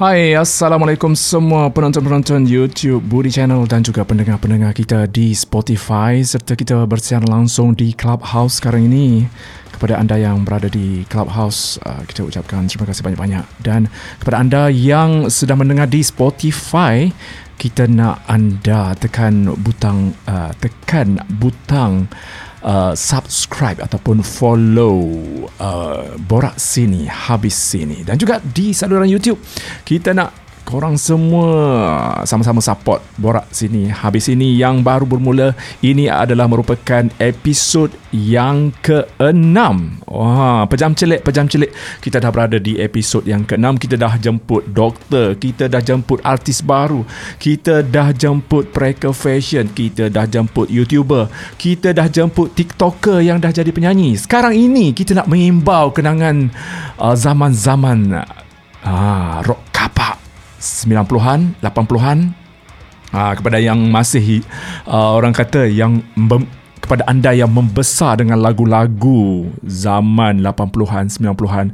Hai, Assalamualaikum semua penonton-penonton YouTube Budi Channel dan juga pendengar-pendengar kita di Spotify serta kita bersiaran langsung di Clubhouse sekarang ini. Kepada anda yang berada di Clubhouse, uh, kita ucapkan terima kasih banyak-banyak. Dan kepada anda yang sedang mendengar di Spotify, kita nak anda tekan butang uh, tekan butang uh, subscribe ataupun follow uh, Borak Sini Habis Sini. Dan juga di saluran YouTube kita nak korang semua sama-sama support Borak Sini. Habis Sini yang baru bermula ini adalah merupakan episod yang ke-6 wah pejam celik pejam celik. Kita dah berada di episod yang ke-6 kita dah jemput doktor kita dah jemput artis baru kita dah jemput preker fashion kita dah jemput youtuber kita dah jemput tiktoker yang dah jadi penyanyi. Sekarang ini kita nak mengimbau kenangan uh, zaman-zaman uh, rock kapak 90-an, 80-an uh, kepada yang masih uh, orang kata yang mem- kepada anda yang membesar dengan lagu-lagu zaman 80-an, 90-an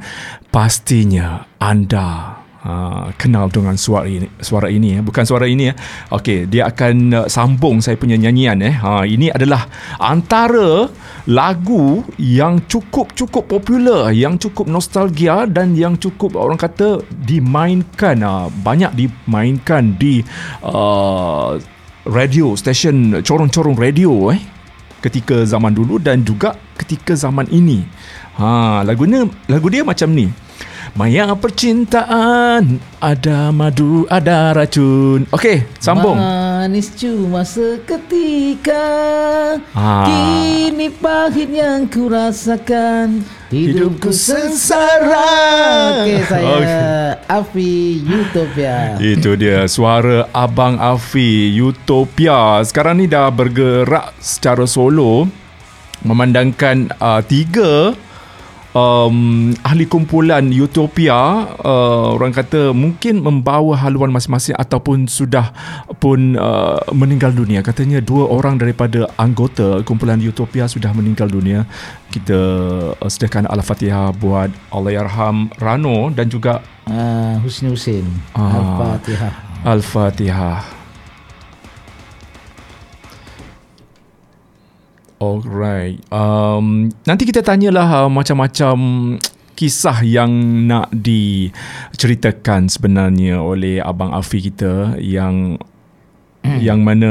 pastinya anda Uh, kenal dengan suara ini suara ini eh. bukan suara ini eh. okey dia akan uh, sambung saya punya nyanyian eh ha ini adalah antara lagu yang cukup cukup popular yang cukup nostalgia dan yang cukup orang kata dimainkan uh, banyak dimainkan di uh, radio station corong-corong radio eh ketika zaman dulu dan juga ketika zaman ini ha lagunya lagu dia macam ni Maya percintaan Ada madu Ada racun. Okey Sambung. Manis cuma seketika. Ah. Kini pahit yang ku rasakan Hidupku sengsara. Okey saya Okey. Afi Utopia. Itu dia Suara Abang Afi Utopia. Sekarang ni dah bergerak Secara solo Memandangkan uh, Tiga um, ahli kumpulan Utopia uh, orang kata mungkin membawa haluan masing-masing ataupun sudah pun uh, meninggal dunia katanya dua orang daripada anggota kumpulan Utopia sudah meninggal dunia kita uh, sediakan al-fatihah buat Allahyarham Rano dan juga uh, Husni Hussein Ah. Al-Fatihah Al-Fatihah. Alright. Um, nanti kita tanyalah uh, macam-macam kisah yang nak diceritakan sebenarnya oleh Abang Afi kita yang yang mana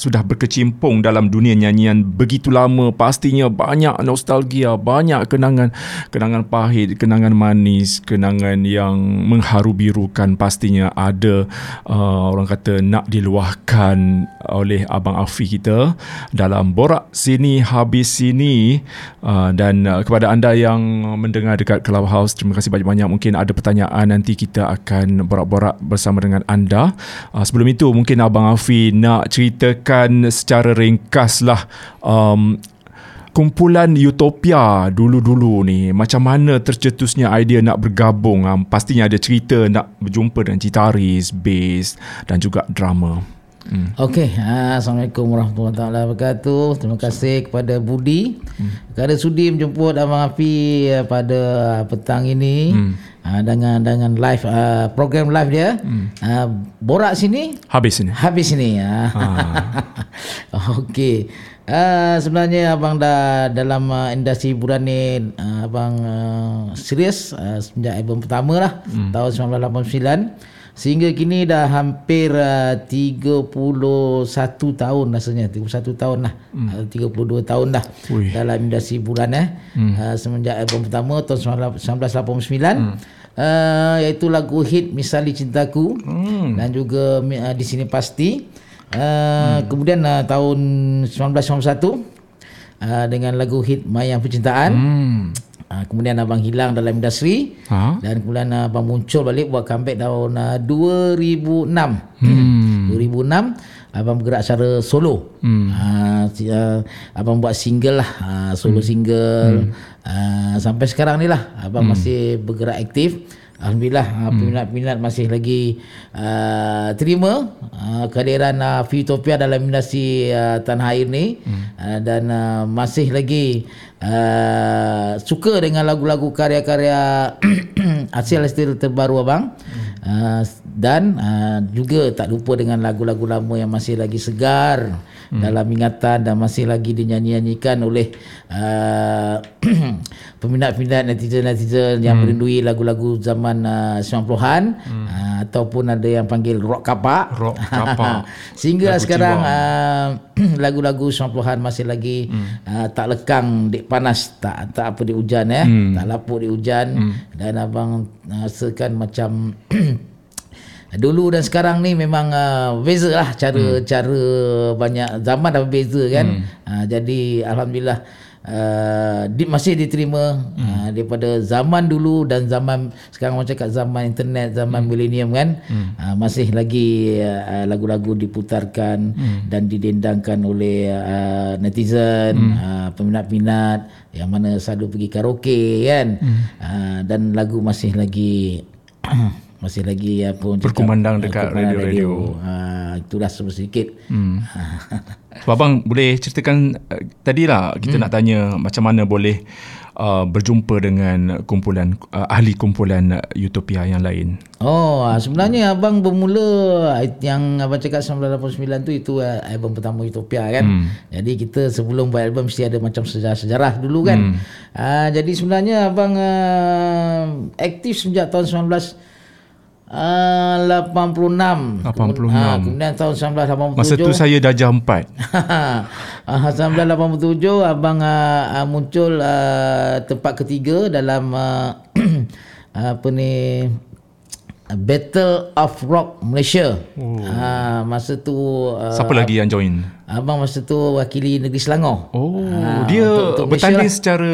sudah berkecimpung dalam dunia nyanyian. Begitu lama pastinya banyak nostalgia banyak kenangan. Kenangan pahit kenangan manis kenangan yang mengharu birukan pastinya ada uh, orang kata nak diluahkan oleh abang Afi kita dalam borak sini habis sini. Uh, dan uh, kepada anda yang mendengar dekat Clubhouse terima kasih banyak-banyak. Mungkin ada pertanyaan nanti kita akan borak-borak bersama dengan anda. Uh, sebelum itu mungkin abang Afi nak ceritakan secara ringkas lah. Um, kumpulan Utopia dulu-dulu ni macam mana tercetusnya idea nak bergabung? Um, pastinya ada cerita nak berjumpa dengan gitaris, bass dan juga drama hmm. Okey, ah, Assalamualaikum warahmatullahi wabarakatuh. Terima kasih kepada Budi hmm. kerana sudi menjemput Abang Afi ah, pada ah, petang ini hmm. ah, dengan dengan live ah, program live dia. Hmm. Ah, borak sini, habis ni habis sini. Ah. Okey. Uh, sebenarnya abang dah dalam uh, industri hiburan ni uh, abang uh, serius uh, sejak album pertama lah hmm. tahun 1989 sehingga kini dah hampir uh, 31 tahun rasanya 31 tahun lah hmm. uh, 32 tahun dah Ui. dalam industri hiburan eh hmm. uh, semenjak album pertama tahun 1989 hmm. uh, iaitu lagu hit Misali Cintaku hmm. dan juga uh, di sini pasti uh, hmm. kemudian uh, tahun 1991 uh, dengan lagu hit Mayang Percintaan hmm. Uh, kemudian abang hilang dalam industri Ha? dan kemudian abang muncul balik buat comeback tahun uh, 2006. Hmm. 2006 abang bergerak secara solo. Hmm. Uh, uh, abang buat single lah, uh, solo single. Uh, sampai sekarang ni lah abang masih bergerak aktif Alhamdulillah uh, peminat-peminat masih lagi uh, terima uh, kehadiran uh, Futopia dalam industri uh, tanah air ni hmm. uh, dan uh, masih lagi uh, suka dengan lagu-lagu karya-karya hasil hasil terbaru abang hmm. uh, dan uh, juga tak lupa dengan lagu-lagu lama yang masih lagi segar hmm. Dalam ingatan dan masih lagi dinyanyi-nyanyikan oleh uh, peminat-peminat netizen-netizen yang hmm. merindui lagu-lagu zaman uh, 90-an hmm. uh, ataupun ada yang panggil rock kapak. Rock kapak. Sehingga lagu sekarang uh, lagu-lagu 90-an masih lagi hmm. uh, tak lekang di panas, tak tak apa di hujan ya, hmm. tak lapuk di hujan hmm. dan abang rasakan macam Dulu dan sekarang ni memang uh, beza lah cara hmm. cara banyak zaman dah berbeza kan. Hmm. Uh, jadi alhamdulillah uh, di, masih diterima hmm. uh, daripada zaman dulu dan zaman sekarang orang cakap zaman internet, zaman hmm. milenium kan. Hmm. Uh, masih lagi uh, lagu-lagu diputarkan hmm. dan didendangkan oleh uh, netizen, hmm. uh, peminat-peminat yang mana selalu pergi karaoke kan. Hmm. Uh, dan lagu masih lagi masih lagi apa berkumandang dekat radio-radio. Ha, itulah sedikit. Hmm. so, abang boleh ceritakan uh, tadilah kita hmm. nak tanya macam mana boleh uh, berjumpa dengan kumpulan uh, ahli kumpulan uh, Utopia yang lain. Oh, uh, sebenarnya abang bermula yang abang cakap 1989 tu itu uh, album pertama Utopia kan. Hmm. Jadi kita sebelum buat album mesti ada macam sejarah-sejarah dulu kan. Hmm. Uh, jadi sebenarnya abang uh, aktif sejak tahun 19 Uh, 86 86 uh, Kemudian tahun 1987 Masa tu saya dah jam 4 uh, 1987 Abang uh, uh, muncul uh, Tempat ketiga Dalam uh, Apa ni Battle of Rock Malaysia. Oh. Ha, masa tu uh, siapa lagi yang join? Abang masa tu wakili negeri Selangor. Oh, ha, dia untuk, untuk bertanding lah. secara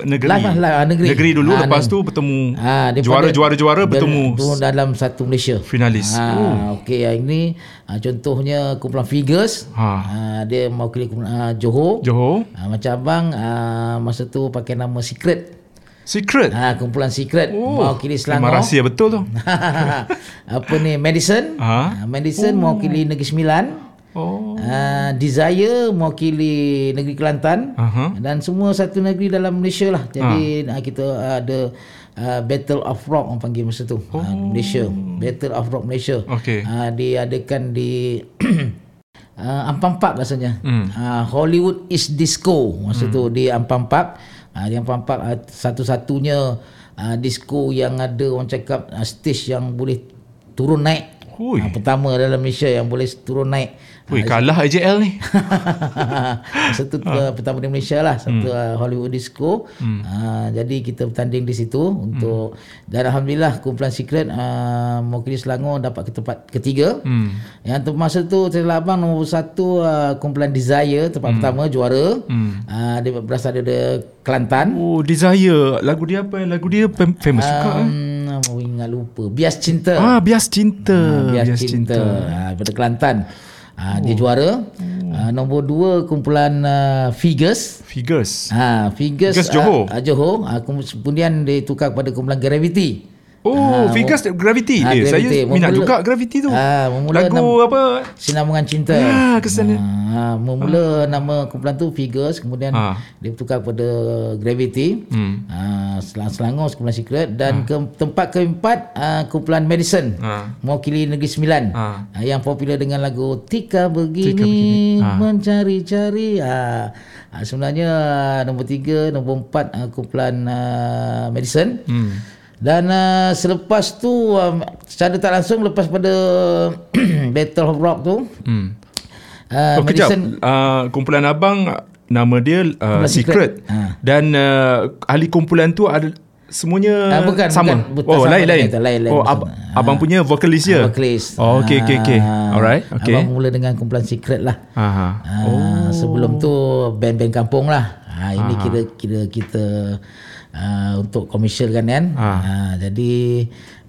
negeri. Lah, lah, negeri. Negeri dulu ha, lepas tu bertemu ha, juara-juara-juara bertemu dalam satu Malaysia. Finalis. Ha, oh. Okey, yang ini ha, contohnya kumpulan Figures. Ha. Ha, dia mewakili kumpulan ha, Johor. Johor. Ha, macam abang ha, masa tu pakai nama Secret. Secret. Ha, kumpulan Secret oh, mewakili Selangor. Memang rahsia betul tu. Apa ni Madison? Ha? Madison oh. mewakili Negeri Sembilan. Oh. Uh, Desire mewakili negeri Kelantan uh-huh. dan semua satu negeri dalam Malaysia lah. Jadi uh. kita ada uh, Battle of Rock orang panggil masa tu. Oh. Uh, Malaysia. Battle of Rock Malaysia. Okay. Uh, diadakan di uh, Ampang Park rasanya. Mm. Uh, Hollywood is Disco masa mm. tu di Ampang Park. Uh, yang pampak uh, satu-satunya uh, disco yang ada orang cakap uh, stage yang boleh turun naik. Uh, pertama dalam Malaysia yang boleh turun naik. Ui, kalah AJL ni. satu ha. pertama di Malaysia lah, satu hmm. Hollywood Disco. Hmm. Uh, jadi kita bertanding di situ untuk hmm. dan alhamdulillah kumpulan Secret uh, mewakili Selangor dapat ke tempat ketiga. Hmm. Yang tu masa tu saya abang nombor satu uh, kumpulan Desire tempat hmm. pertama juara. Hmm. Uh, dia berasal dari Kelantan. Oh, Desire. Lagu dia apa? Lagu dia famous um, juga eh. Mau ingat lupa. Bias Cinta. Ah, Bias Cinta. Uh, Bias, Bias Cinta. Cinta. Uh, daripada Kelantan. Ha, dia oh. juara. Oh. Ha, nombor dua kumpulan uh, Figures. Figures. Ha, Figures. Figures Johor. Uh, Johor. Ha, kemudian ditukar kepada kumpulan Gravity. Oh, ha, Figures Gravity. Ha, eh, gravity. Saya minat juga Gravity tu. Ha, Lagu nama, apa? Sinambungan Cinta. Ya, kesannya. Ha, memula ha. nama kumpulan tu Figures. Kemudian ha. dia bertukar kepada Gravity. Hmm. Ha, Selangor kumpulan Secret. Dan ha. ke, tempat keempat uh, kumpulan Madison. Ha. Mewakili Negeri Sembilan. Ha. Ha, yang popular dengan lagu Tika Begini, Tika begini. Ha. Mencari-cari. Ha. Ha, sebenarnya nombor tiga, nombor empat uh, kumpulan uh, Madison. Hmm. Dan uh, selepas tu uh, secara tak langsung lepas pada Battle of Rock tu hmm. uh, oh, kejap uh, kumpulan abang nama dia uh, Secret, Secret. Ha. dan uh, ahli kumpulan tu ada semuanya uh, bukan, sama bukan, oh lain lain. lain oh ab, ha. abang punya vokalis dia vokalis oh okey okey okey alright okay. abang mula dengan kumpulan Secret lah uh, oh. sebelum tu band-band kampung lah ha, ini kira kira kita uh, untuk komersial kan kan. Ha. Uh, jadi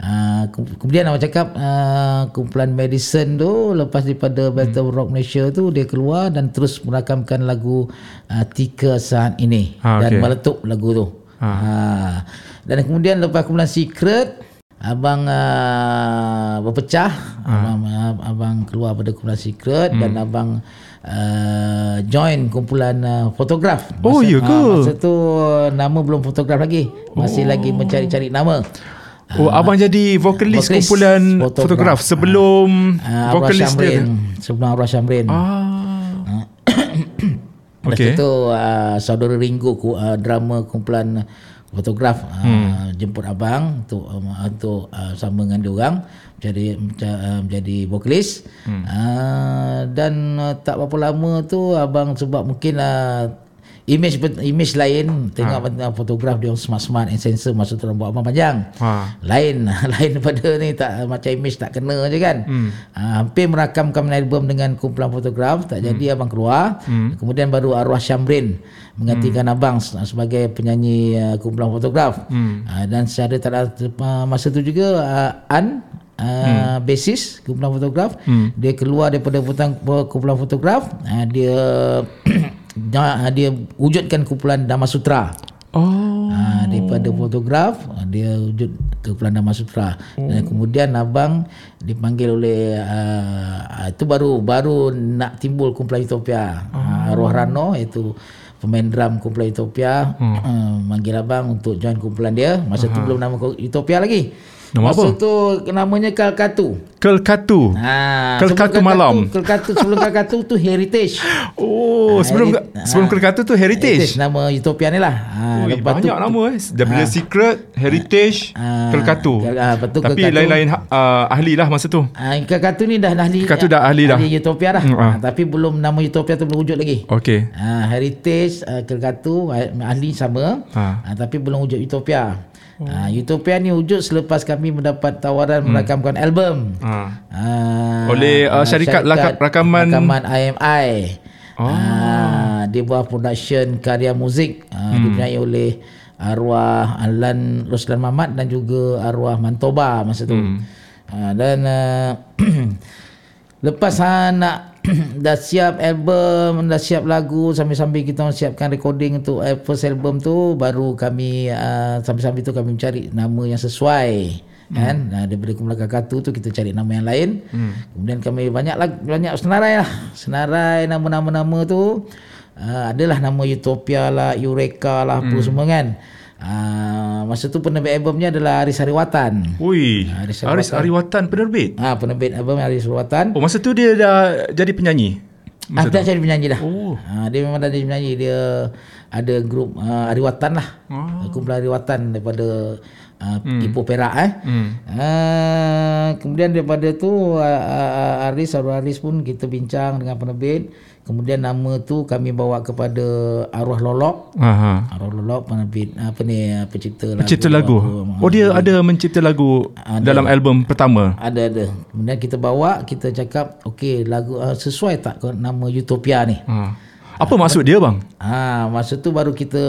uh, kemudian nak cakap uh, kumpulan Medicine tu lepas daripada Battle hmm. Rock Malaysia tu dia keluar dan terus merakamkan lagu uh, Tika saat ini ha, dan okay. meletup lagu tu. Ha. Uh, dan kemudian lepas kumpulan Secret abang uh, berpecah abang uh, abang keluar pada kumpulan secret dan abang uh, join kumpulan uh, fotograf Oh, ya ke? ah, masa tu uh, nama belum fotograf lagi masih lagi mencari-cari nama Oh, abang jadi vokalis vokalis kumpulan fotograf. fotograf sebelum uh, vokalis dia. Sebelum Arwah Syamrin Ah. Lepas Okey. tu uh, saudara Ringo ku, uh, drama kumpulan fotograf uh, Hmm. jemput abang untuk um, untuk uh, sama dengan dia orang jadi uh, menjadi vokalis Hmm. uh, dan uh, tak berapa lama tu abang sebab mungkin uh, image image lain tengok ha. fotograf dia smart-smart and sensor masa tu rambut abang panjang Ha. lain lain daripada ni tak macam image tak kena je kan hmm. ha, hampir merakamkan album dengan kumpulan fotograf tak jadi abang keluar hmm. kemudian baru arwah Syamrin menggantikan hmm. abang se- sebagai penyanyi uh, kumpulan fotograf hmm. ha, dan secara tak ada uh, masa tu juga uh, An Uh, hmm. basis kumpulan fotograf hmm. dia keluar daripada kumpulan, kumpulan fotograf uh, dia dia dia wujudkan kumpulan Dhamma Sutra Oh. Ha, daripada fotograf ah, dia wujud ke Pulang Dhamma Sutra Oh. dan kemudian abang dipanggil oleh uh, itu baru baru nak timbul kumpulan Utopia Oh. uh, Arwah Rano iaitu pemain drum kumpulan Utopia Hmm. uh, manggil abang untuk join kumpulan dia masa tu belum nama Utopia lagi Nama masa apa? tu namanya Kalkatu Kelkatu. Ha, sebelum malam. Kelkatu sebelum Kalkatu tu Heritage. Oh, sebelum Heri- sebelum Kelkatu tu heritage. nama Utopia ni lah. Ha, Ui, lepas tu- banyak nama eh. Double Secret, Heritage, Ah, Kelkatu. Kel- ah, betul, Tapi Kelkatu. lain-lain uh, ahli lah masa tu. Ah, Kakatu ni dah ahli Kakatu dah ahli dah. Ahli Utopia dah. Hmm, ah. Ah, tapi belum nama Utopia tu belum wujud lagi. Okey. Ah, Heritage uh, Kelkatu ah, ahli sama Ha. ah, tapi belum wujud Utopia. Ah, Utopia ni wujud selepas kami mendapat tawaran merakamkan album. Ha. Ah, Oleh, uh, syarikat laka- rakaman- rakaman IMI. Oh. Ah, dia buat production karya muzik ah, Hmm. dipunyai oleh arwah Alan Roslan Mamat dan juga arwah Mantoba masa tu. Hmm. Ah, dan uh, lepas ah, nak dah siap album, dah siap lagu sambil-sambil kita siapkan recording untuk uh, first album tu baru kami uh, sambil-sambil tu kami mencari nama yang sesuai kan? Nah, daripada kumpulan kakatu tu kita cari nama yang lain. Hmm. kemudian kami banyak lag- banyak senarai lah. Senarai nama-nama-nama tu uh, adalah nama Utopia lah Eureka lah apa semua kan uh, masa tu penerbit albumnya adalah Aris Hariwatan Ui, Aris Aris Ariwatan penerbit. Ah penerbit album Aris Hariwatan Oh, masa tu dia dah jadi penyanyi. Ah, dah jadi penyanyi dah. Oh. Ah, dia memang dah jadi penyanyi. Dia ada grup uh, Ariwatan lah. Oh. Kumpulan Ariwatan daripada uh, hmm. Ipoh Perak eh. Hmm. Ah, kemudian daripada tu uh, uh, Aris Arwah Aris pun kita bincang dengan penerbit. Kemudian nama tu kami bawa kepada Arwah Lolok. Aha. Arwah Lolok penerbit apa ni uh, pencipta lagu. Pencipta lagu. Oh, dia ada mencipta lagu dalam album pertama. Ada ada. Kemudian kita bawa, kita cakap, okey lagu uh, sesuai tak nama Utopia ni? Ha. Apa maksud dia bang? Ha, masa tu baru kita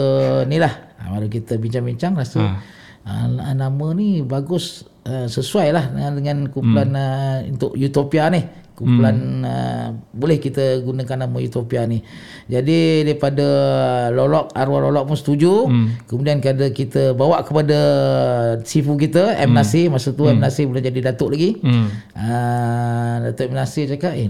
ni lah. Ha, baru kita bincang-bincang rasa ha. uh, nama ni bagus uh, sesuai lah dengan, dengan kumpulan hmm. uh, untuk Utopia ni. Kumpulan hmm. uh, boleh kita gunakan nama Utopia ni. Jadi daripada Lolok arwah Lolok pun setuju. Hmm. Kemudian kada kita bawa kepada sifu kita M Nasir masa tu M Nasir belum jadi datuk lagi. Hmm. Uh, Datuk M Nasir cakap eh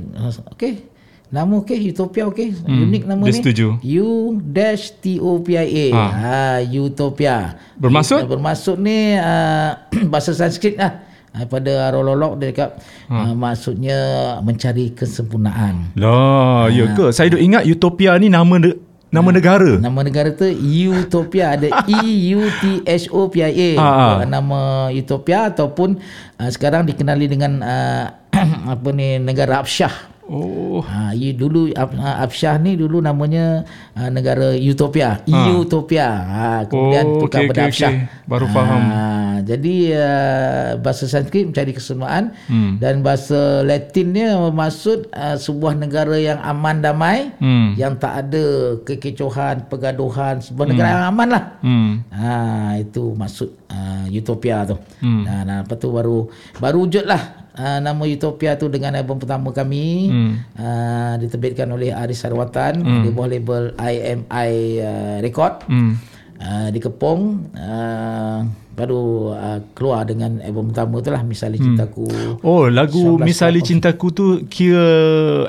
okey Nama okey, Utopia okey. Hmm, Unik nama dia ni. setuju. U dash T O P I A. Ha. Ha, Utopia. Bermaksud? Uh, bermaksud ni uh, bahasa Sanskrit lah. Uh, pada Rololok dia cakap uh, maksudnya mencari kesempurnaan. Lah, ya ke? Saya duk ingat Utopia ni nama de- nama negara. Nama negara tu Utopia ada E U T H O P I A. Ha, ha. Nama Utopia ataupun uh, sekarang dikenali dengan uh, apa ni negara Absyah. Oh. Ha, you dulu Ab, uh, Absyah ni dulu namanya uh, negara Utopia, Utopia. Ha, kemudian Oh, tukar pada okey, Absyah. okey. Baru faham. Ha, jadi uh, bahasa Sanskrit mencari kesemuaan hmm. dan bahasa Latinnya bermaksud uh, sebuah negara yang aman damai, Hmm. yang tak ada kekecohan, pergaduhan, sebuah negara yang aman lah. Hmm. Ha, itu maksud uh, Utopia tu. Hmm. Ha, nah, lepas tu baru baru wujudlah uh, nama Utopia tu dengan album pertama kami hmm. uh, diterbitkan oleh Aris Sarwatan hmm. di bawah label IMI uh, Record. Hmm. uh, di Kepong uh, baru uh, keluar dengan album pertama tu lah Misali Cintaku. Oh, lagu Misali Cintaku tu kira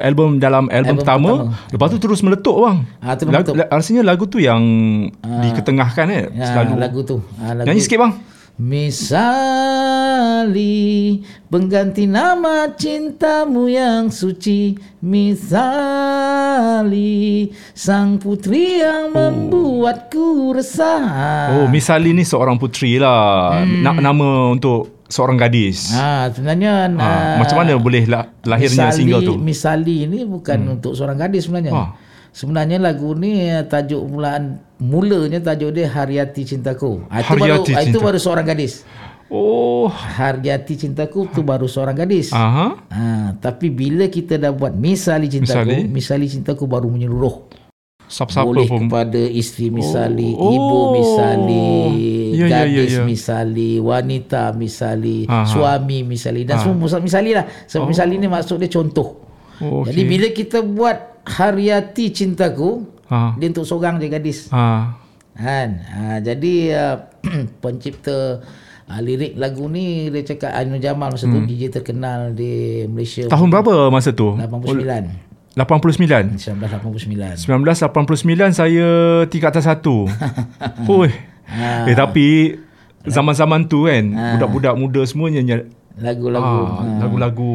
album dalam album, Album pertama, pertama. lepas tu terus meletup bang. Ah, terus lagu, meletup. la- rasanya lagu tu yang diketengahkan eh Ya, selalu. lagu tu. Uh, lagu Nyanyi sikit bang. Misali Pengganti nama cintamu yang suci Misali Sang putri yang membuatku resah Oh, Misali ni seorang puteri lah. Na- nama untuk seorang gadis. Ah, sebenarnya Ha, ah, macam mana boleh la- lahirnya Misali, single tu? Misali ni bukan hmm. untuk seorang gadis sebenarnya. Ah. Sebenarnya lagu ni tajuk mulaan mulanya tajuk dia Hariati Cintaku. Ah, itu Hariati baru ah, itu Cinta. baru seorang gadis. Oh. Hariati Cintaku tu baru seorang gadis. Aha. Ah, tapi bila kita dah buat Misali Cintaku, Misali? Misali, Cintaku baru menyeluruh. Siapa-siapa Boleh pun. kepada isteri misali, Oh. ibu misali, Ya, ya, ya, gadis ya. misali, wanita misali, Aha. suami misali dan semua musal misali lah. Sebab misali ni maksud dia contoh. Oh, Jadi bila kita buat Hariati Cintaku, Ha. dia untuk seorang je gadis. Ha. Kan? Ha, jadi uh, pencipta uh, lirik lagu ni dia cakap Ainul Jamal masa tu DJ terkenal di Malaysia Tahun berapa masa tu? 89. 89. 1989. 1989 saya tiga atas satu. Oi. Eh tapi zaman-zaman tu kan budak-budak muda semuanya Lagu-lagu. Ah, lagu-lagu.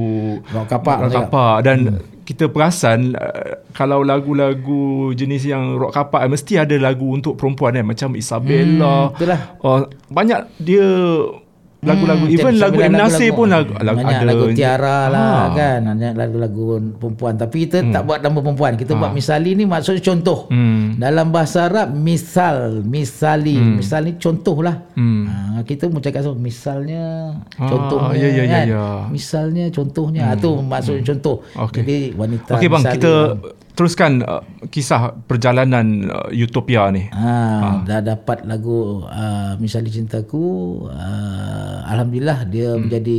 Rock kapak rock kapak. Dan kita perasan uh, kalau lagu-lagu jenis yang rock kapak mesti ada lagu untuk perempuan kan macam Isabella. Hmm, itulah. Oh, banyak dia lagu-lagu Hmm, even lagu M Nasir pun lagu, lagu banyak ada lagu Tiara lah Ah. kan. Banyak lagu-lagu perempuan. Tapi kita tak buat nama perempuan. Kita buat misali ni maksudnya contoh. Hmm. dalam bahasa Arab misal misali. Misal ni contoh lah. Hmm. ha, kita mau cakap so, misalnya Ah, contohnya ya, ya, ya, kan? ya. misalnya contohnya. Hmm. tu maksudnya contoh. Okey. jadi wanita Okey bang, misali kita lah. Teruskan uh, kisah perjalanan uh, Utopia ni. Ha, dah dapat lagu uh, Misali Cintaku uh, Alhamdulillah dia hmm. menjadi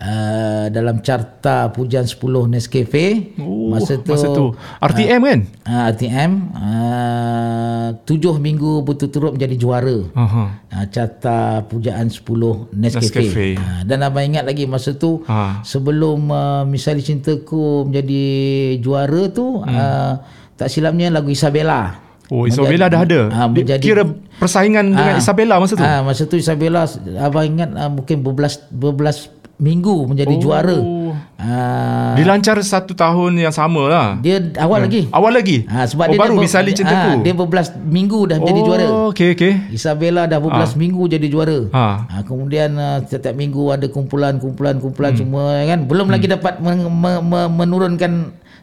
uh, dalam carta pujian 10 Nescafe Oh, masa tu, masa tu. RTM kan? uh, RTM uh, tujuh minggu berturut-turut menjadi juara Aha. uh, carta pujaan 10 Nescafe, Nescafe. Uh, dan abang ingat lagi masa tu Ha. sebelum uh, Misali Cintaku menjadi juara tu hmm. uh, tak silapnya lagu Isabella Oh, Isabella dah ada. Ah, Dia menjadi- Kira persaingan dengan Isabella masa tu. Ah masa tu Isabella abang ingat ah, mungkin berbelas berbelas minggu menjadi juara. Ah Dilancar satu tahun yang sama lah. dia awal lagi. Awal lagi? Ah sebab oh, dia baru Misali Cintaku. ah, dia berbelas minggu dah menjadi oh, juara. okey okey. Isabella dah berbelas minggu jadi juara. Ha. Ah, kemudian ah, setiap minggu ada kumpulan-kumpulan kumpulan semua kan. Belum lagi dapat men- me- me- menurunkan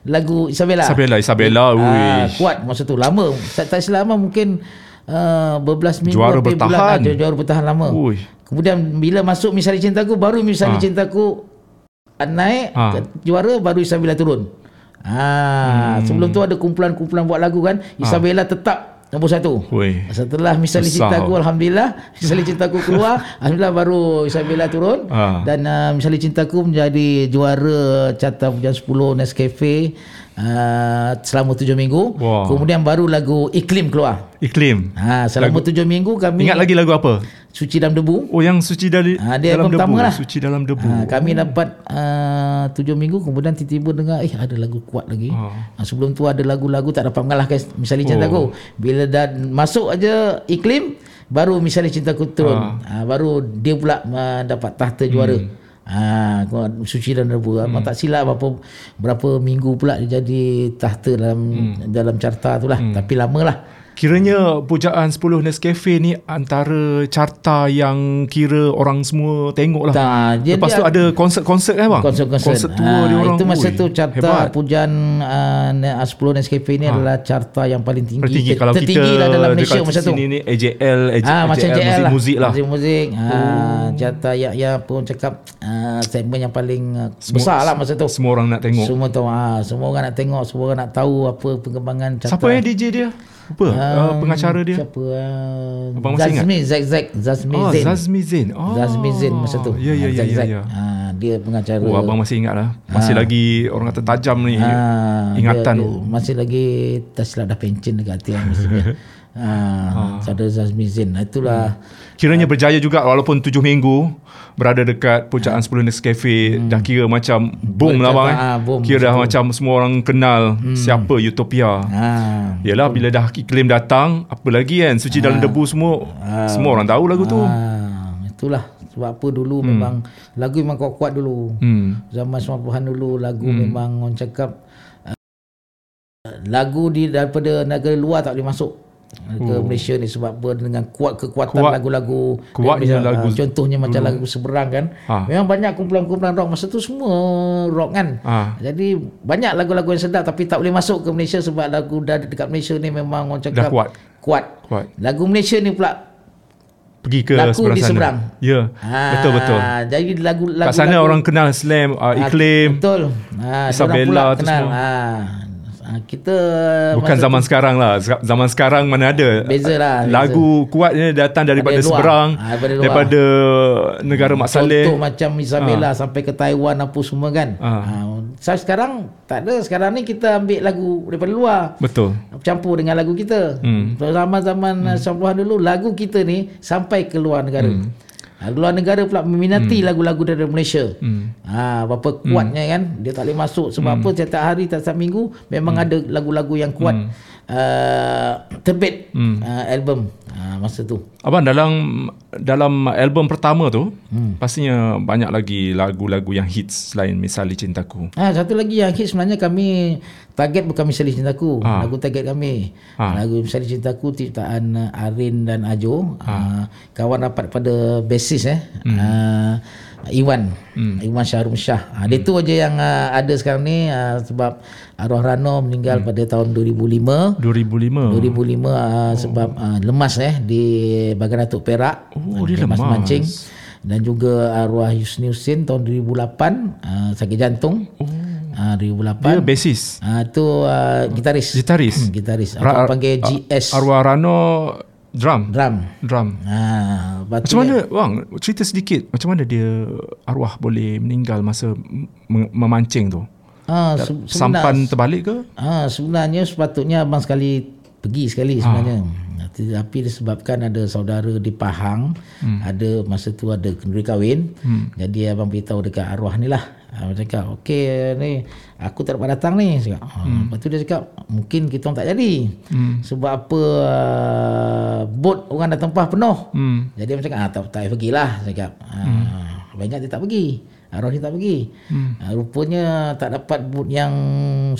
lagu Isabella. Isabella, Isabella, wish. kuat masa tu lama. Tak, tak selama mungkin uh, berbelas minggu Juara bertahan. bulan, juara, bertahan lama. Ui. Kemudian bila masuk Misali Cintaku baru Misali Ha. Cintaku ah, naik Ha. ke juara baru Isabella turun. Ah, Hmm. sebelum tu ada kumpulan-kumpulan buat lagu kan. Isabella tetap nombor satu. Ui. Setelah Misali Besar. Cintaku Alhamdulillah Misali Cintaku keluar Alhamdulillah baru Isabella turun Ha. Dan uh, Misali Cintaku menjadi juara Carta Pujian 10 Nescafe uh, Selama tujuh minggu Wah. Kemudian baru lagu Iklim keluar Iklim. ha, Selama tujuh minggu kami Ingat lagi lagu apa? Suci dalam debu Oh yang suci dari Ah, dia dalam debu. pertama lah. Suci dalam debu. Ha, kami dapat uh, tujuh minggu kemudian tiba-tiba dengar eh ada lagu kuat lagi. Ha. sebelum tu ada lagu-lagu tak dapat mengalahkan misalnya cintaku. Bila dah masuk aja iklim baru misalnya cintaku turun. Ha. baru dia pula uh, dapat tahta juara. Ha, kau- suci dan rebu. Hmm. Tak silap berapa berapa minggu pula dia jadi tahta dalam dalam carta tu lah. Tapi lama lah. Kiranya pujaan 10 Nescafe ni antara carta yang kira orang semua tengok lah. Tak, dia- Lepas tu dia- ada konsert-konsert kan bang? konsert-konsert. Konsert tua Ah, dia orang. Itu masa Ui, tu carta hebat. pujian uh, 10 Nescafe ni adalah carta yang paling tinggi. Paling tinggi kalau tertinggi kita lah dalam Malaysia masa tu. sini ni AJL, AJ, Ah macam JL lah. muzik-muzik lah. Muzik-muzik. Ah carta ya ya pun cakap ah, segmen yang paling uh, besar lah masa tu. Semua orang nak tengok. Semua tahu ah, semua orang nak tengok, semua orang nak tahu apa perkembangan carta. Siapa yang DJ dia? Apa? Uh, pengacara dia? Siapa? Uh, Abang masih ingat? Zazmi, Zack, Zazmi Oh, Zain. Zazmi Zain. Oh. Zazmi Zain masa tu. Ya, ya, Ah, ya, ya. Ya. Ah, dia pengacara. Oh, abang masih ingat lah. Masih lagi orang kata tajam ni. Ah, ingatan dia, tu. dia masih lagi tak silap dah pencen dekat hati yang mestinya. Ha, Saudara Zazmi Zain. Nah, Itulah Kiranya berjaya juga walaupun tujuh minggu berada dekat puncaan 10 Nescafe dah kira macam boom lah bang. ah, boom. Kira dah macam semua orang kenal siapa Utopia. ha, Yalah bila dah iklim datang apa lagi kan suci dalam debu semua semua orang tahu lagu tu. ha, itulah sebab apa dulu memang lagu memang kuat-kuat dulu. Hmm. Zaman 90-an dulu lagu memang orang cakap uh, lagu di daripada negara luar tak boleh masuk ke Malaysia ni sebab apa dengan kuat kekuatan Oh. Kuat- lagu-lagu kuatnya Malaysia. lagu Ah, contohnya macam lagu seberang kan Ah. memang banyak kumpulan-kumpulan rock masa tu semua rock kan Ah. jadi banyak lagu-lagu yang sedap tapi tak boleh masuk ke Malaysia sebab lagu dah dekat Malaysia ni memang orang cakap kuat. kuat Kuat. lagu Malaysia ni pula Pergi ke Laku seberang di sana. seberang. Ya. Ah, Betul betul. jadi lagu lagu Kat sana orang kenal Slam, uh, Iklim. Betul. Ha, Isabella tu kenal. semua. Ha. Ha, kita Bukan zaman sekarang lah. Zaman sekarang mana ada. Beza lah, beza. Lagu kuatnya datang daripada luar. seberang. Ah, daripada luar. Daripada negara Mak Saleh. Contoh macam Isabella sampai ke Taiwan apa semua kan. Ah. Ha. So, sekarang tak ada. Sekarang ni kita ambil lagu daripada luar. Betul. Campur dengan lagu kita. Hmm. Zaman-zaman hmm. 90-an dulu lagu kita ni sampai ke luar negara. Hmm. Ha, luar negara pula meminati lagu-lagu dari Malaysia. Hmm. Ha, berapa kuatnya kan? Dia tak boleh masuk sebab apa setiap hari setiap minggu memang ada lagu-lagu yang kuat uh, terbit uh, album uh, masa tu. Abang dalam dalam album pertama tu hmm. pastinya banyak lagi lagu-lagu yang hits selain Misali Cintaku. Ha, satu lagi yang hit sebenarnya kami target bukan Misali Cintaku. Ha. Lagu target kami. Ha. Lagu Misali Cintaku ciptaan uh, Arin dan Ajo. Ha. kawan rapat pada basis eh. Hmm. Uh, Iwan. Hmm. Iwan Syahrum Syah. Ha, dia tu aja yang uh, ada sekarang ni uh, sebab arwah Rano meninggal pada tahun 2005. 2005. 2005 uh, sebab uh, lemas eh di Bagan Datuk Perak. Oh, dia lemas. mancing. Dan juga arwah Yusni Husin tahun 2008 uh, sakit jantung. Oh. Uh, 2008. Dia basis. Ah tu uh, gitaris. Gitaris. Hmm, gitaris. Ra- panggil GS Arwah Rano drum. drum. Drum. Ha, tu Macam mana bang cerita sedikit macam mana dia arwah boleh meninggal masa mem- memancing tu? Ah, se- Sampan terbalik ke? Ah sebenarnya sepatutnya abang sekali pergi sekali sebenarnya. Tapi disebabkan ada saudara di Pahang, hmm. ada masa tu ada kenduri kahwin. Hmm. Jadi abang beritahu dekat arwah ni lah. Abang cakap, okey ni aku tak dapat datang ni. Cakap. Hmm. Lepas tu dia cakap, mungkin kita tak jadi. Hmm. Sebab apa uh, bot orang dah tempah penuh. Hmm. Jadi abang cakap, ah, tak, tak payah pergilah. Cakap. Ah, hmm. Banyak dia tak pergi. Arwah dia tak pergi. Hmm. Uh, rupanya tak dapat boot yang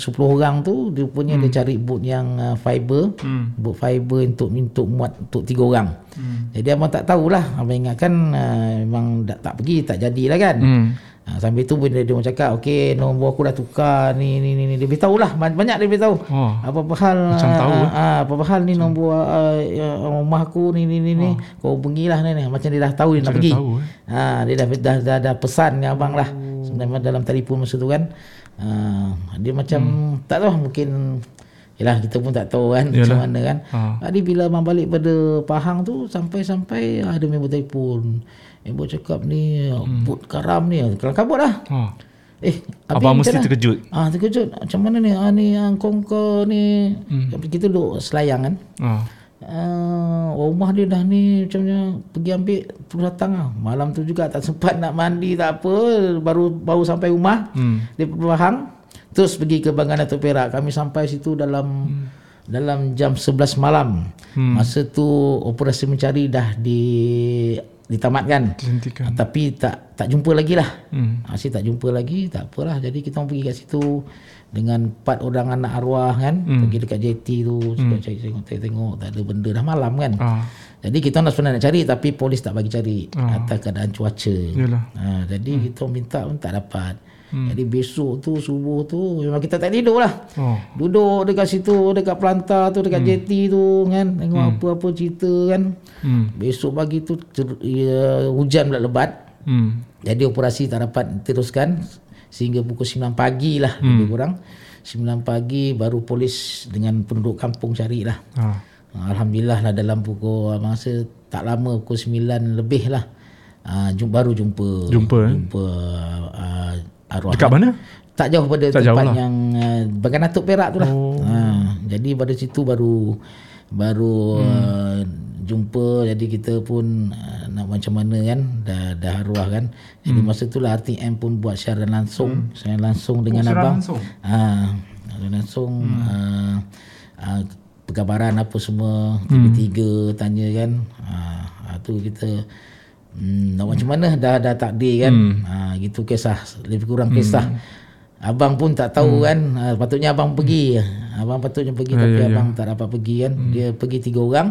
10 orang tu, dia rupanya hmm. dia cari boot yang uh, fiber. Hmm. Boot fiber untuk untuk muat untuk 3 orang. Hmm. Jadi abang tak tahulah. Abang ingatkan uh, memang tak, tak pergi, tak jadilah kan. Hmm. Ha, sambil tu bila dia orang cakap okey nombor aku dah tukar ni ni ni, ni. dia beritahu lah Ba- banyak dia beritahu Oh. apa-apa hal Macam tahu, ah, ah, apa-apa hal ni nombor uh, uh, rumah aku ni ni ni ni kau pergilah ni ni macam dia dah tahu dia nak Oh. Macam pergi dia tahu, eh. ha, dia dah, dah, dah, dah pesan dengan abang lah sebenarnya dalam telefon masa tu kan ha, dia macam Hmm. tak tahu mungkin Yalah kita pun tak tahu kan Yalah. macam mana kan. Ha. Tadi bila abang balik pada Pahang tu sampai-sampai ada member telefon. Member cakap ni hmm. bot karam ni kelam kabut lah. Ha. Eh, Abang macam mesti terkejut. Ah, terkejut. Macam mana ni? Ah ni yang kongko ni. Hmm. Kita duduk selayang kan. Ha. Uh, rumah dia dah ni macamnya pergi ambil terus datang lah. Malam tu juga tak sempat nak mandi tak apa. Baru baru sampai rumah. Hmm. Dia Pahang. Terus pergi ke Bangan Datuk Perak. Kami sampai situ dalam hmm. dalam jam 11 malam. Hmm. Masa tu operasi mencari dah di ditamatkan. Dihentikan. Ah, tapi tak tak jumpa lagi lah. Hmm. Masih tak jumpa lagi, tak apalah. Jadi kita pergi kat situ dengan empat orang anak arwah kan. Hmm. Pergi dekat JT tu, hmm. cari tengok, tengok, tengok, tak ada benda dah malam kan. Ah. Jadi kita dah sebenarnya nak cari tapi polis tak bagi cari atas keadaan cuaca. Yalah. Ha, jadi hmm. kita minta pun tak dapat. Hmm. Jadi besok tu subuh tu memang kita tak tidur lah. Oh. Duduk dekat situ dekat pelantar tu dekat hmm. JT tu kan tengok hmm. apa-apa cerita kan. Hmm. Besok pagi tu cer- ya, hujan pula lebat. Hmm. Jadi operasi tak dapat teruskan sehingga pukul 9 pagi lah hmm. lebih kurang. 9 pagi baru polis dengan penduduk kampung carilah. Ha. Alhamdulillah lah dalam pukul rasa tak lama pukul 9 lebih lah. Uh, jum, baru jumpa Jumpa, eh? jumpa uh, arwah. Dekat mana? Tak jauh pada Tak tempat jauh lah. yang uh, Bagan Datuk Perak tu lah. Oh. Uh, jadi pada situ baru baru uh, jumpa jadi kita pun uh, nak macam mana kan dah dah arwah kan jadi masa itulah RTM pun buat siaran langsung siaran langsung dengan siaran abang langsung? ah siaran langsung uh, uh, perkabaran apa semua tiga-tiga tanya kan ah uh, tu kita Hmm, nak macam mana dah dah takdir kan. Hmm. Ha gitu kisah lebih kurang kisah. Abang pun tak tahu hmm. kan. Ha, patutnya abang pergi. Abang patutnya pergi Ya, tapi ya, ya. abang tak dapat pergi kan. Dia pergi tiga orang.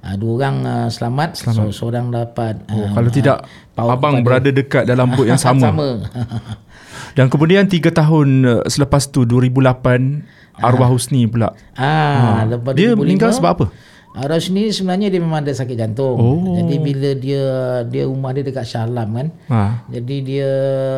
Ha, dua orang uh, selamat, selamat. So, seorang dapat Oh, ah, kalau tidak paut abang pada- berada dekat dalam bot yang sama. sama. Dan kemudian 3 tahun uh, selepas tu 2008 arwah Husni pula. ah, lepas Dia 2005, meninggal sebab apa? Ah, Rashni sebenarnya dia memang ada sakit jantung. Oh. Jadi bila dia dia rumah dia dekat Shah Alam kan. Ha. Jadi dia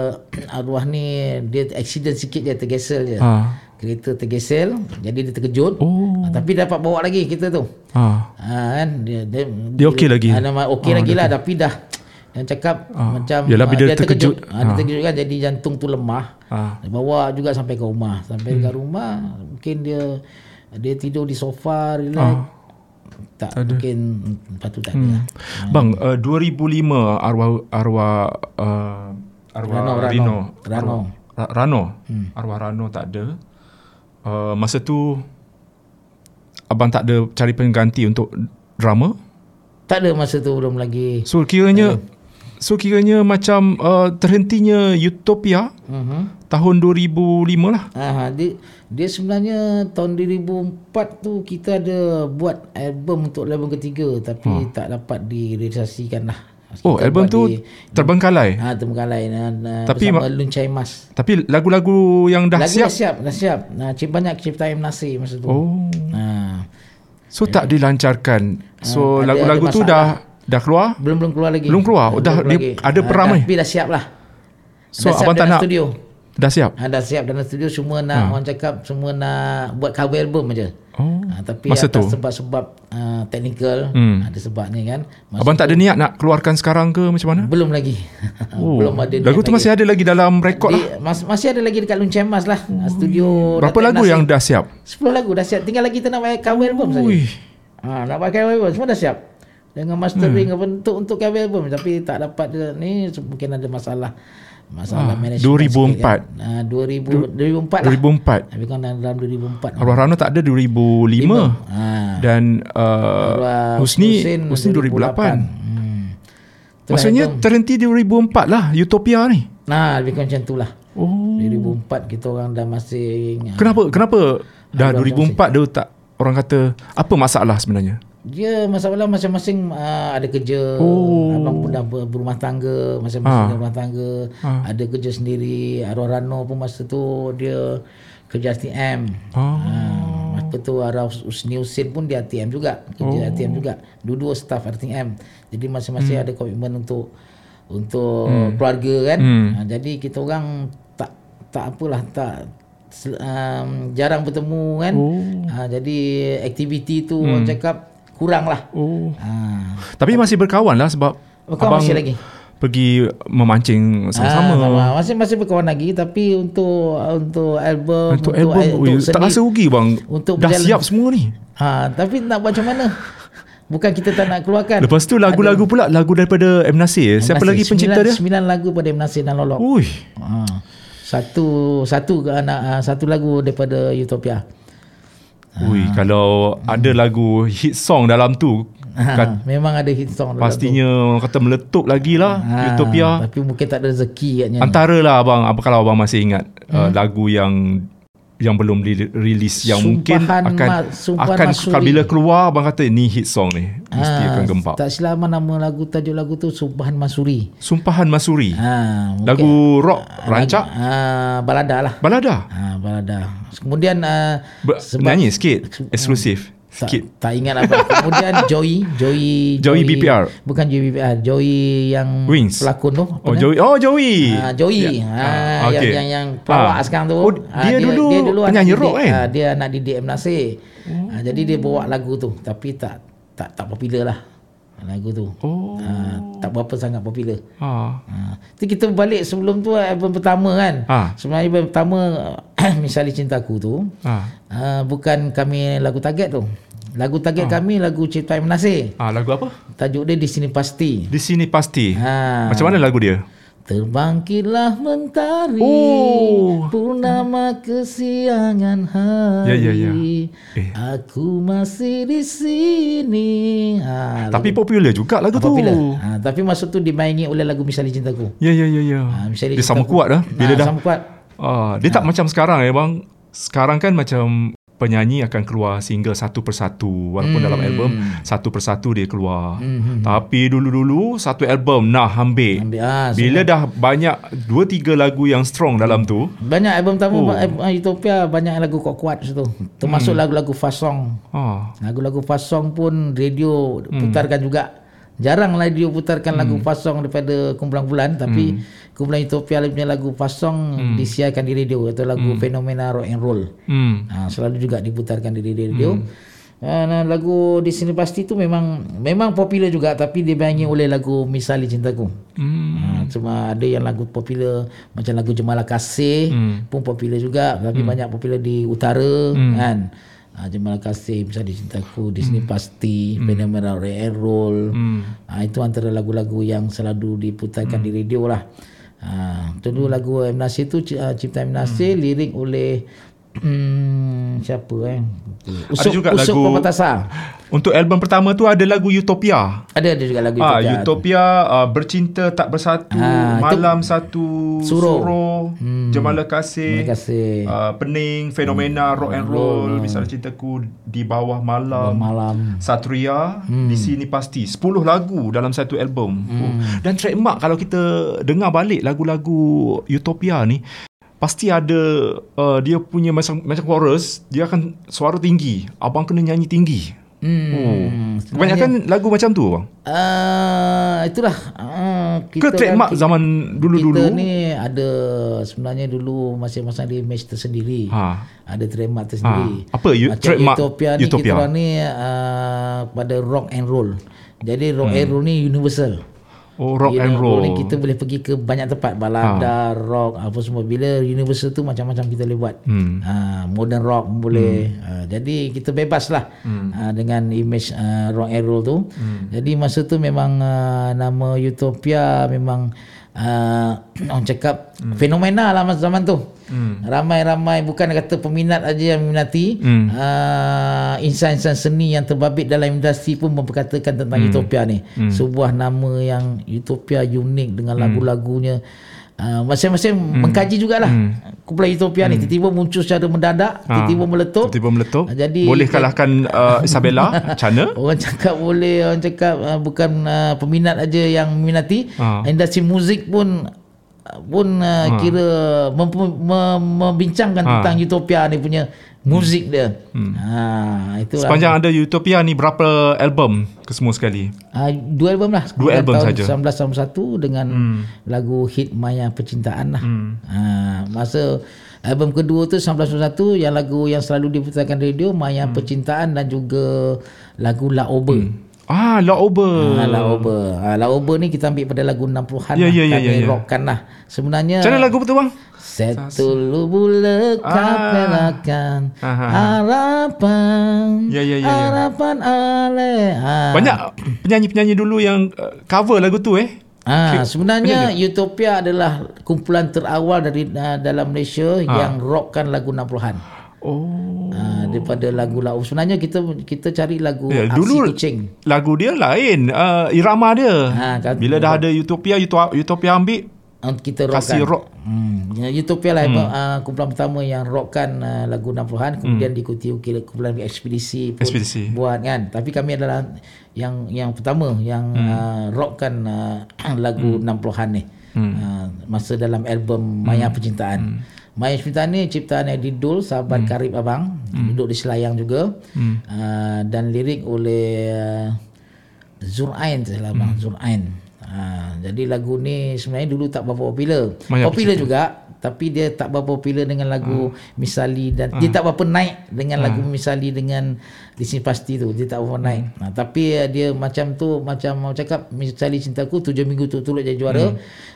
arwah ni dia accident sikit dia tergesel je. Ha. Kereta tergesel jadi dia terkejut. Oh. Ah, tapi dapat bawa lagi kita tu. Ha. Ha kan dia dia, Dia okey lagi? Nama okey lagi lah tapi dah yang cakap macam Yelah, ah, bila terkejut. Ah, dia terkejut kan jadi jantung tu lemah. Ha. Dia bawa juga sampai ke rumah. Sampai dekat rumah mungkin dia dia tidur di sofa relax. Tak, mungkin lepas tu tak ada. lah. Bang, uh, 2005 arwah arwah uh, arwah Rano, Rano. Rino. Rano. Arwah, Ra- Rano. Arwah Rano tak ada. Uh, masa tu abang tak ada cari pengganti untuk drama. Tak ada masa tu belum lagi. So kiranya so kiranya macam uh, terhentinya Utopia Uh-huh. tahun 2005 lah. Ah, dia, dia sebenarnya tahun 2004 tu kita ada buat album untuk album ketiga tapi tak dapat direalisasikan lah. Oh, Kita album buat tu di, terbengkalai. ah terbengkalai nah, Tapi bersama Luncai Mas. Tapi lagu-lagu yang dah Lagu siap. dah siap, dah siap. Nah, cip banyak ciptaan Nasir masa tu. Oh. Ah, So tak dilancarkan. So ada- lagu-lagu ada tu dah dah keluar. belum belum keluar lagi. Belum keluar? Oh, dah- keluar dia ada peramai? Tapi dah siap lah. So dah siap abang tak nak studio. dah siap. Ha, dah siap dalam studio semua nak orang cakap semua nak buat cover album aja. Oh. Ha, tapi Masa atas tu? sebab-sebab uh, teknikal Hmm. ada sebabnya kan. Masa Abang tak ada niat nak keluarkan sekarang ke macam mana? belum lagi. Oh. belum ada. Lagu tu masih ada lagi dalam rekod lah. mas, masih ada lagi dekat Luncai Mas lah. Studio Berapa lagu yang dah siap? 10 lagu dah siap. Tinggal lagi kita nak buat cover album saja. Ha, nak buat cover album semua dah siap. Dengan mastering Hmm. apa untuk untuk cover album tapi tak dapat dia, ni mungkin ada masalah masalah Ah, management 2004. sikit kan. Ha, 2000 2004 lah. 2004. Lebih kurang dalam 2004. Arwah Rano tak ada 2005 Ha. dan uh, Arwah Husni Husni 2008. Hmm. Tu Maksudnya album. terhenti di 2004 lah Utopia ni. Nah, lebih kurang macam tu lah. Oh. 2004 kita orang dah masih Kenapa kenapa dah Album 2004 dia tak orang kata apa masalah sebenarnya? Dia masalah masing-masing uh, ada kerja Oh. abang pun dah ber- berumah tangga masing-masing Ah. ada rumah tangga Ah. ada kerja sendiri arwah Rano pun masa tu dia kerja RTM Oh. Ah, apa tu arwah Usni Husin pun di RTM juga kerja RTM juga dua-dua staff RTM jadi masing-masing ada komitmen untuk untuk keluarga kan Hmm. Ah, jadi kita orang tak tak apalah tak um, jarang bertemu kan Oh. Ah, jadi aktiviti tu orang cakap kurang lah Oh. Ah. Tapi masih berkawan lah sebab Berkawan masih lagi. pergi memancing sama-sama. Ah, masih masih berkawan lagi tapi untuk untuk album untuk album eh, ui, tak seni- rasa rugi bang. untuk Dah berjalan- siap semua ni. ha, tapi nak buat macam mana bukan kita tak nak keluarkan Lepas tu lagu-lagu pula lagu daripada M Nasir. Siapa Nasir, lagi pencipta sembilan, dia? sembilan lagu pada M Nasir dan Lolok Ui. ha. satu satu anak ah, satu lagu daripada Utopia Ui, kalau ada lagu hit song dalam tu ha, memang ada hit song dalam pastinya orang kata meletup lagi lah tu. Ha, Utopia. tapi mungkin tak ada rezeki katnya Antara lah abang apa kalau abang masih ingat uh, Hmm. lagu yang yang belum rilis yang mungkin Sumpahan akan Ma- akan Masuri. bila keluar abang kata ni hit song ni mesti Ah, akan gempap. Tak silap nama lagu tajuk lagu tu Sumpahan Masuri. Sumpahan Masuri. Ha, Lagu rock rancak Ah, balada lah. balada. Ha, balada. Kemudian ah, Ber- sebab nyanyi sikit eksklusif sikit. tak ingat apa. Kemudian Joey, Joey, Joey BPR. Bukan Joey BPR, Joey yang Wings. pelakon tu. Oh? Joey. Oh Joey. Ah, Joey. Ya. Ha, Ah, yang, okey. yang yang pelawak Ah. sekarang tu. Oh, Ah, dia dulu anak penyanyi didik- rock kan? ah, dia anak didik M Nasir. Ah, jadi dia bawa lagu tu tapi tak tak tak popular lah lagu tu. Oh. Ah, tak berapa sangat popular. Ha. Ha. Tu kita balik sebelum tu album pertama kan. Ha. Sebenarnya album pertama Misalnya Cintaku tu Ha. uh, bukan kami lagu target tu. Lagu target kami lagu Cipta Nasir. Ah, lagu apa? Tajuk dia di sini pasti. Di sini pasti. Ha. Macam mana lagu dia? Terbangkitlah mentari Oh. Purnama kesiangan hari Ya, ya, ya. Eh. Aku masih di sini ha, Tapi popular juga lagu tu. popular. Ha, tapi masa tu dimaingi oleh lagu Misali Cintaku. Ya, ya, ya, ya. Ha, dia sama Cintaku. kuat dah. Bila ha, dah. Sama kuat. Ah, dia tak macam sekarang ya bang. Sekarang kan macam penyanyi akan keluar single satu persatu walaupun Hmm. dalam album satu persatu dia keluar. Tapi dulu-dulu satu album nah ambil. Ambil, ha, Bila dah banyak dua tiga lagu yang strong dalam tu, Banyak album pertama Oh. oh. Utopia banyak lagu kuat-kuat situ. Termasuk lagu-lagu fast song. ah, Lagu-lagu fast song pun radio putarkan juga. Jarang radio putarkan lagu fast song daripada kumpulan bulan tapi kumpulan Utopia punya lagu fast song disiarkan di radio atau lagu fenomena rock and roll. hmm, Ha, selalu juga diputarkan di radio. Hmm. Uh, lagu di sini pasti tu memang memang popular juga tapi dibangi oleh lagu Misali Cintaku. hmm, Ha, cuma ada yang lagu popular macam lagu Jemalah Kasih Hmm. pun popular juga tapi banyak popular di utara kan. Ha, Jemalah Kasih misalnya di Cintaku di sini pasti Fenomena Rock and Roll. hmm. Ha, itu antara lagu-lagu yang selalu diputarkan di radio lah. Ha, tu dulu lagu M Nasir tu ci- ah, cipta M Nasir lirik oleh hmm, siapa eh? Usuk, juga Usuk lagu- Pematasa. Untuk album pertama tu ada lagu Utopia. Ada ada juga lagu Ah, Utopia. Utopia uh, bercinta tak bersatu, Ah, itu- malam satu Suruh. suruh, Jemalah kasih, Terima kasih. uh, pening, fenomena rock and roll, misalnya cintaku di bawah malam, Malam. Satria, di sini pasti 10 lagu dalam satu album. Oh. Dan trademark kalau kita dengar balik lagu-lagu Utopia ni pasti ada uh, dia punya macam macam chorus, dia akan suara tinggi. Abang kena nyanyi tinggi. Hmm. Oh. Kebanyakan lagu macam tu bang. Uh, itulah uh, Ke trademark kita, zaman dulu-dulu? Kita ni ada sebenarnya dulu masing-masing ada image tersendiri. Ha. Ada trademark tersendiri. Ha. Apa you- Macam trademark Utopia ni Utopia? kita orang ni uh, pada rock and roll. Jadi rock and roll ni universal. Oh rock You and know, roll. ni kita boleh pergi ke banyak tempat balada, rock apa semua. Bila universal tu macam-macam kita boleh buat. Hmm. Ha, modern rock boleh. Ha, jadi kita bebas lah ha, dengan image uh, rock and roll tu. Jadi masa tu memang uh, nama Utopia memang uh, orang cakap fenomena lah masa zaman tu. Ramai-ramai bukan kata peminat aja yang minati. Uh, insan-insan seni yang terbabit dalam industri pun memperkatakan tentang Utopia ni. Sebuah nama yang Utopia unik dengan lagu-lagunya. Uh, masing-masing mengkaji jugalah. Kumpulan Utopia ni tiba-tiba muncul secara mendadak tiba-tiba meletup. Tiba-tiba meletup. Ah, jadi- Boleh kalahkan uh, Isabella, Chana. orang cakap boleh orang cakap uh, bukan uh, peminat aja yang meminati Ah. industri muzik pun pun uh, kira mem- mem- membincangkan tentang Utopia ni punya muzik dia. Ha itulah. Sepanjang ada Utopia ni berapa album ke semua sekali? Uh, dua album lah. Dua album saja. 1991 dengan lagu hit Maya Percintaan lah. Ha, masa album kedua tu 1991 yang lagu yang selalu diputarkan radio Maya Percintaan dan juga lagu La Ober. Ah, La Ober. Ha, La Ober. La Ober ni kita ambil pada lagu 60-an Ya, lah. ya, ya, Kami ya, ya. rockkan lah. Sebenarnya Macam mana lagu betul bang? Setulu bula kapelakan Aha. harapan Ya, ya, ya, ya. harapan ale ha. Banyak penyanyi-penyanyi dulu yang uh, cover lagu tu eh. Ah, sebenarnya Utopia adalah kumpulan terawal dari uh, dalam Malaysia yang rockkan lagu 60-an. Oh. Ah, daripada lagu lagu sebenarnya kita kita cari lagu Ya, Aksi dulu Kucing. lagu dia lain, uh, irama dia. Ha, kan- Bila dah ada Utopia, Utopia, ambil Ah, kita rockkan. kasih rock. Hmm. Ya, Utopia lah hmm. uh, kumpulan pertama yang rockkan uh, lagu 60-an kemudian diikuti ukir kumpulan ekspedisi pun Ekspedisi. buat kan. Tapi kami adalah yang yang pertama yang hmm. uh, rockkan uh, lagu hmm. 60-an ni. Hmm. Uh, masa dalam album Maya Percintaan. Hmm. Maya Percintaan ni ciptaan Eddie Dul, sahabat hmm. karib abang, hmm. duduk di Selayang juga. Hmm. Uh, dan lirik oleh uh, Zurain saya abang, hmm. Zurain. Ha, jadi lagu ni sebenarnya dulu tak berapa popular. Maya popular juga tapi dia tak berapa popular dengan lagu Misali dan dia tak berapa naik dengan lagu Misali dengan di sini pasti tu dia tak berapa naik. Ha, tapi uh, dia macam tu macam mau cakap Misali cintaku tujuh minggu tu turut jadi juara.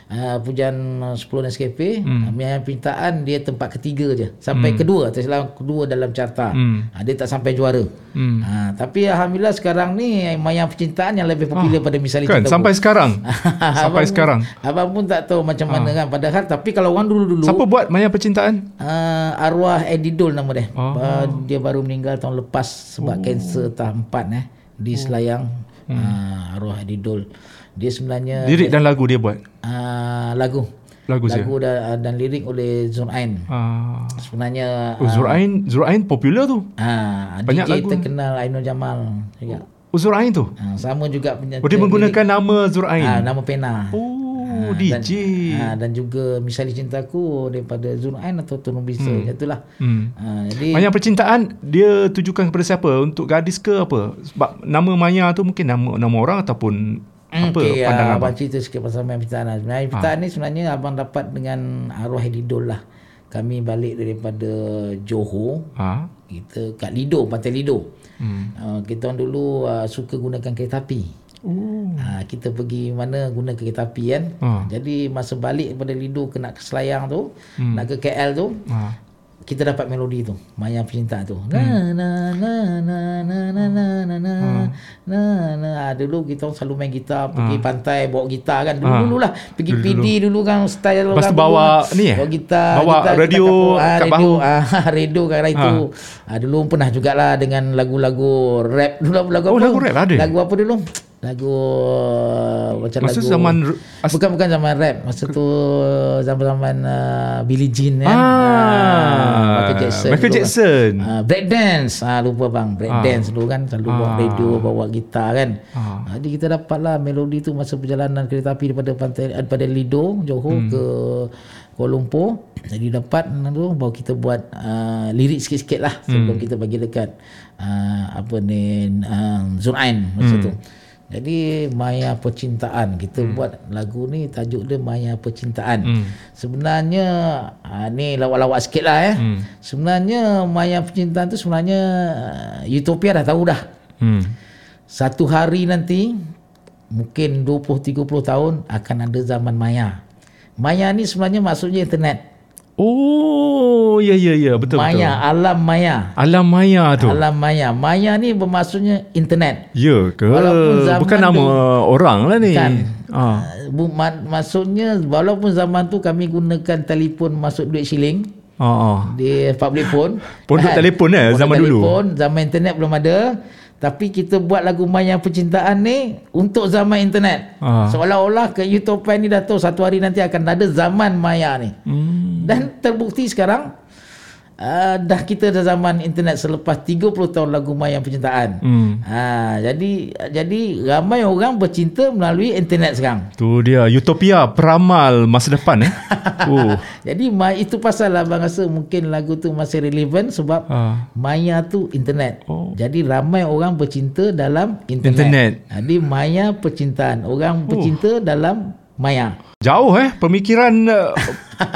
Uh, pujian uh, 10 SKP hmm. uh, pintaan dia tempat ketiga je sampai hmm. kedua salah kedua dalam carta hmm. uh, dia tak sampai juara hmm. uh, tapi alhamdulillah sekarang ni maya percintaan yang lebih popular oh. pada misalnya kan, sampai sekarang sampai abang sekarang pun, abang pun tak tahu macam mana kan padahal tapi kalau orang dulu-dulu siapa buat maya percintaan uh, arwah Eddie Dole nama dia oh. uh, dia baru meninggal tahun lepas sebab oh. kanser tahap 4 eh di Selayang hmm. uh, arwah Dole dia sebenarnya lirik dan lagu dia buat uh, lagu lagu, lagu dan, dan lirik oleh Zurain. Ah. Sebenarnya oh, Zurain uh, Zurain popular tu. Ah, Banyak DJ lagu terkenal Ainul Jamal juga. Oh, Zurain tu. Ah, sama juga punya. Oh, dia menggunakan lirik. nama Zurain. Ah, nama pena. Oh, ah, DJ. Dan, ah, dan juga Misalnya Cintaku daripada Zurain atau Tunung Bisa. Hmm. Itulah. Hmm. Ah, jadi Maya percintaan dia tujukan kepada siapa? Untuk gadis ke apa? Sebab nama Maya tu mungkin nama nama orang ataupun Hmm, apa okay, pandangan uh, abang? cerita sikit pasal main petaan lah. Main petaan ha. ni sebenarnya abang dapat dengan arwah Lidol lah. Kami balik daripada Johor. Ha. Kita kat Lido, Pantai Lido. Hmm. Uh, kita orang dulu uh, suka gunakan kereta api. Uh, kita pergi mana guna kereta api kan. Ha. Jadi masa balik daripada Lido ke nak ke Selayang tu, hmm. nak ke KL tu, ha. kita dapat melodi tu Maya Percintaan tu. Na na na na na na na na na na na. Dulu kita selalu main gitar pergi pantai bawa gitar kan? Dulu dulu lah pergi PD dulu kan style Lepas bawa ni eh? Bawa gitar bawa gitar, radio kat radio, bahu ah, radio kat itu. Ah, dulu pernah jugalah dengan lagu-lagu rap. Dulu lagu oh, apa? lagu rap ada? Lagu apa dulu lagu uh, macam masa lagu zaman bukan bukan zaman rap masa tu zaman-zaman uh, Billie Jean kan ah, uh, Michael Jackson Michakan Jackson uh, ah, break dance ah lupa bang break ah. dance dulu kan selalu ah. bawa radio bawa gitar kan ah. jadi kita dapatlah melodi tu masa perjalanan kereta api daripada pantai daripada Lido Johor hmm. ke Kuala Lumpur jadi dapat tu baru kita buat uh, lirik sikit-sikit lah sebelum hmm. kita bagi dekat uh, apa ni uh, Zunain masa hmm. tu jadi Maya Percintaan kita hmm. buat lagu ni tajuk dia Maya Percintaan. Hmm. Sebenarnya ha, ni lawak-lawak sikit lah eh. Hmm. Sebenarnya Maya Percintaan tu sebenarnya uh, Utopia dah tahu dah. Hmm. Satu hari nanti mungkin 20 30 tahun akan ada zaman Maya. Maya ni sebenarnya maksudnya internet. Oh, ya ya ya, betul maya, betul. alam maya. Alam maya tu. Alam maya. Maya ni bermaksudnya internet. Ya ke? Bukan nama tu, orang lah ni. Kan. Ah. Uh, maksudnya walaupun zaman tu kami gunakan telefon masuk duit shilling. Oh, oh. Di public phone. Pondok kan? telefon eh zaman telefon, dulu. Telefon, zaman internet belum ada. Tapi kita buat lagu Maya Percintaan ni untuk zaman internet. Ha. Seolah-olah ke Utopia ni dah tahu satu hari nanti akan ada zaman Maya ni. Hmm. Dan terbukti sekarang Uh, dah kita dah zaman internet selepas 30 tahun lagu Mayang Percintaan. Hmm. Ha, jadi jadi ramai orang bercinta melalui internet sekarang. Tu dia utopia peramal masa depan eh. oh. Jadi itu pasal lah abang rasa mungkin lagu tu masih relevan sebab ha. Maya tu internet. Oh. Jadi ramai orang bercinta dalam internet. internet. Jadi Maya Percintaan. Orang oh. bercinta dalam Maya. Jauh eh pemikiran uh,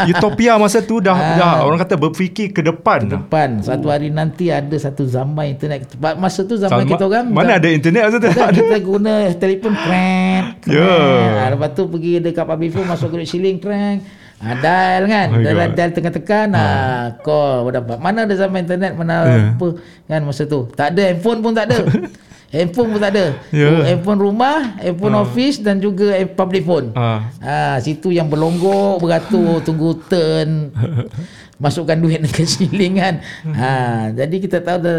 utopia masa tu dah, ha. dah orang kata berfikir ke depan. Ke depan. Satu hari nanti ada satu zaman internet. Masa tu zaman Sama, kita orang mana dah, ada internet masa tu? Kita, kita guna telefon crank. Ya. Yeah. Ha, lepas tu pergi dekat public phone masuk ke shilling crank. Ha, dial kan oh dial, dial tengah tekan ha. ha call dapat mana ada zaman internet mana yeah. apa kan masa tu tak ada handphone pun tak ada Handphone pun tak ada. Yeah. Oh, handphone rumah, handphone uh. office dan juga public phone. Uh. Ha, situ yang berlonggok, beratur, tunggu turn. Masukkan duit ke shilling kan. Ha, jadi kita tahu dah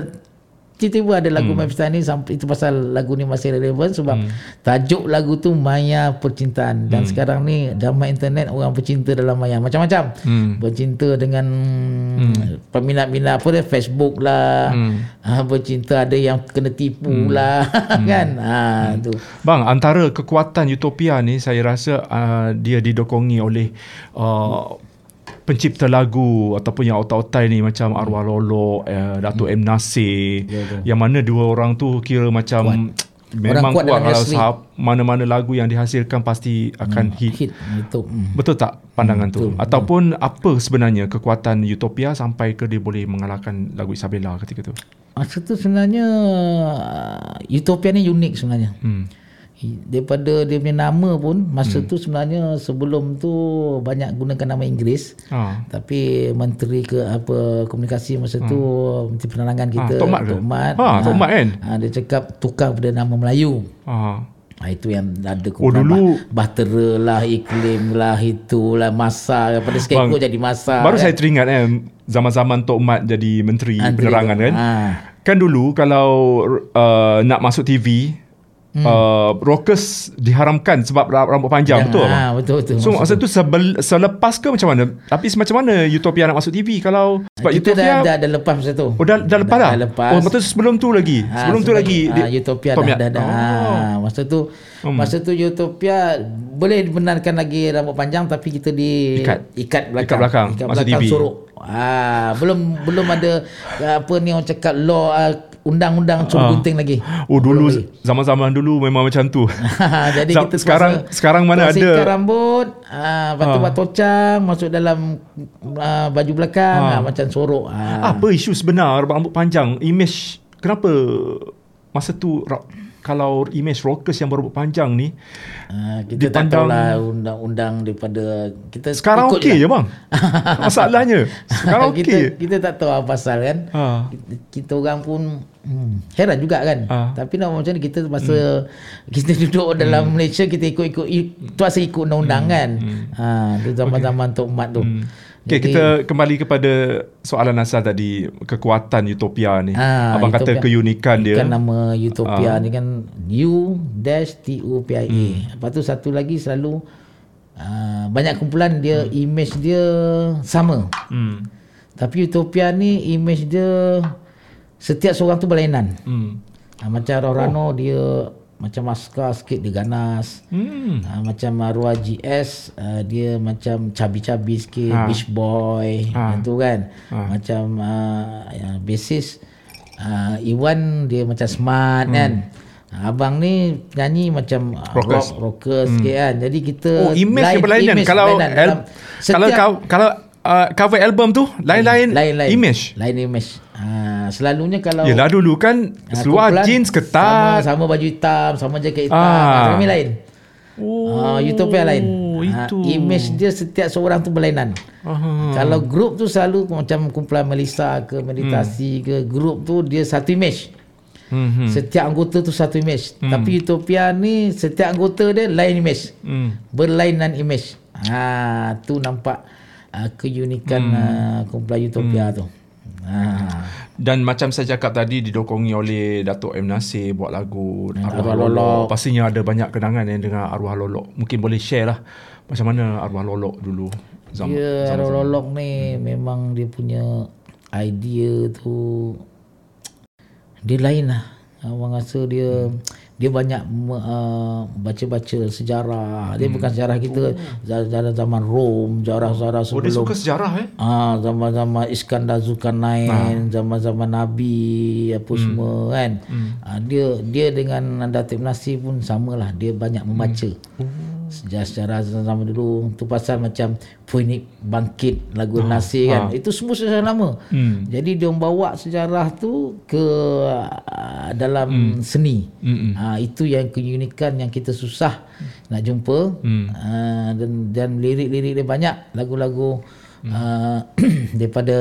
tiba-tiba ada lagu hmm. Mepstar ni sampai itu pasal lagu ni masih relevan sebab hmm. tajuk lagu tu Maya Percintaan dan hmm. sekarang ni dalam internet orang bercinta dalam maya macam-macam hmm. bercinta dengan hmm. peminat-minat apa dia Facebook lah hmm. ha, bercinta ada yang kena tipu hmm. lah hmm. kan ha, hmm. tu bang antara kekuatan Utopia ni saya rasa uh, dia didokongi oleh uh, pencipta lagu ataupun yang otak-otak ni macam Arwah Lolo, eh, Datuk hmm. M Nasir yeah, yeah. yang mana dua orang tu kira macam Kuat. memang kuat kuat, dalam kalau sahab, mana-mana lagu yang dihasilkan pasti akan hit. hit itu hmm. Betul tak pandangan tu? Ataupun apa sebenarnya kekuatan Utopia sampai ke dia boleh mengalahkan lagu Isabella ketika tu? masa tu sebenarnya uh, Utopia ni unik sebenarnya Hmm. Daripada dia punya nama pun masa tu sebenarnya sebelum tu banyak gunakan nama Inggeris Ha. tapi menteri ke apa komunikasi masa tu menteri penerangan kita Tok Mat ke? Tok Mat Ha, Tok Mat kan? ha, dia cakap tukar pada nama Melayu Ha. Ha, itu yang ada Oh, kumpulan dulu- bah- bahtera lah iklim lah itulah masa pada scarecrow jadi masa Baru kan? saya teringat kan zaman-zaman Tok Mat jadi menteri Ah, penerangan kan. ha. Kan dulu kalau uh, nak masuk TV hmm. uh, rockers diharamkan sebab ra- rambut panjang betul abang? ha, betul betul So masa tu sebel, selepas ke macam mana? Tapi macam mana Utopia nak masuk TV kalau sebab kita Utopia dah, dah, dah lepas masa tu Oh dah, dah lepas dah? dah lepas. Oh betul sebelum tu lagi? Ha, sebelum tu sebab- lagi ha, Utopia Tom dah, Yak? dah, dah. Oh. Ha, masa tu Hmm. masa tu Utopia boleh dibenarkan lagi rambut panjang tapi kita di Ikat. ikat belakang Ikat belakang, ikat masuk belakang TV. sorok ha, belum belum ada apa ni orang cakap law uh, undang-undang suruh Ah. gunting lagi Oh dulu Belum lagi. zaman-zaman dulu memang macam tu. Jadi kita sekarang- sekarang mana ada- ikat rambut, ah, lepas tu Ah. buat tocang, masuk dalam ah, baju belakang, ah. macam sorok. Ah. Apa isu sebenar rambut panjang? Image kenapa masa tu ra- kalau image rockers yang berambut panjang ni kita tak Dipandang- tahulah undang-undang daripada kita sekarang ikut okey je bang. Masalahnya sekarang kita, okey. kita tak tahu apa pasal kan. Ha. Kita, kita orang pun hmm, heran juga kan. Ah. Tapi nak macam ni kita masa kita duduk dalam Malaysia kita ikut-ikut i- terpaksa ikut undang-undang kan. Ha tu zaman-zaman Tok Mat tu. Okay, Jadi- kita kembali kepada soalan asal tadi kekuatan Utopia ni. Ah, Abang kata Utopia. keunikan dia. Kan nama Utopia Ah. ni kan U dash T U P I A. Hmm. Lepas tu satu lagi selalu uh, banyak kumpulan dia Hmm. image dia sama. Hmm. Tapi Utopia ni image dia setiap seorang tu berlainan. Hmm. Uh, macam Rorano oh. dia macam Maska sikit dia ganas. Hmm. Uh, macam Arwah GS uh, dia macam cabi-cabi sikit Ah. beach boy Ah. macam tu kan Ah. macam uh, ya, basis uh, Iwan dia macam smart Hmm. kan Abang ni nyanyi macam Rockers. rock rocker sikit kan. Jadi kita Oh, image lain- berlainan. image Kalau berlainan al- kalau setiap- kau kalau uh, cover album tu lain-lain lain-lain image. Lain image. Ha, selalunya kalau Yelah dulu kan ah, seluar kumpulan jeans ketat. sama, sama baju hitam, sama jaket hitam, Ah. ah. kami lain. Oh, Ah, Utopia lain. Ah, itu. image dia setiap seorang tu berlainan. Aha. Kalau grup tu selalu macam kumpulan Melissa ke meditasi hmm. ke grup tu dia satu image. Hmm. Hmm. Setiap anggota tu satu image. Hmm. Tapi Utopia ni setiap anggota dia lain image. Hmm. Berlainan image. Ha tu nampak uh, keunikan hmm. uh, kumpulan Utopia hmm. tu. Ha. Dan macam saya cakap tadi didokongi oleh Datuk M Nasir buat lagu Arwah, Arwah Lolok. Lolok. Pastinya ada banyak kenangan yang dengan Arwah Lolok. Mungkin boleh share lah macam mana Arwah Lolok dulu. Zaman, Ya, zaman, Rololok ni memang dia punya idea tu dia lain lah. Abang rasa dia dia banyak uh, baca-baca sejarah. Dia bukan sejarah kita sejarah zaman Rom, sejarah-sejarah Oh, dia sebelum suka sejarah eh? Ah zaman-zaman Iskandar Zulkarnain, zaman-zaman Nabi apa hmm. semua kan. Hmm. Ah, dia dia dengan Datuk Nasir pun samalah dia banyak membaca. Hmm. Sejarah-sejarah zaman dulu tu pasal macam Phoenix bangkit lagu Nasir kan. Itu semua sejarah lama. Hmm. Jadi dia membawa sejarah tu ke uh, dalam hmm. seni. Hmm. Ha, itu yang keunikan yang kita susah nak jumpa. Hmm. Uh, dan dan lirik-lirik dia banyak lagu-lagu hmm. uh, daripada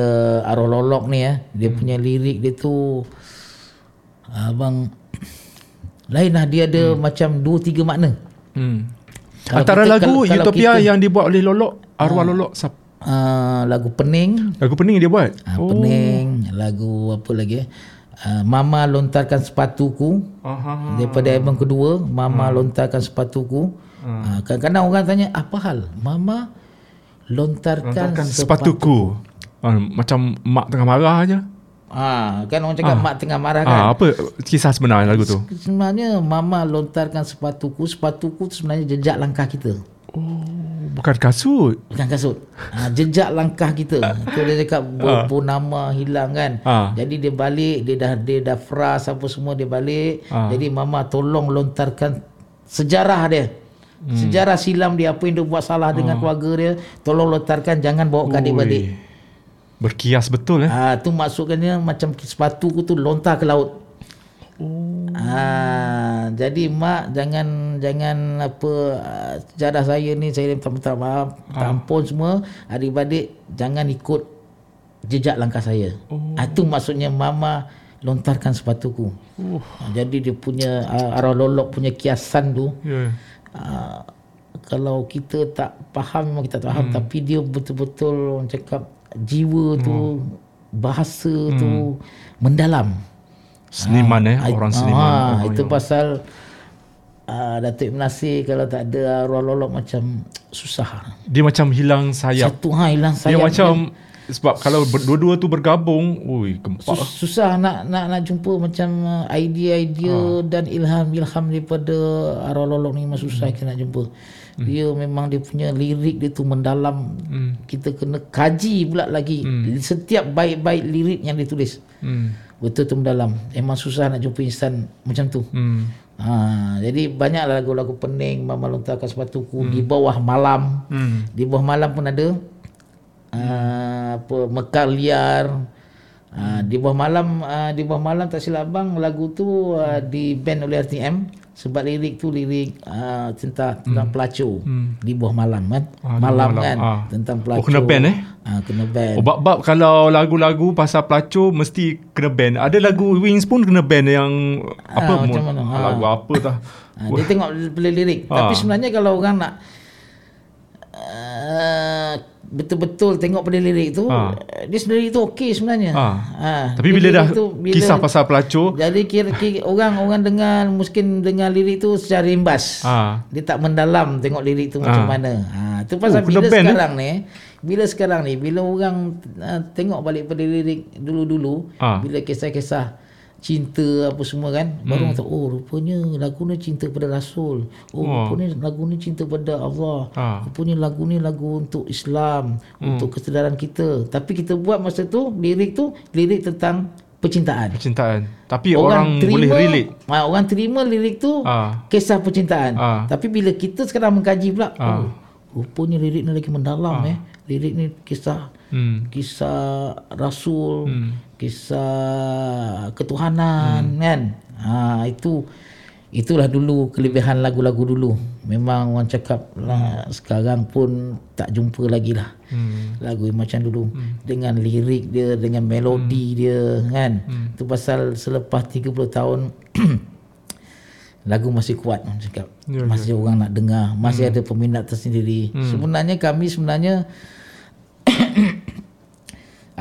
Arwah Lolok ni ya. Dia hmm. punya lirik dia tu abang lain lah dia ada hmm. macam dua tiga makna. Hmm. Kalau Antara kita- lagu kalau- kalau Utopia kita- yang dibuat oleh Lolok, Arwah Lolok siapa? Uh, lagu Pening, Lagu pening dia buat. uh, Pening, lagu apa lagi? Uh, Mama lontarkan sepatuku. Aha. Daripada album kedua Mama lontarkan sepatuku ha. Kadang-kadang orang tanya Apa hal Mama lontarkan, Lontarkan sepatu sepatuku. Ah, macam mak tengah marah aja. Ha, Kan orang cakap Mak tengah marah kan Ah, apa kisah sebenar lagu tu? Sebenarnya Mama lontarkan sepatuku Sepatuku tu sebenarnya jejak langkah kita Oh, bukan kasut. Bukan kasut. Ha, jejak langkah kita. Tu dia cakap berpunama hilang kan. Ah. Jadi dia balik, dia dah dia dah fras apa semua dia balik. Ah. Jadi mama tolong lontarkan sejarah dia. Hmm. Sejarah silam dia apa yang dia buat salah dengan keluarga dia, tolong lontarkan jangan bawa ke adik-beradik. Berkias betul eh. Ah tu maksudnya macam sepatu ku tu lontar ke laut. Oh. Ah jadi mak jangan jangan apa ah, sejarah saya ni saya minta minta maaf, minta ampun semua adik-adik jangan ikut jejak langkah saya. Oh. Ah tu maksudnya mama lontarkan sepatuku. Uh. Ah, jadi dia punya ah, arah lolok punya kiasan tu Ya. Yeah. uh, kalau kita tak faham memang kita tak faham hmm. tapi dia betul-betul orang cakap jiwa tu bahasa tu mendalam Seniman eh, Ah, orang seniman. ah, Oh, itu ya. pasal uh, Datuk Ibn Nasir kalau tak ada arwah lolok macam susah Dia macam hilang sayap. satu ha hilang Dia sayap macam sebab kalau berdua-dua tu bergabung, ui gempak. Sus- susah nak nak nak jumpa macam idea-idea dan ilham-ilham daripada arwah lolok ni memang susah kita nak jumpa. Dia memang dia punya lirik dia tu mendalam. Kita kena kaji pula lagi setiap baik-baik lirik yang ditulis. Hmm. Betul tu mendalam. Memang susah nak jumpa insan macam tu. Hmm. Ha, jadi banyaklah lagu-lagu pening Mama lontarkan sepatuku di bawah malam. Hmm. Di bawah malam pun ada uh, apa mekar liar. Uh, di bawah malam uh, di bawah malam tak silap abang lagu tu uh, di band oleh RTM sebab lirik tu lirik uh, tentang tentang pelacur di bawah malam kan Ah, malam, malam. kan Ah. tentang Oh, pelacur kena ban, eh? uh, kena ban Oh, bab-bab kalau lagu-lagu pasal pelacur mesti kena ban. Ada lagu Wings pun kena ban yang apa Ah, macam mana? ah, Ah. lagu apa tah. Ha, dia tengok lirik. Ah. Tapi sebenarnya kalau orang nak uh, betul-betul tengok pada lirik tu, Ah. dia sendiri tu okey sebenarnya. Ah. Ha, Tapi bila dah tu, bila- kisah pasal pelacur, jadi kira-kira orang orang dengar mungkin dengar lirik tu secara imbas. ah, Dia tak mendalam tengok lirik tu macam Ah. mana. Ha, tu pasal Oh, bila ban, eh? sekarang ni, bila sekarang ni, bila orang uh, tengok balik pada lirik dulu-dulu, Ah. bila kisah-kisah cinta apa semua kan, baru orang tahu oh rupanya lagu ni cinta pada Rasul. Oh, Oh. rupanya lagu ni cinta pada Allah. Ah. Rupanya lagu ni lagu untuk Islam, Hmm. untuk kesedaran kita. Tapi kita buat masa tu lirik tu lirik tentang percintaan. percintaan. Tapi orang, boleh relate. Ha, orang terima lirik tu Ah. kisah percintaan. Ah. Tapi bila kita sekarang mengkaji pula, Ah. oh, rupanya lirik ni lagi mendalam eh. Lirik ni kisah Hmm. kisah rasul, kisah ketuhanan kan. Ha itu itulah dulu kelebihan lagu-lagu dulu. Memang orang cakap lah, sekarang pun tak jumpa lagi lah. Hmm. Lagu yang macam dulu dengan lirik dia, dengan melodi dia kan. Itu pasal selepas 30 tahun lagu masih kuat orang cakap. Ya, masih orang nak dengar, masih ada peminat tersendiri. Sebenarnya kami sebenarnya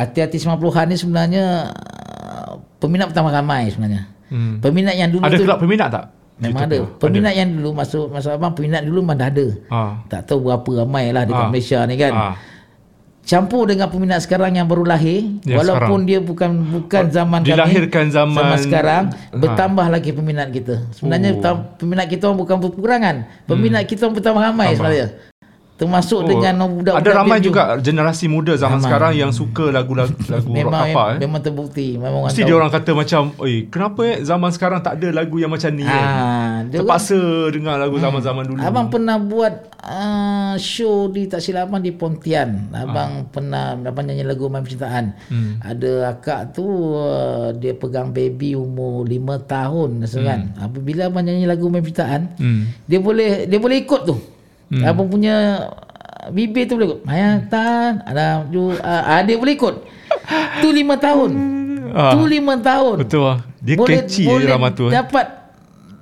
hati-hati 90-an ni sebenarnya peminat pertama ramai sebenarnya. Hmm. Peminat yang dulu Ada tu kelab peminat tak? memang ada. Peminat yang dulu masuk masuk abang peminat dulu memang dah ada. Ah. Tak tahu berapa ramai lah dekat Ah. Malaysia ni kan. Ah. Campur dengan peminat sekarang yang baru lahir Ya, walaupun dia bukan bukan zaman dilahirkan kami zaman- zaman sekarang Ha. bertambah lagi peminat kita. Sebenarnya Oh. peminat kita bukan berkurangan. Peminat kita orang bertambah ramai sebenarnya. Termasuk dengan budak-budak Oh. Ada ramai Biaju. juga generasi muda zaman sekarang yang suka lagu-lagu lagu rock memang apa eh. memang terbukti memang orang Mesti dia orang kata macam, "Oi, kenapa eh zaman sekarang tak ada lagu yang macam ni?" eh?" Dia orang- Terpaksa dengar lagu zaman-zaman dulu. Abang pernah buat uh, show di tak silap abang di Pontian. Abang pernah abang nyanyi lagu Main Percintaan. Hmm. Ada akak tu uh, dia pegang baby umur 5 tahun rasa kan. Apabila abang nyanyi lagu Main Percintaan, Hmm. dia boleh dia boleh ikut tu. Hmm. Abang punya uh, bibir tu boleh ikut. Mayatan ada uh, uh, dia boleh ikut. tu 5 tahun. Ah. Tu 5 tahun. Betul lah. Dia boleh, catchy boleh drama tu. eh. dapat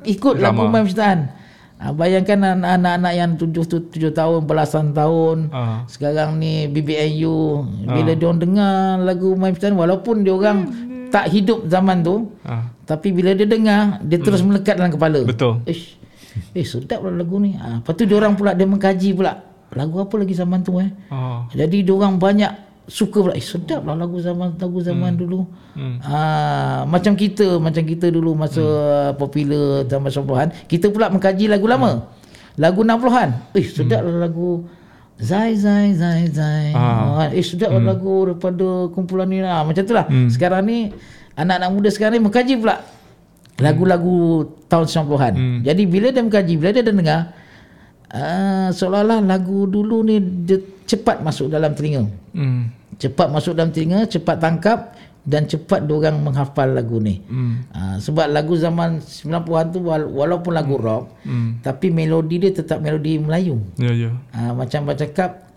ikut lagu. Main Percintaan. Ha, bayangkan anak-anak yang tujuh, tu- tujuh tahun, belasan tahun. Ah. Sekarang ni BBNU. Bila dia orang dengar lagu Main Percintaan, walaupun dia orang tak hidup zaman tu. Ah. Tapi bila dia dengar, dia terus melekat dalam kepala. Betul. Ish, eh sedap lah lagu ni. Ha, lepas tu orang pula, dia mengkaji pula. Lagu apa lagi zaman tu eh. Ah. Jadi orang banyak suka pula. Eh sedap lah lagu zaman lagu zaman dulu. Hmm. Ah, macam kita, macam kita dulu masa hmm. popular zaman 90-an, kita pula mengkaji lagu lama. lagu 60-an. Eh sedap hmm. lagu Zai Zai Zai Zai. Ah. Eh sedap hmm. lagu daripada kumpulan ni lah. Macam tu lah. Hmm. Sekarang ni anak-anak muda sekarang ni mengkaji pula lagu-lagu tahun 90-an. Hmm. Jadi bila dia mengkaji, bila dia dengar uh, seolah-olah lagu dulu ni dia cepat masuk dalam telinga. Hmm. Cepat masuk dalam telinga, cepat tangkap dan cepat diorang menghafal lagu ni. Hmm. Uh, sebab lagu zaman 90-an tu walaupun lagu hmm. rock, hmm. tapi melodi dia tetap melodi Melayu. Ya yeah, ya. Yeah. Uh, macam baca cakap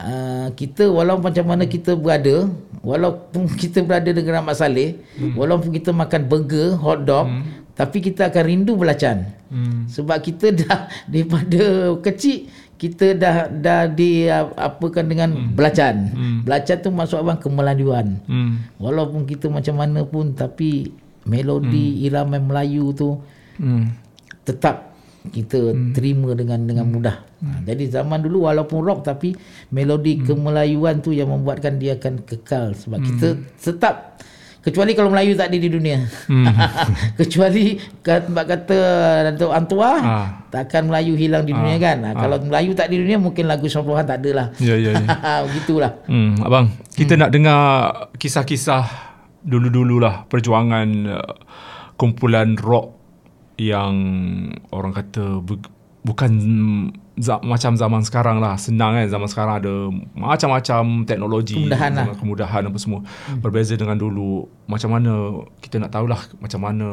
Uh, kita walaupun macam mana kita berada walaupun kita berada di negara Mak Saleh hmm. walaupun kita makan burger hot dog hmm. tapi kita akan rindu belacan hmm. sebab kita dah daripada kecil kita dah dah di apakan dengan hmm. belacan hmm. belacan tu masuk abang kemelayuan hmm. walaupun kita macam mana pun tapi melodi hmm. irama Melayu tu hmm. tetap kita hmm. terima dengan dengan hmm. mudah. Hmm. jadi zaman dulu walaupun rock tapi melodi hmm. kemelayuan tu yang membuatkan dia akan kekal sebab hmm. kita tetap kecuali kalau Melayu tak ada di dunia. Hmm. kecuali tempat kata Datuk Antua ha. takkan Melayu hilang di dunia ha. kan. Ha. Kalau Melayu tak di dunia mungkin lagu 90-an tak ada lah. Ya ya ya. Begitulah. Hmm abang, kita hmm. nak dengar kisah-kisah dulu-dululah perjuangan uh, kumpulan rock yang orang kata bu, bukan za, macam zaman sekarang lah senang kan zaman sekarang ada macam-macam teknologi kemudahan, lah. kemudahan apa semua hmm. berbeza dengan dulu macam mana kita nak tahulah macam mana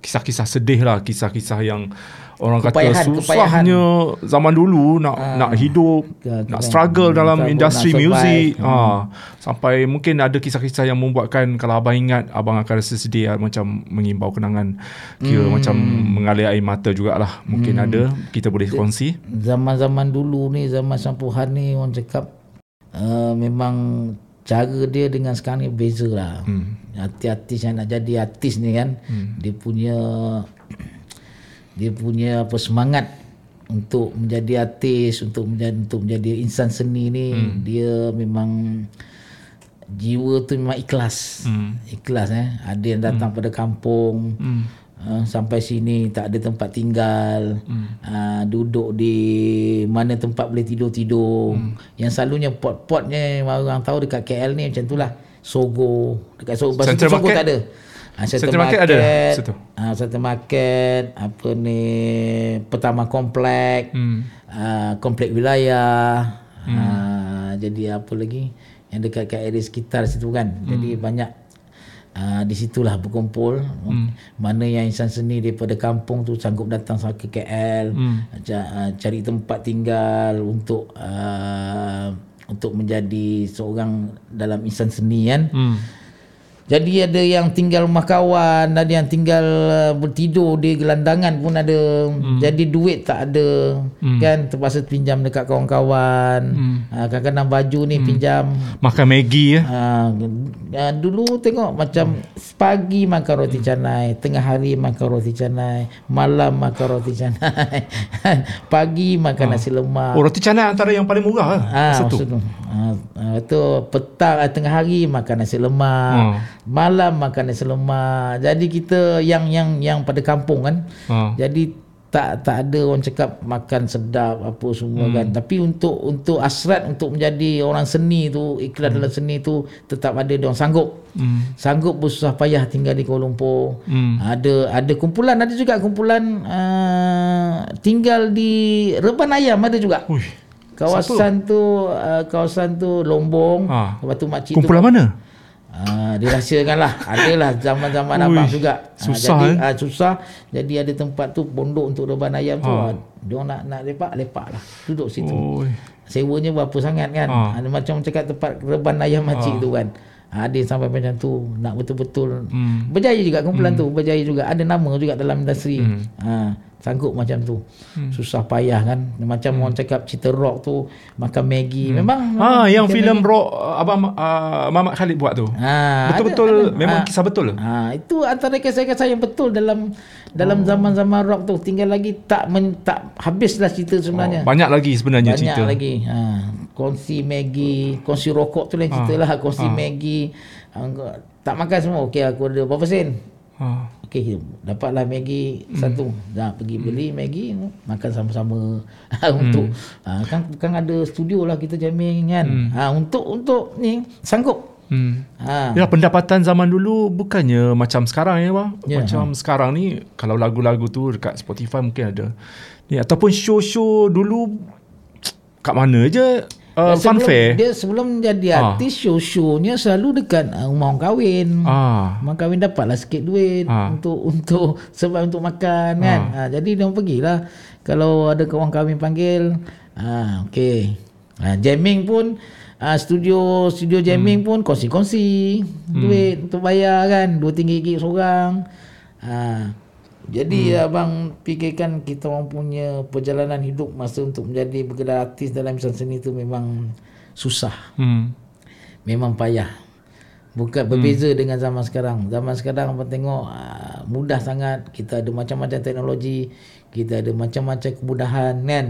kisah-kisah sedih lah kisah-kisah yang orang kepayahan, kata susahnya kepayahan. zaman dulu nak uh, nak hidup ke, nak struggle dalam industri muzik hmm. ha, sampai mungkin ada kisah-kisah yang membuatkan kalau abang ingat abang akan rasa sedih lah, macam mengimbau kenangan kira hmm. macam mengalir air mata jugalah mungkin hmm. ada kita boleh kongsi zaman-zaman dulu ni zaman sampuhan ni orang cakap uh, memang cara dia dengan sekarang ni beza lah. Hmm. Artis-artis yang nak jadi artis ni kan, hmm. dia punya dia punya apa semangat untuk menjadi artis, untuk menjadi untuk menjadi insan seni ni, hmm. dia memang jiwa tu memang ikhlas. Hmm. Ikhlas eh. Ada yang datang hmm. pada kampung. Hmm. Uh, sampai sini tak ada tempat tinggal. Hmm. uh, duduk di mana tempat boleh tidur-tidur. Hmm. yang selalunya pot-potnya orang tahu dekat KL ni macam itulah. Sogo. Dekat Sogo. Sogo tak ada. Uh, Central Market, market ada? Situ. uh, Central Market apa ni Pertama Komplek hmm. uh, Komplek Wilayah hmm. uh, jadi apa lagi? Yang dekat kat area sekitar situ kan. Hmm. jadi banyak Uh, di situlah berkumpul hmm. mana yang insan seni daripada kampung tu sanggup datang sampai ke KL hmm. uh, cari tempat tinggal untuk uh, untuk menjadi seorang dalam insan seni kan hmm. Jadi ada yang tinggal rumah kawan, ada yang tinggal uh, bertidur di gelandangan pun ada. Hmm. Jadi duit tak ada. Hmm. Kan terpaksa pinjam dekat kawan-kawan. Hmm. Ha, kadang-kadang baju ni hmm. pinjam. Makan Maggi ya. Ha, dulu tengok macam hmm. pagi makan roti canai, tengah hari makan roti canai, malam makan roti canai. pagi makan ha. nasi lemak. Oh roti canai antara yang paling murah lah. Ha, satu. Ha, itu petang tengah hari makan nasi lemak. Ha malam makan nasi lemak. Jadi kita yang yang yang pada kampung kan. Ha. Jadi tak tak ada orang cakap makan sedap apa semua hmm. kan. Tapi untuk untuk asrat untuk menjadi orang seni tu, ikhlas hmm. dalam seni tu tetap ada dia orang sanggup. Hmm. Sanggup bersusah payah tinggal di Kuala Lumpur. Hmm. Ada ada kumpulan, ada juga kumpulan uh, tinggal di Reban Ayam ada juga. Uish. Kawasan Satu. tu uh, kawasan tu Lombong. Ha. Lepas tu makcik kumpulan tu. Kumpulan mana? Ah, dirahsiakan lah. Adalah zaman-zaman abang juga. Ah, susah jadi, eh? ah, susah. Jadi ada tempat tu pondok untuk reban ayam tu. Ha. Dia nak nak lepak, lepak lah. Duduk situ. Ui. Sewanya berapa sangat kan? Ha. Ada macam cakap tempat reban ayam makcik ha. tu kan. Ada sampai macam tu. Nak betul-betul. Hmm. Berjaya juga kumpulan hmm. tu. Berjaya juga. Ada nama juga dalam industri. Hmm. Ha sanggup macam tu. Hmm. susah payah kan. Macam hmm. orang cakap cerita rock tu makan Maggi. Hmm. memang ha yang filem rock abang uh, Mamat Khalid buat tu. Ha, betul-betul ada, memang ha, kisah betul. Ha itu antara kisah-kisah yang betul dalam dalam oh. zaman-zaman rock tu. Tinggal lagi tak men, tak habislah cerita sebenarnya. Oh, banyak lagi sebenarnya banyak cerita. banyak lagi. Ha kongsi Maggi kongsi rokok tu lain cerita ha. lah kongsi ha. Maggi. Tak makan semua. Okey aku ada berapa sen? Ha okey dapatlah Maggi satu. Dah pergi beli Maggi makan sama-sama. Untuk ha, kan kan ada studio lah kita jamming kan? Ha, untuk untuk ni sanggup. Hmm. ha, Ya pendapatan zaman dulu bukannya macam sekarang ya bang. Ya, macam sekarang ni kalau lagu-lagu tu dekat Spotify mungkin ada. Ni ataupun show-show dulu kat mana je uh, sebelum, funfair. dia sebelum jadi Ah. artis show-shownya selalu dekat uh, rumah orang kahwin Ah. Mak kahwin dapatlah sikit duit Ha. untuk untuk sebab untuk makan kan. Ha. jadi dia pergilah kalau ada orang kahwin panggil. Ha okey. Ha, jamming pun ha, studio studio jamming pun kongsi-kongsi duit untuk bayar kan 2 ringgit seorang. Ha jadi abang fikirkan kita orang punya perjalanan hidup masa untuk menjadi bergelar artis dalam bidang seni itu memang susah Hmm. memang payah. Bukan berbeza hmm. dengan zaman sekarang. Zaman sekarang apa tengok uh, mudah sangat. Kita ada macam-macam teknologi, kita ada macam-macam kemudahan kan.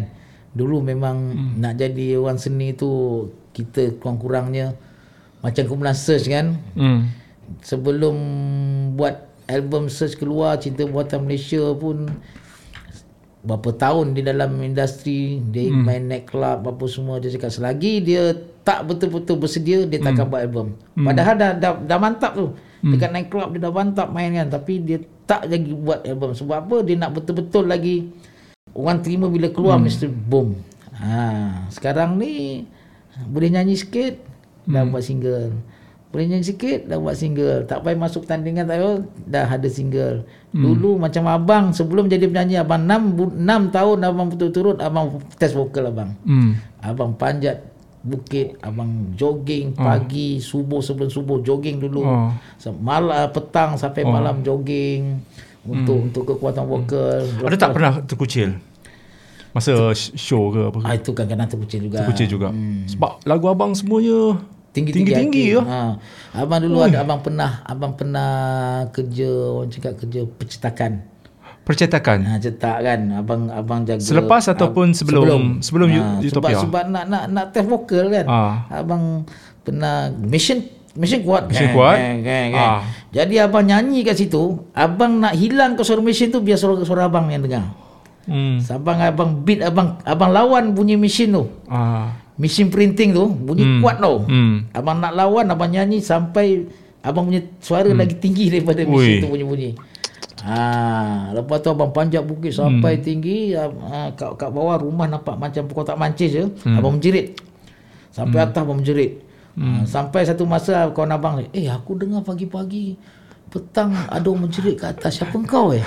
Dulu memang hmm. nak jadi orang seni tu kita kurang-kurangnya macam kumpulan search kan. Hmm. Sebelum buat album search keluar Cinta Buatan Malaysia pun berapa tahun di dalam industri dia hmm. main night club apa semua dia cakap selagi dia tak betul-betul bersedia dia takkan buat album hmm. padahal dah, dah dah mantap tu hmm. dekat night club dia dah mantap main kan tapi dia tak lagi buat album sebab apa dia nak betul-betul lagi orang terima bila keluar hmm. mesti boom ha sekarang ni boleh nyanyi sikit dah buat single boleh nyanyi sikit dah buat single. Tak payah masuk tandingan tak payah. Dah ada single. Dulu macam abang sebelum jadi penyanyi abang 6 bu- 6 tahun abang betul-turut abang test vokal abang. Hmm. abang panjat bukit abang jogging pagi subuh sebelum subuh jogging dulu. Oh. oh. malam petang sampai malam jogging untuk untuk kekuatan vokal. Ada tak pernah terkucil? Masa sh- show ke apa? ah, itu kadang-kadang terkucil juga. Terkucil juga. Sebab lagu abang semuanya tinggi-tinggi tinggi-tinggi ya. Ha. Abang dulu ada abang pernah abang pernah kerja orang cakap kerja percetakan. Percetakan. Ha cetak kan abang abang jaga Selepas ataupun sebelum- sebelum ha, Utopia? Sebab sebab nak nak nak test vokal kan. Ah. Abang pernah mission mission kuat Mission kan, kuat? kan, kan, kan. Ah. Jadi abang nyanyi kat situ, abang nak hilang ke suara mesin tu biar suara suara abang yang dengar. Hmm. Sabang abang beat abang abang lawan bunyi mesin tu. Ah. Mesin printing tu bunyi Hmm. kuat tau. Hmm. Abang nak lawan abang nyanyi sampai abang punya suara lagi tinggi daripada Ui. mesin tu bunyi-bunyi. Ha, lepas tu abang panjat bukit sampai Hmm. tinggi ha, kat, kat bawah rumah nampak macam kotak mancis je. Hmm. Abang menjerit. Sampai atas abang menjerit. Ha, sampai satu masa kawan abang eh aku dengar pagi-pagi petang ada orang menjerit kat atas siapa kau eh?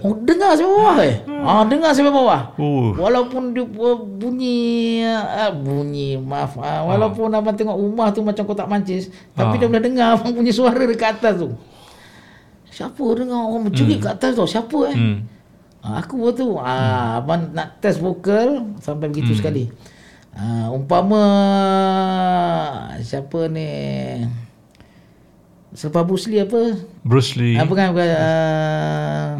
Oh dengar sampai bawah eh? Ah dengar sampai bawah. Oh. Walaupun dia uh, bunyi uh, bunyi maaf uh, walaupun abang tengok rumah tu macam kotak mancis tapi Ah. dia boleh dengar abang punya suara dekat atas tu. Siapa dengar orang berjerit kat atas tu? Siapa eh? Hmm. Ah, aku pun tu ah abang nak test vokal sampai begitu sekali. Ah umpama siapa ni Selepas Bruce Lee apa? Bruce Lee. Apa kan bukan uh,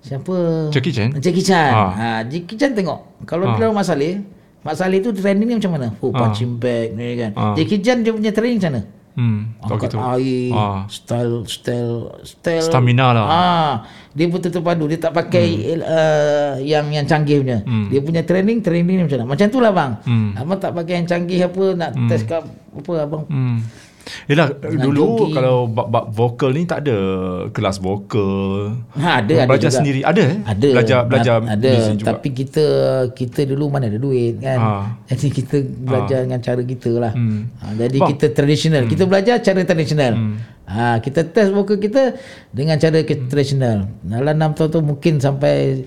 siapa? Jackie Chan? Jackie Chan. Ah. Ha, Jackie Chan tengok. Kalau Ah. dia lawan Mak Saleh, Mak Saleh tu training ni macam mana? Oh, Ah. punching bag ni kan. Ah. Jackie Chan dia punya training macam mana? Hmm. Angkat gitu. air, Ah. style, style, style. Stamina lah. Ah, dia betul terpadu. Dia tak pakai hmm. uh, yang yang canggih punya. Hmm. Dia punya training, training ni macam mana? Macam tu lah bang. Hmm. Abang tak pakai yang canggih apa, nak test kat apa abang. Hmm. Yelah dulu jogging. kalau bab-bab vokal ni tak ada kelas vokal. Ha, ada, ada belajar juga. sendiri. Ada eh? Ada. Belajar belajar A- ada. juga. Tapi kita kita dulu mana ada duit kan. Ha. Jadi kita belajar dengan cara kita lah. Hmm. Ha, jadi Bang. kita tradisional. Kita belajar cara tradisional. Ha, kita test vokal kita dengan cara kita tradisional. Dalam 6 tahun tu mungkin sampai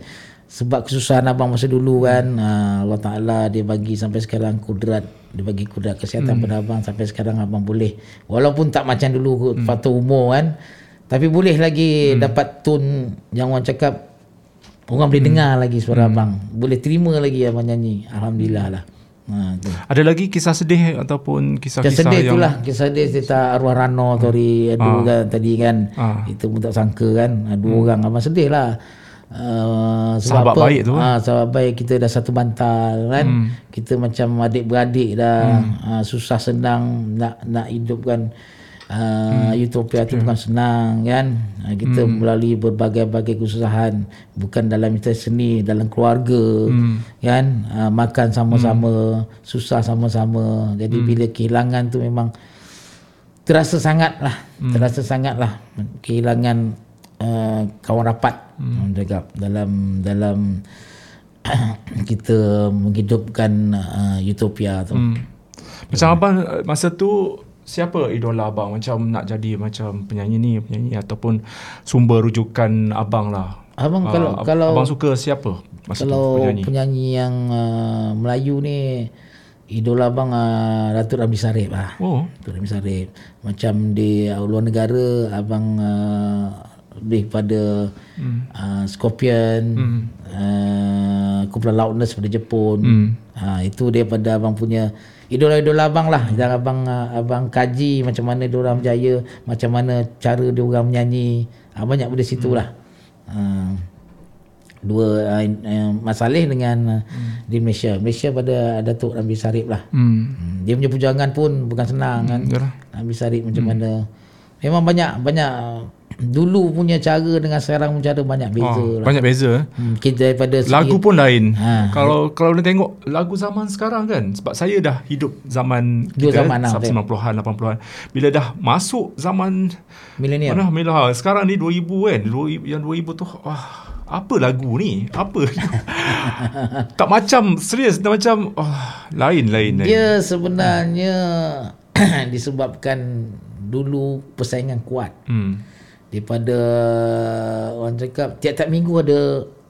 sebab kesusahan abang masa dulu kan ha, Allah Ta'ala dia bagi sampai sekarang kudrat dia bagi kudrat kesihatan pada abang sampai sekarang abang boleh. Walaupun tak macam dulu faktor umur kan tapi boleh lagi dapat tone yang orang cakap orang boleh dengar lagi suara abang. Boleh terima lagi abang nyanyi. Alhamdulillah lah. Ha, tu. Ada lagi kisah sedih ataupun Kisah kisah-kisah sedih yang itulah. Kisah sedih cerita arwah Rano Tori Adu kan tadi kan. Ah. Kita pun tak sangka kan. Ah, Dua orang. Abang sedih lah Uh, sebab Sahabat apa? baik tu, ah, Sahabat baik kita dah satu bantal kan? Kita macam adik-beradik dah. Ah, Susah senang Nak nak hidupkan Uh, Utopia tu bukan senang kan? Uh, kita Hmm. melalui berbagai-bagai kesusahan. Bukan dalam industri seni dalam keluarga Hmm. kan? Uh, makan sama-sama susah sama-sama. Jadi Hmm. bila kehilangan tu memang terasa sangat lah Hmm. terasa sangat lah kehilangan uh, kawan rapat Hmm. cakap dalam dalam kita menghidupkan uh, utopia tu Hmm. Macam abang eh, masa tu siapa idola abang macam nak jadi macam penyanyi ni penyanyi ataupun sumber rujukan abang lah. abang Ah, kalau ab- kalau abang suka siapa masa kalau tu penyanyi? penyanyi yang uh, Melayu ni idola abang uh, Datuk Ramli Sarip lah Oh. Datuk Ramli Sarip macam di uh, luar negara abang uh, lebih pada hmm. uh, Scorpion hmm. uh, kumpulan Loudness pada Jepun Hmm. ha, itu daripada abang punya idola-idola abang lah dan abang uh, abang kaji macam mana dia orang berjaya macam mana cara dia orang menyanyi ha, banyak benda situ lah ha, dua uh, uh, masalah dengan uh, di Malaysia Malaysia pada Datuk Ramli Sarip lah. Hmm, dia punya pujangan pun bukan senang kan. yalah. Nabi Sarip macam mana. Memang banyak banyak dulu punya cara dengan sekarang punya cara banyak beza Oh, lah. banyak beza. eh. Hmm, kita daripada Lagu pun lain. Ha. Kalau kalau dia tengok lagu zaman sekarang kan sebab saya dah hidup zaman Dua kita, zaman lah, eh, 90-an 80-an. Bila dah masuk zaman milenial. mana Mila sekarang ni 2000 kan. 2000, yang 2000 tu wah apa lagu ni? Apa? tak macam serius tak macam oh, lain lain lain. Dia sebenarnya disebabkan dulu persaingan kuat Hmm. daripada orang cakap tiap-tiap minggu ada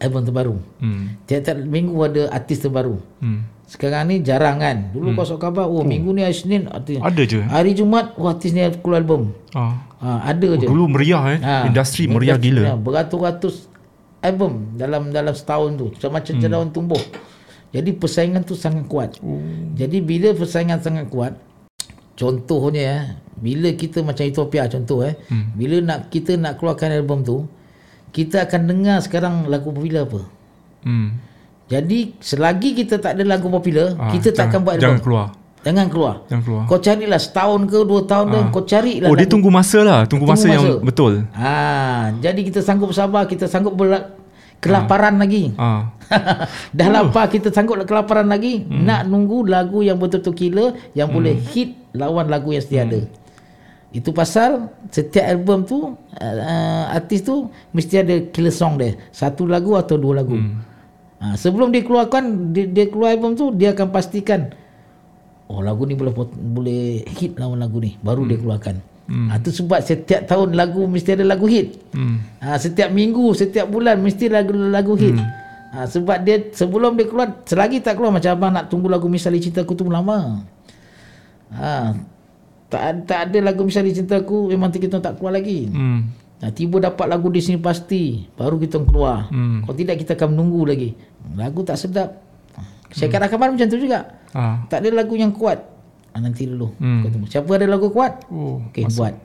album terbaru. Hmm. Tiap-tiap minggu ada artis terbaru. Hmm. Sekarang ni jarang kan. Dulu hmm. kau sok khabar oh, minggu ni hari Senin artis. Ada je. Hari Jumaat oh, artis ni keluar album. Ah. Ha, ada je. Dulu meriah eh. Ha, Industri meriah gila. Beratus-ratus album dalam dalam setahun tu. Macam hmm. daun tumbuh. Jadi persaingan tu sangat kuat. Oh. Jadi bila persaingan sangat kuat, contohnya eh, bila kita macam Utopia contoh eh, hmm. bila nak kita nak keluarkan album tu, kita akan dengar sekarang lagu popular apa. Hmm. Jadi selagi kita tak ada lagu popular, Ah, kita takkan jangan- buat album. Jangan keluar. Jangan keluar. Jangan keluar. Kau carilah setahun ke dua tahun dah kau carilah Oh dia tunggu masa lah Tunggu, Tunggu masa, yang betul Ha, jadi kita sanggup sabar, kita sanggup berla- kelaparan lagi. ah. Dah lapar kita sanggup kelaparan lagi. Hmm. Nak nunggu lagu yang betul-betul killer yang hmm. boleh hit lawan lagu yang setia hmm. ada. Itu pasal setiap album tu uh, artis tu mesti ada killer song dia. Satu lagu atau dua lagu. Hmm. Ha, sebelum dia keluarkan dia, dia keluar album tu dia akan pastikan oh lagu ni boleh boleh hit lawan lagu ni baru hmm. dia keluarkan. Hmm. Ha, tu sebab setiap tahun lagu mesti ada lagu hit. Hmm. Ha, setiap minggu, setiap bulan mesti lagu-lagu hit. Hmm. Ha, sebab dia sebelum dia keluar, selagi tak keluar macam abang nak tunggu lagu Misalnya Cintaku tu lama. Ha, tak, tak ada lagu Misalnya Cintaku memang kita tak keluar lagi. Hmm. Ha, tiba dapat lagu di sini pasti, baru kita keluar. Hmm. Kalau tidak kita akan menunggu lagi. Lagu tak sedap. Syekat hmm. Akaman macam tu juga. Ah. Tak ada lagu yang kuat. Ha, nanti dulu. Hmm. Siapa ada lagu kuat? Oh, Okey, buat.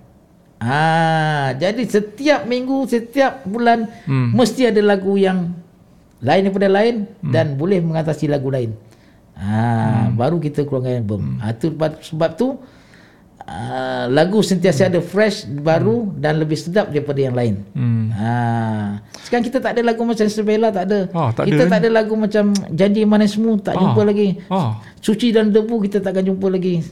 Ah, jadi setiap minggu, setiap bulan Hmm. mesti ada lagu yang lain daripada lain hmm. dan boleh mengatasi lagu lain. Ah, hmm. baru kita keluarkan album. Hmm. Ah, tu sebab tu ah, lagu sentiasa ada fresh, baru hmm. dan lebih sedap daripada yang lain. Hmm. Ah, sekarang kita tak ada lagu macam Sebela tak ada. Ah, tak kita ada, tak ada lagu macam Janji Manismu tak Ah. jumpa lagi. Ah. Suci dan debu kita takkan jumpa lagi.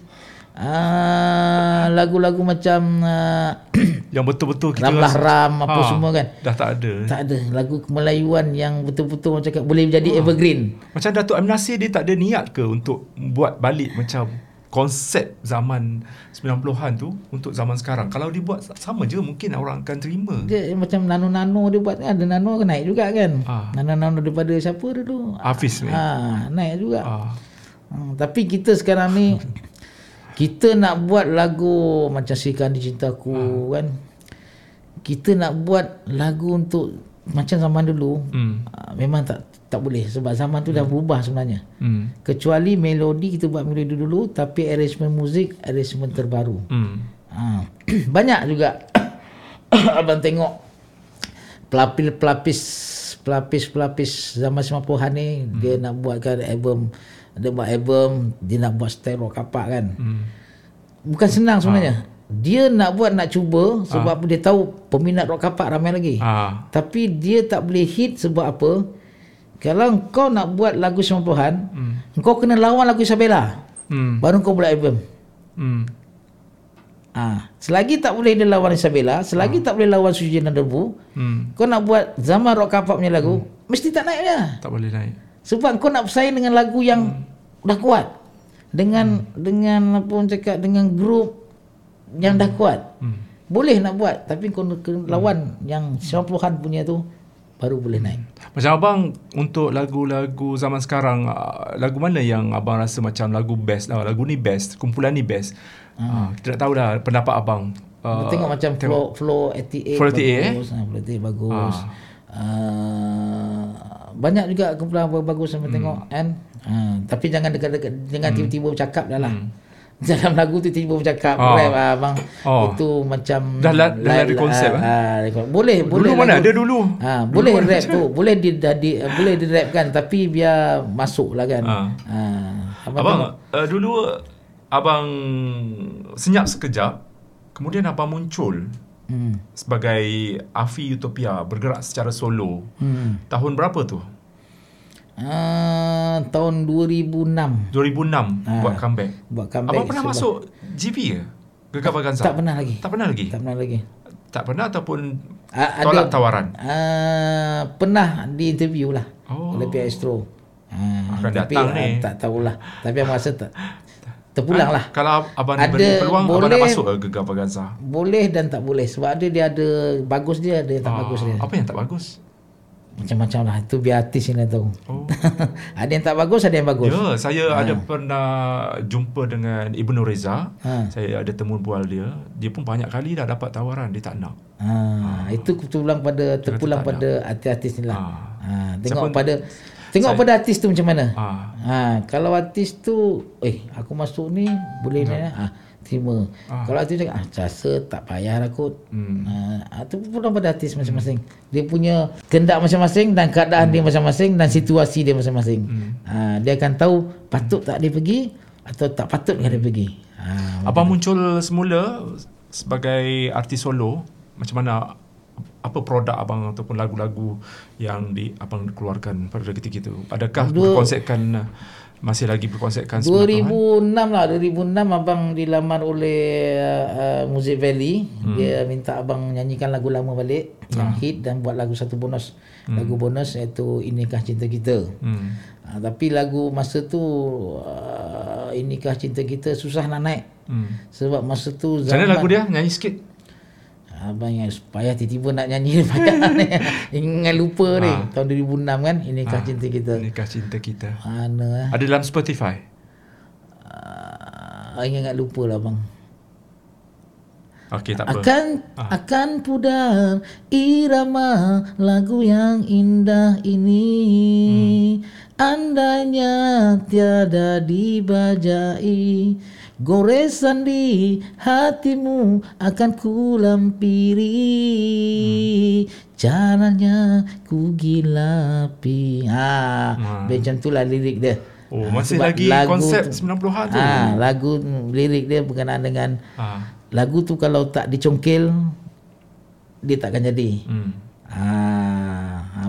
Ah, lagu-lagu macam ah, Yang betul-betul kita Ramlah rasa- Ram apa Ah, semua kan. Dah tak ada. Tak ada lagu Kemelayuan yang betul-betul orang cakap boleh menjadi evergreen. Macam Datuk Amin Nasir dia tak ada niat ke untuk buat balik macam konsep zaman 90-an tu untuk zaman sekarang. Kalau dibuat sama je mungkin orang akan terima. Dia macam nano-nano dia buat. Ada nano naik juga kan. Ah. Nano-nano daripada siapa dulu? Hafiz. Ah, naik juga. Ah. Hmm, tapi kita sekarang ni kita nak buat lagu macam Sikan di Cintaku kan. Kita nak buat lagu untuk macam zaman dulu. Hmm. ah, memang tak tak boleh sebab zaman tu dah berubah sebenarnya. Hmm. Kecuali melodi kita buat melodi dulu tapi arrangement muzik arrangement terbaru. Hmm. Ha. Banyak juga abang tengok pelapis-pelapis pelapis-pelapis zaman 90-an ni hmm. dia nak buatkan album dia buat album dia nak buat stereo kapak kan. Hmm. Bukan senang sebenarnya. dia nak buat nak cuba sebab apa dia tahu peminat rock kapak ramai lagi. Ah. Tapi dia tak boleh hit sebab apa? Kalau kau nak buat lagu 90-an, hmm. kau kena lawan lagu Isabella. Hmm. Baru kau buat album. Hmm. Ah, selagi tak boleh dia lawan Isabella, selagi tak boleh lawan Suji dan Debu, Hmm. kau nak buat zaman rock kapak punya lagu, mesti tak naik dia. Tak boleh naik. Sebab kau nak bersaing dengan lagu yang dah kuat. Dengan dengan apa orang cakap dengan grup yang dah kuat. Hmm. Boleh nak buat tapi kau kena lawan yang 90-an punya tu baru boleh naik. Macam abang untuk lagu-lagu zaman sekarang ah, lagu mana yang abang rasa macam lagu best lah lagu ni best kumpulan ni best ah. kita nak tahu dah pendapat abang Uh, tengok macam flow flow 88 Flow 88, eh? bagus, ha, flow 88 bagus. Uh, banyak juga kumpulan bagus sampai Hmm. tengok kan. Uh, tapi jangan dekat-dekat jangan tiba-tiba bercakap dah lah. Dalam lagu tu tiba-tiba bercakap. Oh. rap ah, abang. Oh. Itu macam Dah la- dah la- ada konsep, ah, eh? ah, rekod. boleh dulu boleh mana lagu- ada dulu Ha, boleh rap tu, boleh di, di, boleh di rap kan tapi biar masuk lah kan. Ha. Ha. Abang, abang uh, dulu abang senyap sekejap kemudian abang muncul Hmm. sebagai Afi Utopia bergerak secara solo Hmm. tahun berapa tu Ah, tahun 2006 2006 buat comeback buat comeback. abang pernah sebab- masuk GP ke Gegar Vaganza Tak pernah lagi. tak pernah lagi Tak pernah lagi. tak pernah ataupun Ah, tolak tawaran Uh, pernah di interview lah Oh. oleh pihak Astro. Uh, Akan tapi datang ah, ni. tak tahulah. Tapi abang rasa tak terpulang lah. Kalau abang Ada- diberi peluang abang nak boleh- masuk ke Gegar Vaganza. Boleh dan tak boleh sebab ada dia ada bagus dia ada yang tak Ah, bagus dia. Apa yang tak bagus? Macam-macam lah itu biar artis yang tahu. Oh. ada yang tak bagus ada yang bagus. Ya, saya ada pernah jumpa dengan Ibnu Reza. Ha. Saya ada temu bual dia. Dia pun banyak kali dah dapat tawaran, dia tak nak. Ha, itu terpulang pada terpulang pada artis-artis ni lah. Ah. Ha, tengok Siapa- pada tengok pada artis tu macam mana. Ah. Ha, kalau artis tu eh aku masuk ni boleh ni ah terima. Kalau artis cakap ah rasa tak payah lah kot. Hmm. Ha, itu pun pada artis masing-masing. Dia punya kehendak masing-masing dan keadaan dia masing-masing dan situasi dia masing-masing. Ha, dia akan tahu patut tak dia pergi atau tak patut dia pergi. Ha, Abang muncul semula sebagai artis solo. Macam mana apa produk abang ataupun lagu-lagu yang di abang keluarkan pada ketika itu? Adakah berkonsepkan uh, masih lagi berkonsepkan 2006 lah 2006 abang dilamar oleh uh, uh, Music Valley hmm. dia minta abang nyanyikan lagu lama balik yang hit dan buat lagu satu bonus lagu bonus iaitu inikah cinta kita Hmm. uh, tapi lagu masa tu uh, inikah cinta kita susah nak naik Hmm. sebab masa tu Macam mana lagu dia? Nyanyi sikit. Abang yang payah tiba-tiba nak nyanyi payah ni. Ingat lupa ni tahun 2006 kan inikah cinta kita. Nikah cinta kita. Mana eh? Ada dalam Spotify. Uh, ingat lupa lah bang. Okey, tak apa. Akan akan pudar irama lagu yang indah ini andainya tiada dibajai goresan di hatimu akan kulampiri jalannya ku gilapi ha macam itulah lirik dia Oh, Ah, masih sebab lagi lagu konsep tu- 90-an tu. Ah, lagu lirik dia berkenaan dengan Ah. lagu tu kalau tak dicongkel dia takkan jadi. Hmm. Ah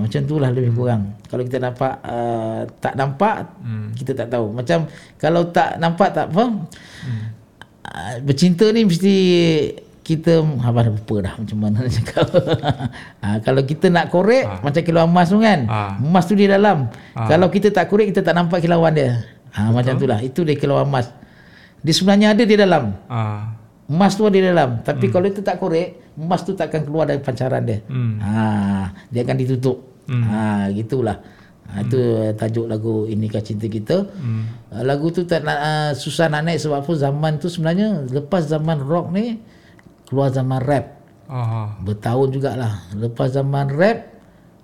macam tu lah lebih kurang. Kalau kita nampak uh, tak nampak Hmm. kita tak tahu. Macam kalau tak nampak tak apa. Hmm. Uh, bercinta ni mesti kita apa dah lupa dah macam mana nak cakap. ah, kalau kita nak korek macam kilau emas tu kan. Ah. Emas tu di dalam. Kalau kita tak korek kita tak nampak kilauan dia. Ah, macam tu lah. Itu dia kilau emas. Dia sebenarnya ada di dalam. Ah. Emas tu ada di dalam. Tapi hmm. kalau itu tak korek, emas tu takkan keluar dari pancaran dia. Hmm. Ha, dia akan ditutup. Hmm. Ha, gitulah. Ha, itu tajuk lagu Inikah Cinta Kita. Hmm. Uh, lagu tu tak nak, uh, susah nak naik sebab apa zaman tu sebenarnya lepas zaman rock ni keluar zaman rap. Ah. Bertahun jugalah. Lepas zaman rap,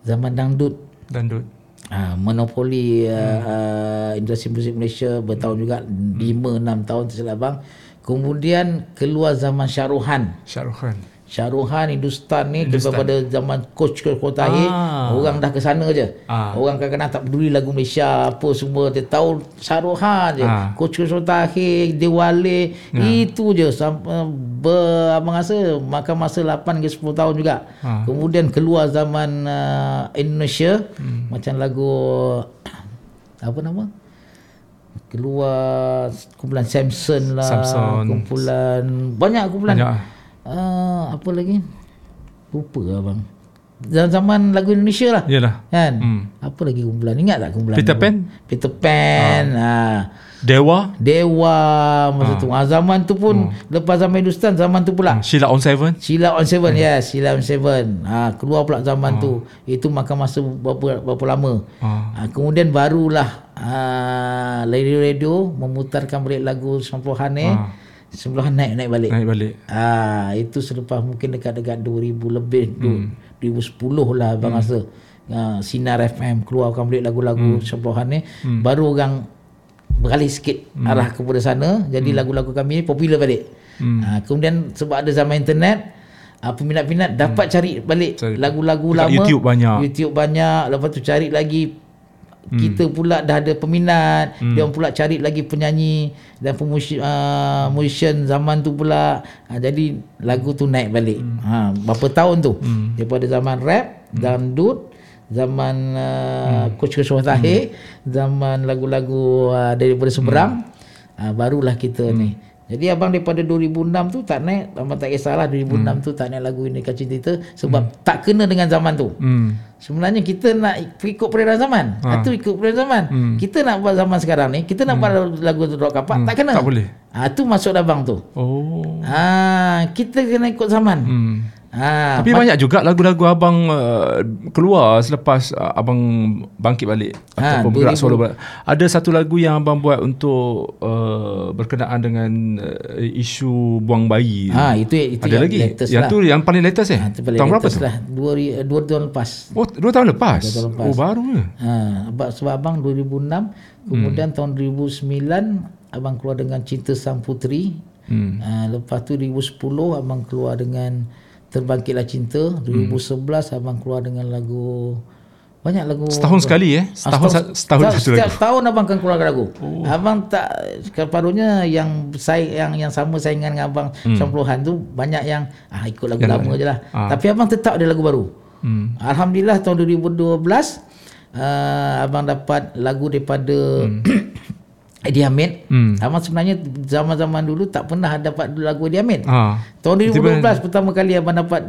zaman dangdut. Dandut. Ha, monopoli uh, uh, industri muzik Malaysia bertahun juga 5 6 tahun tersilap bang. Kemudian keluar zaman Syaruhan. Syahrukh Khan. Syaruhan Hindustan ni daripada zaman coach ke Kota Ah. orang dah ke sana je. Ah. Orang kadang-kadang tak peduli lagu Malaysia apa semua dia tahu Syaruhan je. Ah. Coach ke Kota Dewale itu je sampai ber, abang rasa makan masa 8 ke 10 tahun juga. Ah. Kemudian keluar zaman uh, Indonesia Hmm. macam lagu apa nama? Keluar kumpulan Samson lah, Samson. kumpulan banyak kumpulan. Banyak. Uh, apa lagi? Lupa lah bang. Dalam zaman lagu Indonesia lah. Yalah. Kan? Hmm. Apa lagi kumpulan? Ingat tak kumpulan? Peter? Pan? Peter Pan. Ha. Dewa. Dewa masa tu. Ha, zaman tu pun lepas zaman Hindustan zaman tu pula. Hmm. Sheila on Seven. Sheila on Seven ya, yes, Sheila on Seven. Ha, keluar pula zaman tu. Itu makan masa berapa berapa lama. Ah. Ha, kemudian barulah ha, radio-radio memutarkan balik lagu 90-an ni. Ah. 90-an naik naik balik. Naik balik. Ah itu selepas mungkin dekat-dekat 2000 lebih hmm. 2010 lah abang hmm. rasa. Uh, Sinar FM keluarkan balik lagu-lagu hmm. Syablohan ni hmm. baru orang beralih sikit hmm. arah kepada sana jadi hmm. lagu-lagu kami ni popular balik. Hmm. Uh, kemudian sebab ada zaman internet uh, peminat-peminat dapat cari balik Cari. lagu-lagu Dekat lama YouTube banyak. YouTube banyak lepas tu cari lagi hmm. kita pula dah ada peminat hmm. dia orang pula cari lagi penyanyi dan pemusik uh, musician zaman tu pula uh, jadi lagu tu naik balik hmm. ha berapa tahun tu hmm. daripada zaman rap hmm. dangdut zaman uh, hmm. coach Koswah Tahir hmm. zaman lagu-lagu uh, daripada seberang hmm. uh, barulah kita hmm. ni jadi abang daripada 2006 tu tak naik abang tak kisahlah 2006 hmm. tu tak naik lagu ini kacau cerita sebab hmm. tak kena dengan zaman tu Hmm. Sebenarnya kita nak ikut peredaran zaman. Ha. Itu ikut peredaran zaman. Hmm. Kita nak buat zaman sekarang ni, kita nak hmm. buat lagu tu rock kapak, hmm. tak kena. Tak boleh. Ha, tu masuk abang tu. Oh. Ha, kita kena ikut zaman. Hmm. Ha, Tapi banyak juga lagu-lagu abang uh, keluar selepas uh, abang bangkit balik Ha, ataupun bergerak 2000. solo balik. Ada satu lagu yang abang buat untuk uh, berkenaan dengan uh, isu buang bayi. ha, itu itu Ada yang lagi. latest Yang lah. tu yang paling latest eh? Ha, paling Tahun berapa tu? Lah. Dua, dua tahun lepas. Oh, dua tahun lepas. Dua tahun lepas. Oh, baru ke? Ha, sebab, sebab abang 2006, kemudian hmm. tahun 2009 abang keluar dengan Cinta Sang Puteri. Hmm. Ha, lepas tu 2010 abang keluar dengan Terbangkitlah Cinta. 2011 abang keluar dengan lagu banyak lagu. Setahun sekali eh? Ah, Setahun setahun satu setiap lagu. tahun abang akan keluarkan lagu. Oh. Abang tak kepadunya yang saya yang yang sama saingan dengan abang hmm. 90-an tu banyak yang ah ikut lagu Yang lama je lah. Ah. Tapi abang tetap ada lagu baru. Hmm. Alhamdulillah tahun 2012 uh, abang dapat lagu daripada Eddie Hamid. Hmm. Abang sebenarnya zaman-zaman dulu tak pernah dapat lagu Eddie Hamid. Ha. Tahun Tiba- 2012 pertama kali abang dapat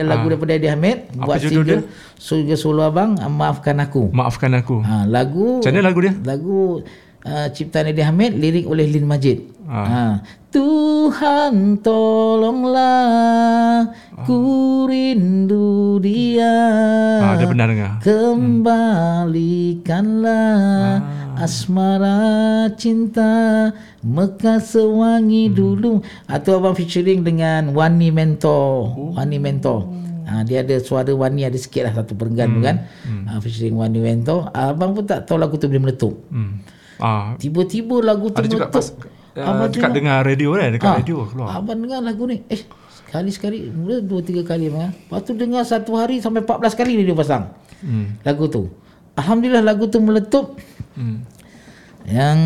lagu daripada Eddie Hamid Apa buat judul single single solo abang Maafkan Aku. Maafkan aku. Ha, lagu Macam mana lagu dia? Lagu uh, ciptaan Eddie Hamid, lirik oleh Lin Majid. Ah. Ha. Tuhan tolonglah ku rindu dia. Ah, dia pernah dengar. Kembalikanlah asmara cinta Mekah sewangi dulu. Atau abang featuring dengan Wani Mentor. Wani Mentor. Ha, Dia ada suara Wani ada sikit lah Satu perenggan tu kan. Ha, Featuring Wani Mentor. Abang pun tak tahu lagu tu boleh meletup. Hmm. Ah, Tiba-tiba lagu tu meletup. pas uh, dekat dengar radio kan, dekat Ah, radio keluar. Abang dengar lagu ni. Eh Sekali-sekali Mula dua tiga kali abang. Lepas tu dengar satu hari Sampai 14 kali dia pasang. Hmm. Lagu tu Alhamdulillah lagu tu meletup Hmm. Yang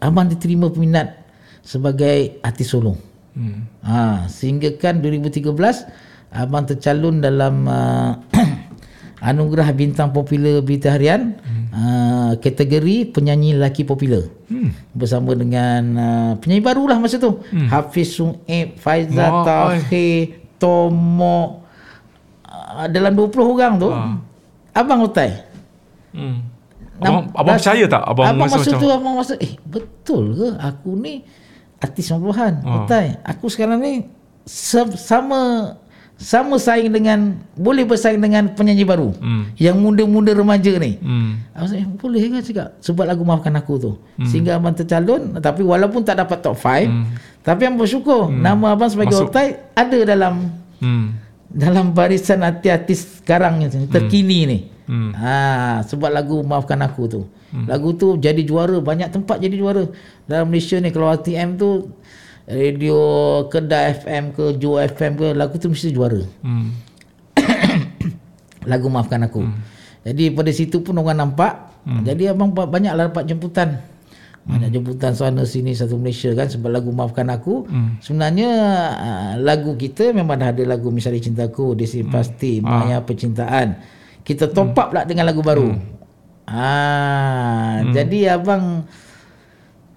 Abang diterima peminat Sebagai artis solo Hmm. ha, Sehingga kan 2013 Abang tercalon dalam uh, Anugerah Bintang Popular Berita Harian hmm. uh, Kategori penyanyi lelaki popular Hmm. Bersama dengan uh, Penyanyi barulah masa tu hmm. Hafiz Sungib Faizal Mak, Tahir Tomo uh, Dalam 20 orang tu Ah. Abang utai Hmm. Nam- Abang, abang percaya tak abang, abang rasa masa macam tu abang masa eh betul ke aku ni artis 90-an Ah. betul aku sekarang ni sama sama saing dengan boleh bersaing dengan penyanyi baru Hmm. yang muda-muda remaja ni Hmm. Abang eh, boleh ke cakap sebab lagu maafkan aku tu sehingga abang tercalon tapi walaupun tak dapat top 5 Hmm. tapi abang bersyukur nama abang sebagai Masuk. otai ada dalam Hmm. dalam barisan artis-artis sekarang ni terkini ni Hmm. Ha, sebab lagu Maafkan Aku tu. Hmm. Lagu tu jadi juara banyak tempat jadi juara. Dalam Malaysia ni kalau RTM tu radio Kedah FM ke Jo FM ke lagu tu mesti juara. Hmm. Lagu maafkan aku. Hmm. Jadi pada situ pun orang nampak. Hmm. Jadi abang ba- banyaklah dapat jemputan. Banyak jemputan sana sini satu Malaysia kan sebab lagu maafkan aku. Hmm. Sebenarnya uh, lagu kita memang dah ada lagu misalnya cintaku, desi pasti, maya percintaan. Kita top up pula dengan lagu baru. Ah, jadi abang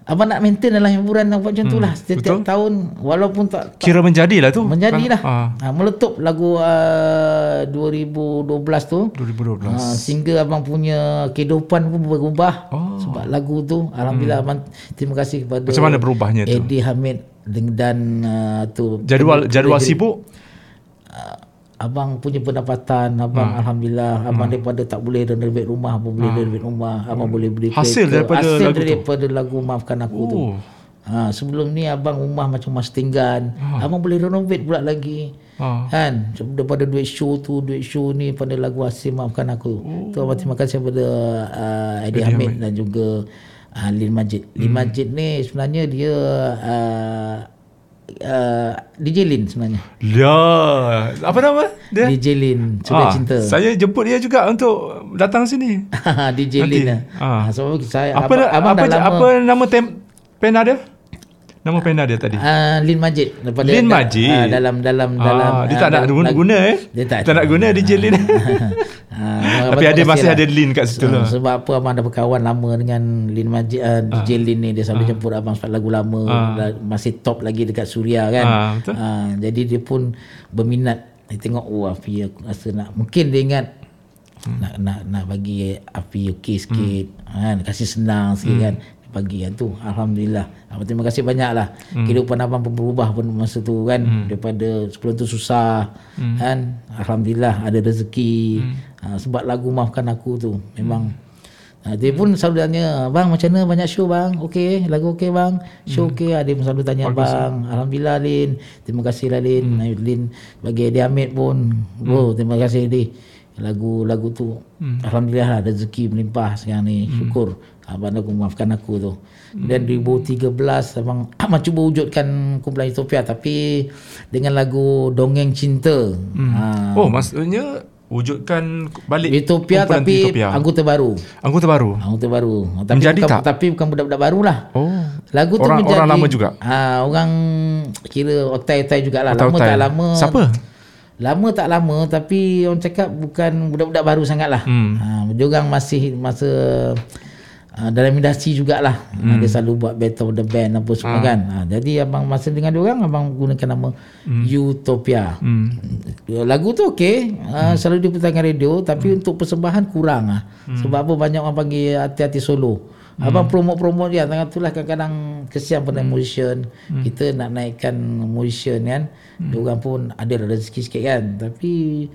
abang nak maintain dalam hiburan buat macam tu lah. Setiap tahun walaupun tak Kira menjadilah tu. menjadilah. Ah, Ha, meletup lagu uh, 2012 tu. 2012. Ha, sehingga abang punya kehidupan pun berubah Oh. sebab lagu tu. Alhamdulillah abang terima kasih kepada Macam mana berubahnya tu? Eddie Hamid dan, uh, tu Jadual jadual sibuk. uh, abang punya pendapatan abang Hmm. alhamdulillah abang daripada tak boleh renovate rumah abang boleh renovate rumah abang boleh beli Hmm. Hasil kereta. daripada hasil lagu tu? daripada lagu maafkan aku tu Oh. ha, sebelum ni abang rumah macam mas tinggan abang boleh renovate pula lagi Ah. kan daripada duit show tu duit show ni pada lagu Asim maafkan aku oh. tu abang terima kasih kepada uh, Eddie Hamid dan juga uh, Lin Majid Lin Majid ni sebenarnya dia uh, uh, DJ Lin sebenarnya Ya. Apa nama dia? DJ Lin sudah Ah, cinta Saya jemput dia juga untuk datang sini. DJ Nanti. Lin lah. Ah. Ha. Sebab saya Apa abang, abang apa dah lama apa nama tem, pena dia? Nama pena dia tadi. Uh, Lin Majid daripada Lin da- Majid. ah, dalam dalam Ah, dalam dia ah, tak nak guna, guna eh. Dia tak, tak nak guna DJ Lin. Ah, Tapi ada masih kasih ada lah. Lin kat situ Ah, lah. Sebab apa abang dah berkawan lama dengan Lin Majid uh, DJ Lin ni dia selalu jemput abang sebab lagu lama la- masih top lagi dekat Suria kan. Ah, betul. Ah, jadi dia pun berminat dia tengok oh Afi aku rasa nak mungkin dia ingat Hmm. nak nak nak bagi Afi okey sikit kan kasih senang sikit Hmm. kan pagi kan tu. Alhamdulillah. Abang terima kasih banyak lah Hmm. kehidupan abang pun berubah pun masa tu kan. Daripada sebelum tu susah Hmm. kan. Alhamdulillah ada rezeki. Ha, sebab lagu maafkan aku tu memang. Ha, dia pun selalu tanya bang macam mana? Banyak show bang? Okey lagu okey bang? Show okey. Ha, dia pun selalu tanya bang alhamdulillah Lin. Terima kasih lah Lin. Hmm. Lin bagi Eddie Hamid pun bro terima kasih Eddie. Lagu-lagu tu alhamdulillah lah rezeki melimpah sekarang ni. Syukur abang aku maafkan aku tu dan 2013 abang abang cuba wujudkan kumpulan Utopia tapi dengan lagu Dongeng Cinta ha, Oh, maksudnya wujudkan balik Utopia tapi Utopia. anggota baru Anggota baru. anggota baru tapi Menjadi bukan, tak? tapi bukan budak-budak baru lah Oh. lagu tu Orang- menjadi orang lama juga? ha, orang kira otai-otai jugalah lama Otai-otai. tak lama Siapa? Lama tak lama tapi orang cakap bukan budak-budak baru sangat lah. Hmm. Ha, dia orang masih masa uh, dalam industri jugalah. Hmm. Ha, dia selalu buat Battle the Band apa semua kan. Ha, jadi abang masa dengan dia orang abang gunakan nama hmm. Utopia. Hmm. Lagu tu okey, uh, selalu diputarkan radio tapi untuk persembahan kurang ah. Sebab apa banyak orang panggil hati-hati solo. Abang promote-promote dia tengah itulah kadang-kadang kesian pada musician. Kita nak naikkan musician kan. Hmm. Diorang pun ada rezeki sikit kan. Tapi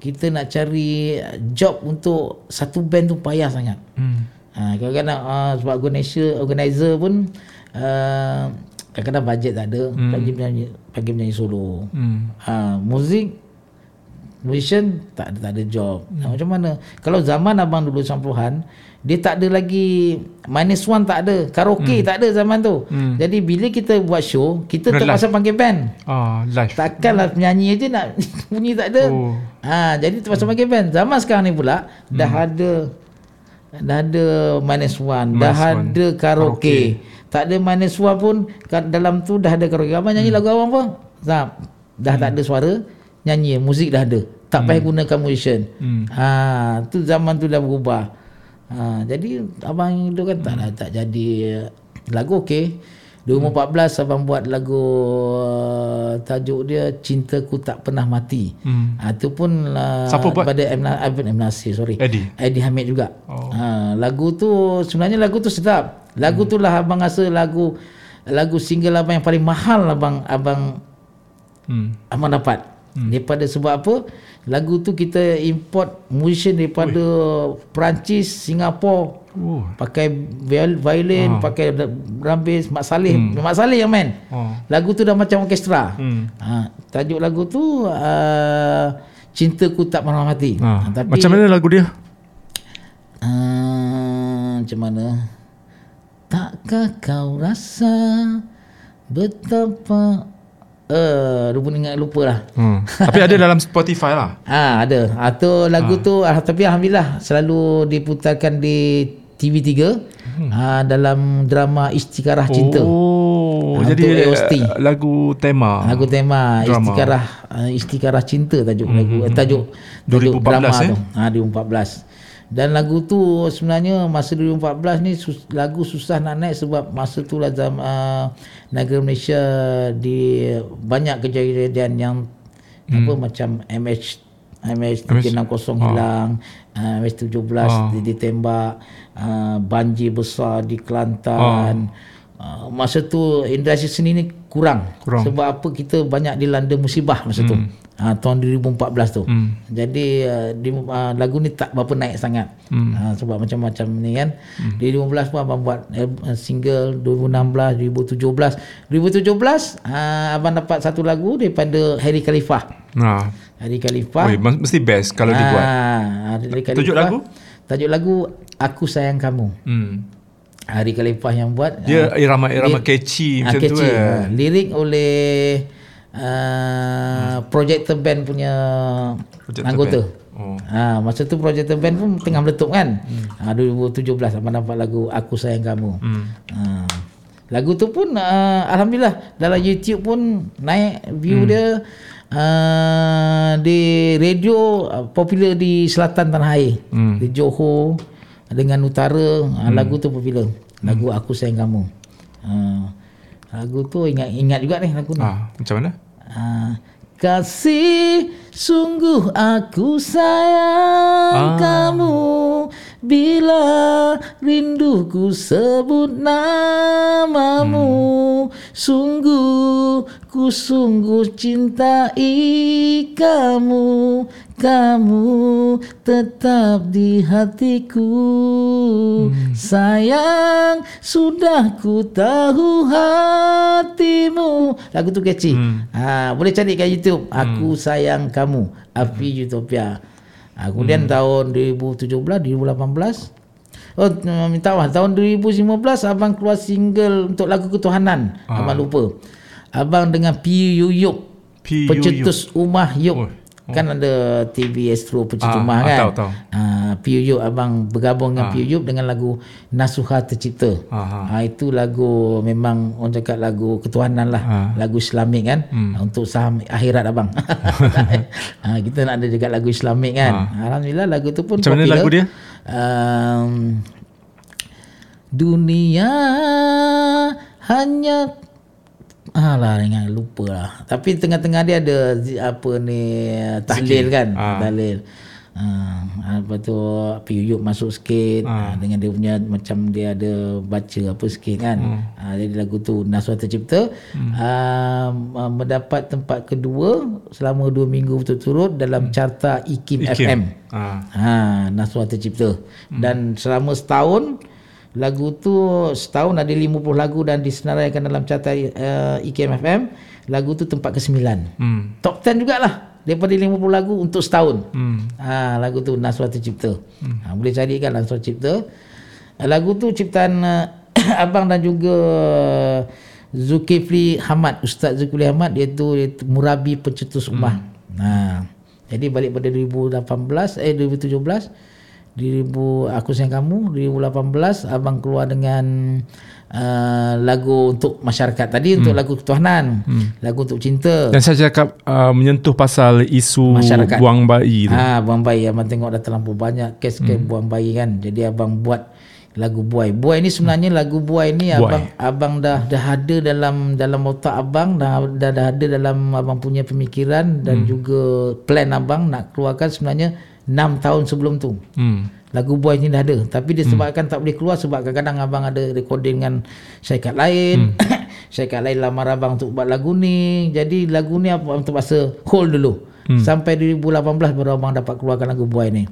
kita nak cari job untuk satu band tu payah sangat. Hmm. Ha, kadang-kadang uh, sebab organizer, organizer pun uh, kadang-kadang bajet tak ada. Hmm. Pagi menyanyi, pagi menyanyi solo. Hmm. Ha, muzik musician tak ada tak ada job. Hmm. macam mana? Kalau zaman abang dulu 90-an, dia tak ada lagi minus one tak ada, karaoke hmm. tak ada zaman tu. Hmm. Jadi bila kita buat show, kita Kena terpaksa panggil band. Ah, live. Takkanlah penyanyi aja nak bunyi tak ada. Oh. Ha, jadi terpaksa panggil band. Zaman sekarang ni pula dah ada dah ada minus one, dah Minus one. ada karaoke. Tak ada minus one pun dalam tu dah ada karaoke. Abang nyanyi lagu abang apa? Tak. Dah tak ada suara, nyanyi muzik dah ada. Tak payah gunakan musician. Hmm. Ha, tu zaman tu dah berubah. Ha, jadi abang tu kan tak tak jadi lagu okey. 2014 abang buat lagu uh, tajuk dia Cintaku Tak Pernah Mati. Hmm. Ha, tu pun uh, Siapa buat? Pada M, Na- M Nasir, sorry. Eddie. Eddie Hamid juga. Oh. Ha, lagu tu sebenarnya lagu tu sedap. Lagu tu lah abang rasa lagu lagu single abang yang paling mahal abang abang Hmm. abang dapat. Hmm. Daripada sebab apa? Lagu tu kita import musician daripada Perancis, Singapura. Oh. Pakai viol, violin, pakai drum bass, Mak Saleh. Mak Saleh yang main. Oh. Lagu tu dah macam orkestra. Hmm. Ha, tajuk lagu tu uh, Cintaku Tak Pernah Mati. Ah. Ha, tapi Macam mana lagu dia? uh, macam mana? Takkah kau rasa betapa uh, lupa ingat lupa lah. Hmm. Tapi ada dalam Spotify lah. Ah ada. Atau lagu ha. tu ah, tapi alhamdulillah selalu diputarkan di TV3 hmm. ah, dalam drama Istiqarah Cinta. Oh, Ah, jadi AOST. eh, lagu tema. Lagu tema Drama. Istiqarah uh, Istiqarah Cinta tajuk lagu eh, tajuk tajuk 2014, drama eh? tu. Ha 2014. Dan lagu tu sebenarnya masa 2014 ni sus, lagu susah nak naik sebab masa tu lah zaman uh, negara Malaysia di banyak kejadian yang hmm. apa macam MH MH360 hilang, uh, MH17 di, ditembak, uh, banjir besar di Kelantan. Uh, masa tu industri seni ni kurang. Kurang. Sebab apa kita banyak dilanda musibah masa tu. Ha, tahun 2014 tu. Hmm. Jadi uh, di, uh, lagu ni tak berapa naik sangat. Hmm. Ha, sebab macam-macam ni kan. Hmm. Di 2015 pun abang buat uh, single 2016, 2017. 2017 uh, abang dapat satu lagu daripada Harry Khalifah. Nah. Harry Khalifah. Oi, mesti best kalau dibuat. Ah, Harry Khalifah. Tajuk lagu? Tajuk lagu Aku Sayang Kamu. Hmm. Hari Khalifah yang buat. Dia ah, irama-irama catchy ah, macam tu catchy. Ah, Lirik oleh uh, Projector Band punya Projector anggota. Band. Oh. Ha, masa tu Projector Band pun tengah meletup kan. Hmm. Ha, 2017 abang dapat lagu Aku Sayang Kamu. Hmm. Ha. Lagu tu pun uh, alhamdulillah dalam YouTube pun naik view hmm. dia uh, di radio uh, popular di selatan tanah air. Hmm. Di Johor dengan utara hmm. lagu tu popular. Lagu Aku Sayang Kamu. Uh, lagu tu ingat ingat juga ni lagu ni. Ah, macam mana? Ah, kasih sungguh aku sayang Ah. kamu bila rinduku sebut namamu sungguh ku sungguh cintai kamu. Kamu tetap di hatiku. Sayang sudah ku tahu hatimu. Lagu tu catchy. Ha, boleh cari kat YouTube. Aku sayang kamu Api Utopia ha, kemudian tahun 2017 2018 Oh, mm, minta maaf. Tahun 2015 abang keluar single untuk lagu ketuhanan. Abang lupa. Abang dengan P Yuyuk. P. Pencetus Umah Yuk. Oh, Kan ada TV Astro Pencetus Ah, ah, kan. tahu, tahu. Ah, Yuyuk abang bergabung dengan Ah. Yuyuk dengan lagu Nasuha Tercipta. Aha. Ha, itu lagu memang orang cakap lagu ketuhanan lah. Ha. Lagu Islamik kan. Hmm. Untuk saham akhirat abang. ha, kita nak ada juga lagu Islamik kan. Alhamdulillah lagu tu pun. Macam mana popular. lagu dia? Um, dunia hanya Alah ingat lupa lah Tapi tengah-tengah dia ada Apa ni Tahlil kan Ah. Tahlil Ha, lepas tu Api Yuyuk masuk sikit ha. dengan dia punya macam dia ada baca apa sikit kan. Hmm. Ha, jadi lagu tu Naswa Tercipta hmm. ha, mendapat tempat kedua selama dua minggu berturut-turut dalam carta IKIM, Ikim. FM. Ah. Ha, Naswa Tercipta. Hmm. Dan selama setahun lagu tu setahun ada 50 lagu dan disenaraikan dalam carta uh, IKM FM. Lagu tu tempat ke-9. Hmm. Top 10 jugalah daripada 50 lagu untuk setahun. Hmm. Ha, lagu tu Naswa Tercipta. Hmm. Ha, boleh cari kan Naswa Tercipta. Lagu tu ciptaan uh, abang dan juga Zulkifli Hamad, Ustaz Zulkifli Hamad iaitu, iaitu murabi pencetus ummah. Hmm. Ha. Jadi balik pada 2018 eh 2017 2000 aku sayang kamu 2018 abang keluar dengan uh, lagu untuk masyarakat tadi hmm. untuk lagu ketuhanan hmm. lagu untuk cinta Dan saya cakap uh, menyentuh pasal isu Masyarakat. buang bayi tu. Ah, buang bayi abang tengok dah terlampau banyak kes-kes hmm. buang bayi kan. Jadi abang buat lagu buai. Buai ni sebenarnya lagu buai ni Buai. abang abang dah dah ada dalam dalam otak abang dah dah, dah ada dalam abang punya pemikiran dan juga plan abang nak keluarkan sebenarnya 6 tahun sebelum tu. Hmm. Lagu buai ni dah ada tapi disebabkan hmm. tak boleh keluar sebab kadang-kadang abang ada recording dengan syarikat lain. Hmm. syarikat lain lamar abang untuk buat lagu ni. Jadi lagu ni abang terpaksa hold dulu. Hmm. Sampai 2018 baru abang dapat keluarkan lagu buai ni.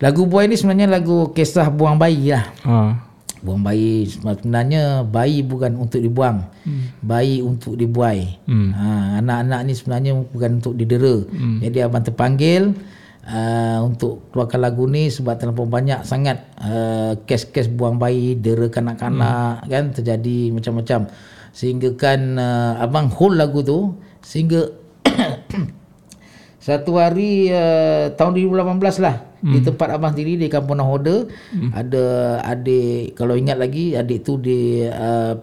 Lagu buai ni sebenarnya lagu kisah buang bayi lah. Ah. Buang bayi sebenarnya bayi bukan untuk dibuang. Hmm. Bayi untuk dibuai. Hmm. Ha, anak-anak ni sebenarnya bukan untuk didera. Hmm. Jadi abang terpanggil uh, untuk keluarkan lagu ni sebab terlalu banyak sangat uh, kes-kes buang bayi, dera kanak-kanak hmm. kan terjadi macam-macam. sehingga kan uh, abang hold lagu tu sehingga satu hari uh, tahun 2018 lah hmm. di tempat abang sendiri di Kampung Nahoda hmm. ada adik kalau ingat lagi adik tu di uh,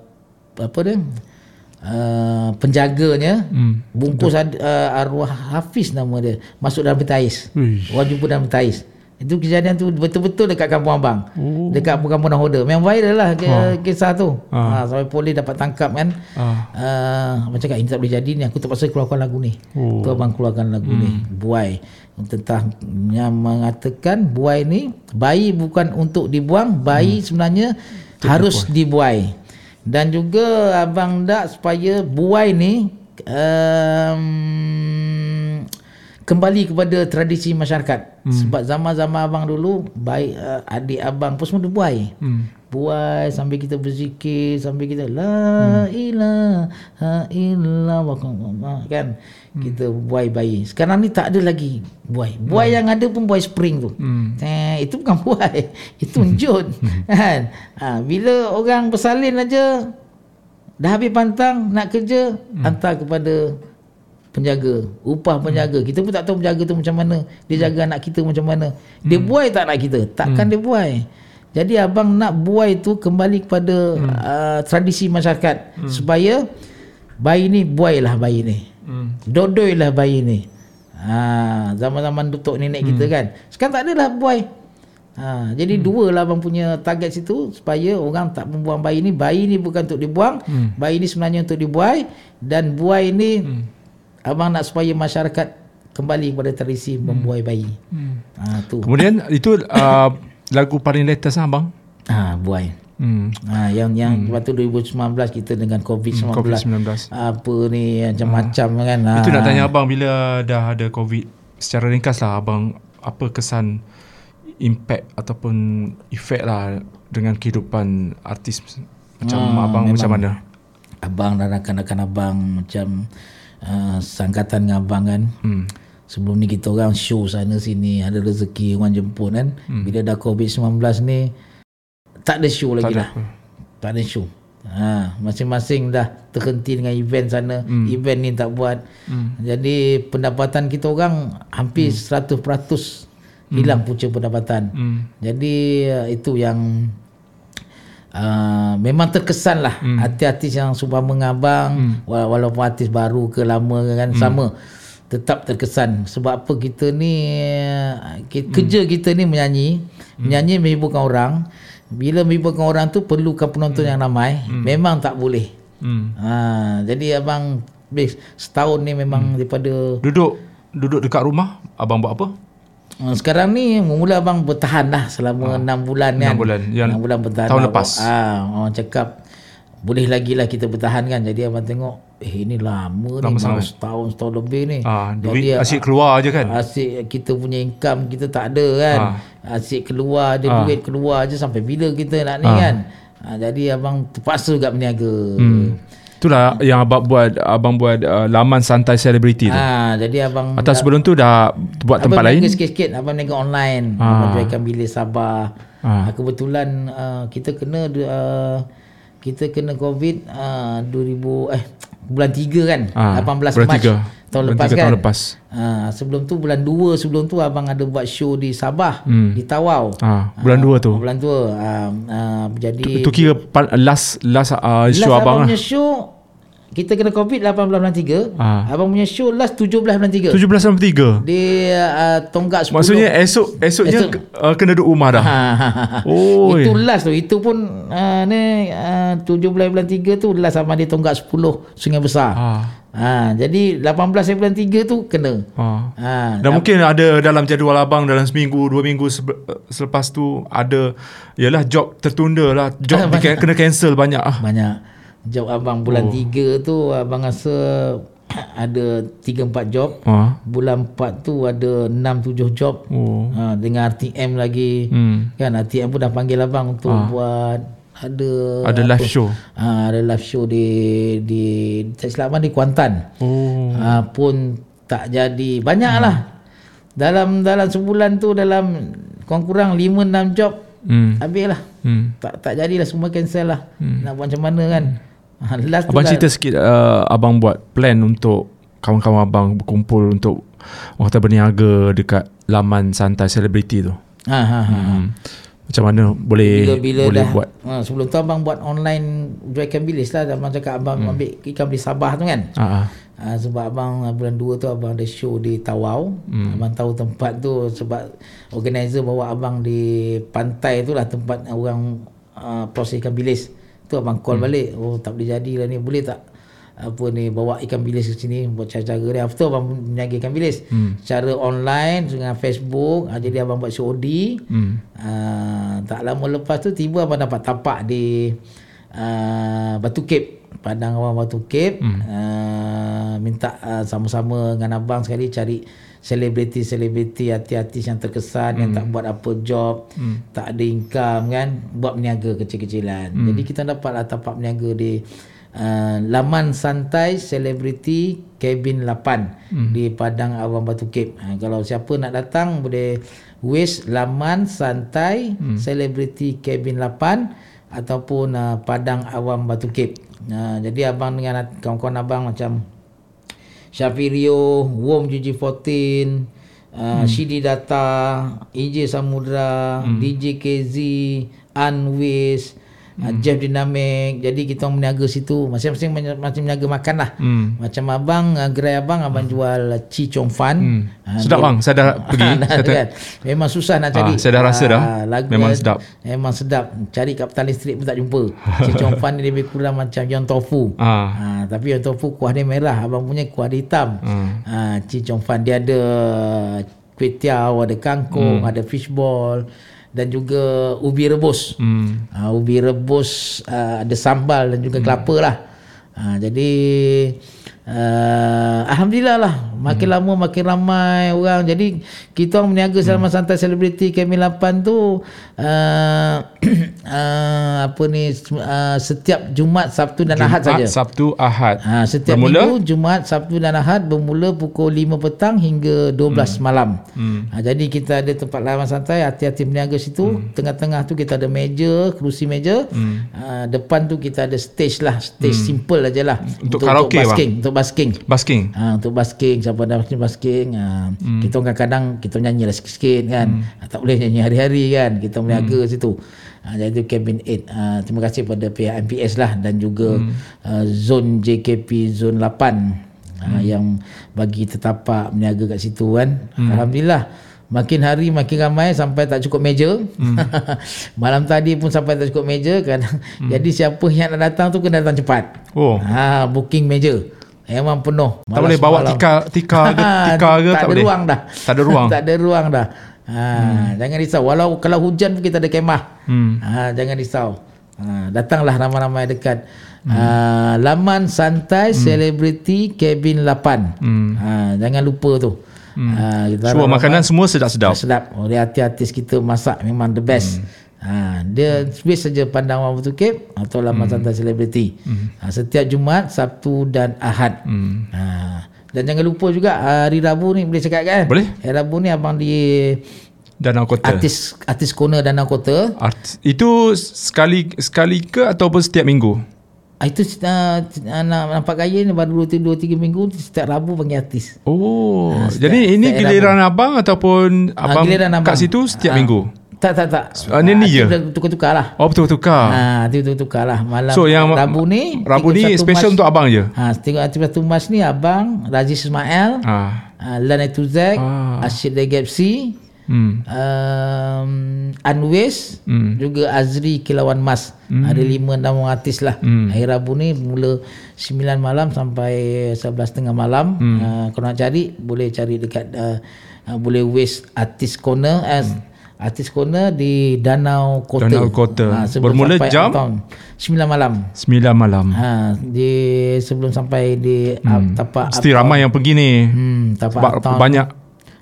apa dia uh, penjaganya hmm. bungkus ad, uh, arwah Hafiz nama dia masuk dalam petais orang jumpa dalam petais itu kejadian tu betul-betul dekat kampung abang. Oh. Dekat kampung Nahoda. Memang viral lah ha. kisah tu. Ha. Ha, sampai polis dapat tangkap kan. Ha. Uh, macam kat ini tak boleh jadi ni. Aku terpaksa keluarkan lagu ni. Oh. Tu abang keluarkan lagu hmm. ni. Buai. Tentang yang mengatakan buai ni bayi bukan untuk dibuang. Bayi hmm. sebenarnya Tidak harus dibuai. Dan juga abang dak supaya buai ni um, kembali kepada tradisi masyarakat hmm. sebab zaman-zaman abang dulu baik uh, adik abang pun semua buai hmm. buai sambil kita berzikir sambil kita la hmm. ilaha illallah kan hmm. kita buai bayi sekarang ni tak ada lagi buai buai hmm. yang ada pun buai spring tu hmm. eh, itu bukan buai itu njut kan ha, bila orang bersalin aja dah habis pantang nak kerja hmm. hantar kepada penjaga upah penjaga hmm. kita pun tak tahu penjaga tu macam mana dia jaga hmm. anak kita macam mana dia hmm. buai tak anak kita takkan hmm. dia buai jadi abang nak buai tu kembali kepada hmm. uh, tradisi masyarakat hmm. supaya bayi ni buailah bayi ni hmm. dodoilah bayi ni ha, zaman-zaman dutuk nenek hmm. kita kan sekarang tak adalah buai Ha, jadi hmm. dua lah abang punya target situ supaya orang tak membuang bayi ni. Bayi ni bukan untuk dibuang. Hmm. Bayi ni sebenarnya untuk dibuai. Dan buai ni hmm. Abang nak supaya masyarakat kembali kepada tradisi hmm. membuai bayi. Hmm. Ha, tu. Kemudian itu uh, lagu paling latest abang? Ha, buai. Hmm. Ha, yang yang hmm. waktu 2019 kita dengan COVID-19. Hmm, COVID-19. Apa ni macam-macam ha. kan. Ha. Itu nak tanya abang bila dah ada COVID secara ringkas lah abang apa kesan impact ataupun efek lah dengan kehidupan artis macam ha, abang macam mana? Abang dan rakan-rakan abang macam uh, sangkatan dengan abang kan. Hmm. Sebelum ni kita orang show sana sini ada rezeki orang jemput kan. Hmm. Bila dah COVID-19 ni tak ada show lagi tak lah. Ada. Tak ada show. Ha, masing-masing dah terhenti dengan event sana, hmm. event ni tak buat. Hmm. Jadi pendapatan kita orang hampir hmm. 100% hilang hmm. punca pendapatan. Hmm. Jadi uh, itu yang uh, memang terkesan lah hmm. artis-artis yang suka mengabang hmm. walaupun artis baru ke lama kan hmm. sama tetap terkesan sebab apa kita ni kita, hmm. kerja kita ni menyanyi hmm. menyanyi menghiburkan orang bila menghiburkan orang tu perlukan penonton hmm. yang ramai hmm. memang tak boleh hmm. ha, jadi abang setahun ni memang hmm. daripada duduk duduk dekat rumah abang buat apa Hmm, sekarang ni mula abang bertahan lah selama ah, enam ha. bulan kan. 6 bulan. Yang 6 bulan bertahan. Tahun lepas. Ah, orang cakap boleh lagi lah kita bertahan kan. Jadi abang tengok eh ini lama, lama ni setahun setahun lebih ni. Duit Jadi, asyik keluar aje kan. Asyik kita punya income kita tak ada kan. Ha. Asyik keluar je ha. duit keluar aje sampai bila kita nak ni ha. kan. Ha, jadi abang terpaksa juga berniaga. Hmm. Itulah yang abang buat abang buat uh, laman santai selebriti tu. Ah, jadi abang Atau sebelum tu dah buat tempat lain. Abang sikit-sikit abang niaga online. Ah. Abang jualkan bilik Sabah. Ah. Kebetulan uh, kita kena uh, kita kena COVID uh, 2000 eh bulan 3 kan? Ah. 18 Mac tahun bulan lepas kan. Tahun lepas. Uh, sebelum tu bulan 2 sebelum tu abang ada buat show di Sabah hmm. di Tawau. Ah, bulan 2 uh, tu. Bulan 2. Uh, uh, jadi tu, tu kira last last uh, show last abang, abang lah. show kita kena covid 18 bulan 3 ha. abang punya show last 17 bulan 3 17 bulan 3 di uh, tonggak 10 maksudnya esok esoknya esok. Uh, kena duduk rumah dah ha. oh itu last tu itu pun uh, ni uh, 17 bulan 3 tu last sama di tonggak 10 sungai besar ha. Ha, jadi 18 bulan 3 tu kena. Ha. Ha. Dan mungkin ada dalam jadual abang dalam seminggu, dua minggu selepas tu ada yalah job tertunda lah. Job kena cancel banyak ah. Banyak job abang bulan oh. tu abang rasa ada 3 4 job. Ha? Bulan 4 tu ada 6 7 job. Oh. Ha, dengan RTM lagi. Hmm. Kan RTM pun dah panggil abang untuk ha. buat ada ada live show. Ha, ada live show di di tak silap di Kuantan. Oh. Ha, pun tak jadi. Banyaklah. Hmm. Dalam dalam sebulan tu dalam kurang-kurang 5 6 job. Hmm. Habislah. Hmm. Tak tak jadilah semua cancel lah. Hmm. Nak buat macam mana kan? Hmm. Ha, last Abang lah- cerita sikit uh, abang buat plan untuk kawan-kawan abang berkumpul untuk orang kata berniaga dekat laman santai selebriti tu. Ha ha ha. Hmm. Macam mana boleh Bila-bila boleh dah buat ha, sebelum tu abang buat online jual ikan bilis lah abang cakap abang hmm. ambil ikan bilis Sabah tu kan. ah ah. Ha, sebab abang bulan 2 tu abang ada show di Tawau. Hmm. Abang tahu tempat tu sebab organizer bawa abang di pantai tu lah tempat orang uh, proses ikan bilis. Tu abang call hmm. balik. Oh tak boleh jadi lah ni. Boleh tak apa ni bawa ikan bilis ke sini buat cara-cara dia. Tu abang meniaga ikan bilis. Hmm. Secara online dengan Facebook. Ha, jadi abang buat COD. Hmm. Uh, tak lama lepas tu tiba abang dapat tapak di uh, Batu Cape. Padang Awang Batu Cape hmm. uh, minta uh, sama-sama dengan abang sekali cari selebriti-selebriti artis-artis yang terkesan hmm. yang tak buat apa job, hmm. tak ada income kan, buat berniaga kecil-kecilan. Hmm. Jadi kita dapatlah tapak berniaga di uh, laman santai selebriti Cabin 8 hmm. di Padang Awang Batu Cape. Uh, kalau siapa nak datang boleh wish laman santai selebriti hmm. Cabin 8 ataupun uh, Padang Awam Batu Cape. Uh, jadi abang dengan kawan-kawan abang macam Syafirio, Wom GG14, uh, hmm. Shidi Data, EJ Samudra, hmm. DJ KZ, Anwis, hmm. uh, Jeff Dynamic. Jadi kita orang meniaga situ. Masing-masing macam meniaga makan lah. Hmm. Macam abang, uh, gerai abang, abang hmm. jual Chi Chong Fan. Hmm. Uh, sedap bang, saya dah pergi. dah, saya kan? Memang susah nak cari. Ah, saya dah rasa dah. lagu Memang sedap. Memang sedap. Cari kat Petaling Street pun tak jumpa. Chi Chong Fan ni lebih kurang macam Yon Tofu. Ah. Ha, tapi yang tofu kuah dia merah. Abang punya kuah dia hitam. Hmm. Ha, Ci Chong Fan dia ada kuih tiaw, ada kangkung, hmm. ada fishball dan juga ubi rebus. Hmm. Ha, ubi rebus uh, ada sambal dan juga kelapa lah. Ha, jadi uh, alhamdulillah lah makin hmm. lama makin ramai orang. Jadi kita orang berniaga selama hmm. santai selebriti Kami 8 tu uh, uh, apa ni uh, setiap Jumaat, Sabtu dan Jumaat, Ahad saja. Sabtu, Ahad. Ha, setiap Bermula? minggu Jumaat, Sabtu dan Ahad bermula pukul 5 petang hingga 12 hmm. malam. Hmm. Ha, jadi kita ada tempat laman santai, hati-hati berniaga situ. Hmm. Tengah-tengah tu kita ada meja, kerusi meja. Hmm. Ha, depan tu kita ada stage lah, stage hmm. simple aja lah. Untuk karaoke, untuk basking, bang? untuk basking. Basking. Ha, untuk basking, siapa dah basking, basking. Ha, hmm. Kita kadang-kadang kita nyanyi lah sikit-sikit kan. Hmm. Ha, tak boleh nyanyi hari-hari kan. Kita berniaga hmm. situ. Ha, jadi cabin 8. Ha, terima kasih pada pihak MPS lah dan juga hmm. uh, zone JKP zone 8 ha, Hmm. yang bagi tetapak berniaga kat situ kan. Hmm. Alhamdulillah. Makin hari makin ramai sampai tak cukup meja. Hmm. Malam tadi pun sampai tak cukup meja kan. Hmm. Jadi siapa yang nak datang tu kena datang cepat. Oh. Ha booking meja. Memang penuh. Tak boleh bawa tikar tikar ke tikar ke tak, tak, ada boleh. ruang dah. Tak ada ruang. tak ada ruang dah. Ha, hmm. jangan risau. Walau kalau hujan pun kita ada kemah. Hmm. Ha, jangan risau. Ha, datanglah ramai-ramai dekat hmm. uh, laman santai hmm. selebriti cabin 8. Hmm. Ha, jangan lupa tu. Hmm. Ha, kita Semua makanan semua sedap-sedap. sedap. Dia artis-artis kita masak memang the best. Hmm. Ha, dia base saja pandang Wan Batu atau laman hmm. santai selebriti. Hmm. Ha, setiap Jumaat, Sabtu dan Ahad. Hmm. Ha, dan jangan lupa juga hari Rabu ni boleh cakap kan? Boleh. Hari Rabu ni abang di Danau Kota. artis artis corner Danau Kota. Art, itu sekali sekali ke ataupun setiap minggu? Ah, Itu uh, nampak gaya ni baru 2 3 minggu setiap Rabu panggil artis. Oh, Ah, setiap- jadi ini setiap giliran abang ataupun abang giliran abang. kat situ setiap Ah. minggu? Tak tak tak. Ah, ni ni je? Tukar-tukar lah. Oh, betul tukar. Ha, tu tukar lah malam So, yang Rabu ni Rabu ni 31 special untuk abang je? Ha, tengok 31 Mac ni abang Rajiz Ismail, Ah. uh, Lan Etuzek, Ah. Asyid Legepsi, Hmm. um, Anwes, Hmm. juga Azri Kilauan Mas. Ada lima enam orang artis lah. Hmm. Hari Rabu ni mula 9 malam sampai 11.30 malam. Hmm. Uh, kalau nak cari boleh cari dekat uh, uh, boleh waste artis corner as Artis Corner di Danau Kota. Danau Kota. sebelum Bermula jam? uptown. 9 malam. 9 malam. Ha, di sebelum sampai di hmm. tapak Mesti ramai yang pergi ni. Hmm, tapak Sebab uptown. banyak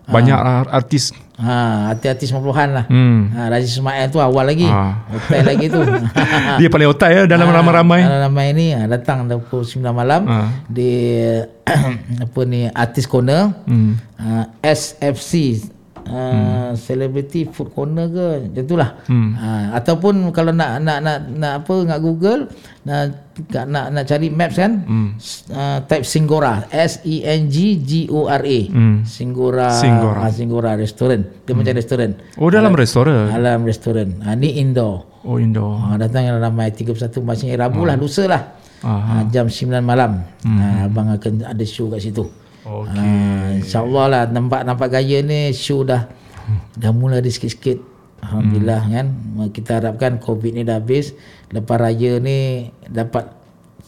banyak artis. Ha, hati-hati 50-an lah. Hmm. Ha, Rajiz Ismail tu awal lagi. Ah. Hotel lagi tu. Dia paling otai ya dalam Ah, ramai-ramai. Dalam ramai ni ha, datang dah pukul 9 malam Ah. di apa ni Artis Corner. Hmm. Ha, SFC uh, celebrity food corner ke macam itulah Hmm. uh, ataupun kalau nak nak nak nak apa nak google nak nak nak cari maps kan Hmm. uh, type Singgora S E N G G O R A Hmm. Singgora Singgora. ah, Singgora restoran dia macam restoran Oh dalam restoran. alam restoran ah, ni indoor Oh indoor. Ah, datang yang ramai 31 macam Rabu lah lusa lah Ah. ah, jam 9 malam ah, abang akan ada show kat situ Okey. ah, InsyaAllah lah nampak nampak gaya ni show dah. Dah mula ada sikit-sikit. Alhamdulillah kan? Kita harapkan covid ni dah habis. Lepas raya ni dapat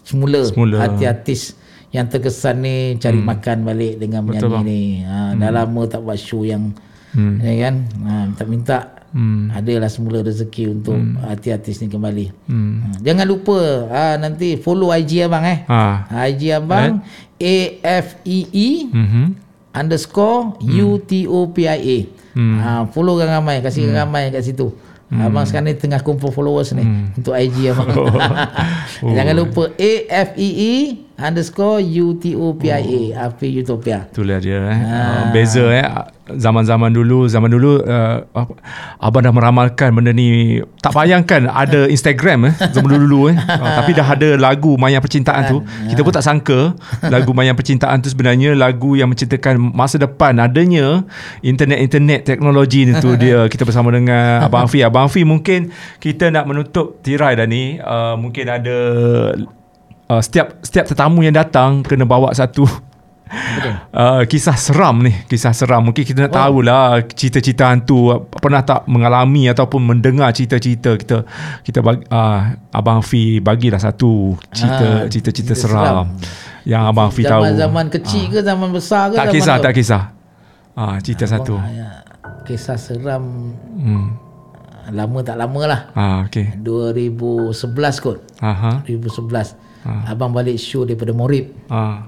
semula, Semula. artis-artis yang terkesan ni cari makan balik dengan Betul, menyanyi ni. Ha, dah lama tak buat show yang Hmm. ya kan? Ha, minta-minta Hmm. adalah semula rezeki untuk artis-artis ni kembali. Hmm. Ha, jangan lupa ha, nanti follow IG abang eh. Ah. IG abang A F E E Mhm. underscore U T O P I A. Ha, follow kan ramai, kasih hmm. ramai kat situ. Abang sekarang ni tengah kumpul followers ni untuk IG abang. Jangan lupa A F E E underscore U T O P I A. Afi Utopia. Itulah dia eh. Uh, beza eh zaman-zaman dulu zaman dulu uh, abang dah meramalkan benda ni. Tak bayangkan ada Instagram eh zaman dulu-dulu eh. Uh, tapi dah ada lagu Mayang Percintaan tu. Kita pun tak sangka lagu Mayang Percintaan tu sebenarnya lagu yang menceritakan masa depan adanya internet-internet teknologi ni tu dia. Kita bersama dengan Abang Afi. Abang Afi mungkin kita nak menutup tirai dah ni. Uh, mungkin ada uh, setiap setiap tetamu yang datang kena bawa satu Uh, kisah seram ni Kisah seram Mungkin kita nak oh. tahulah Cerita-cerita hantu Pernah tak mengalami Ataupun mendengar cerita-cerita Kita kita bagi, uh, Abang Fi Bagilah satu Cerita Ah, Cerita-cerita cerita seram, Yang Abang Fi tahu Zaman-zaman kecil ke zaman besar ke Tak kisah? Tak kisah ah, Cerita satu Ya, kisah seram hmm. lama tak lama lah. ah, Okay 2011 kot. Aha. 2011. Abang balik show daripada Morib. Ah.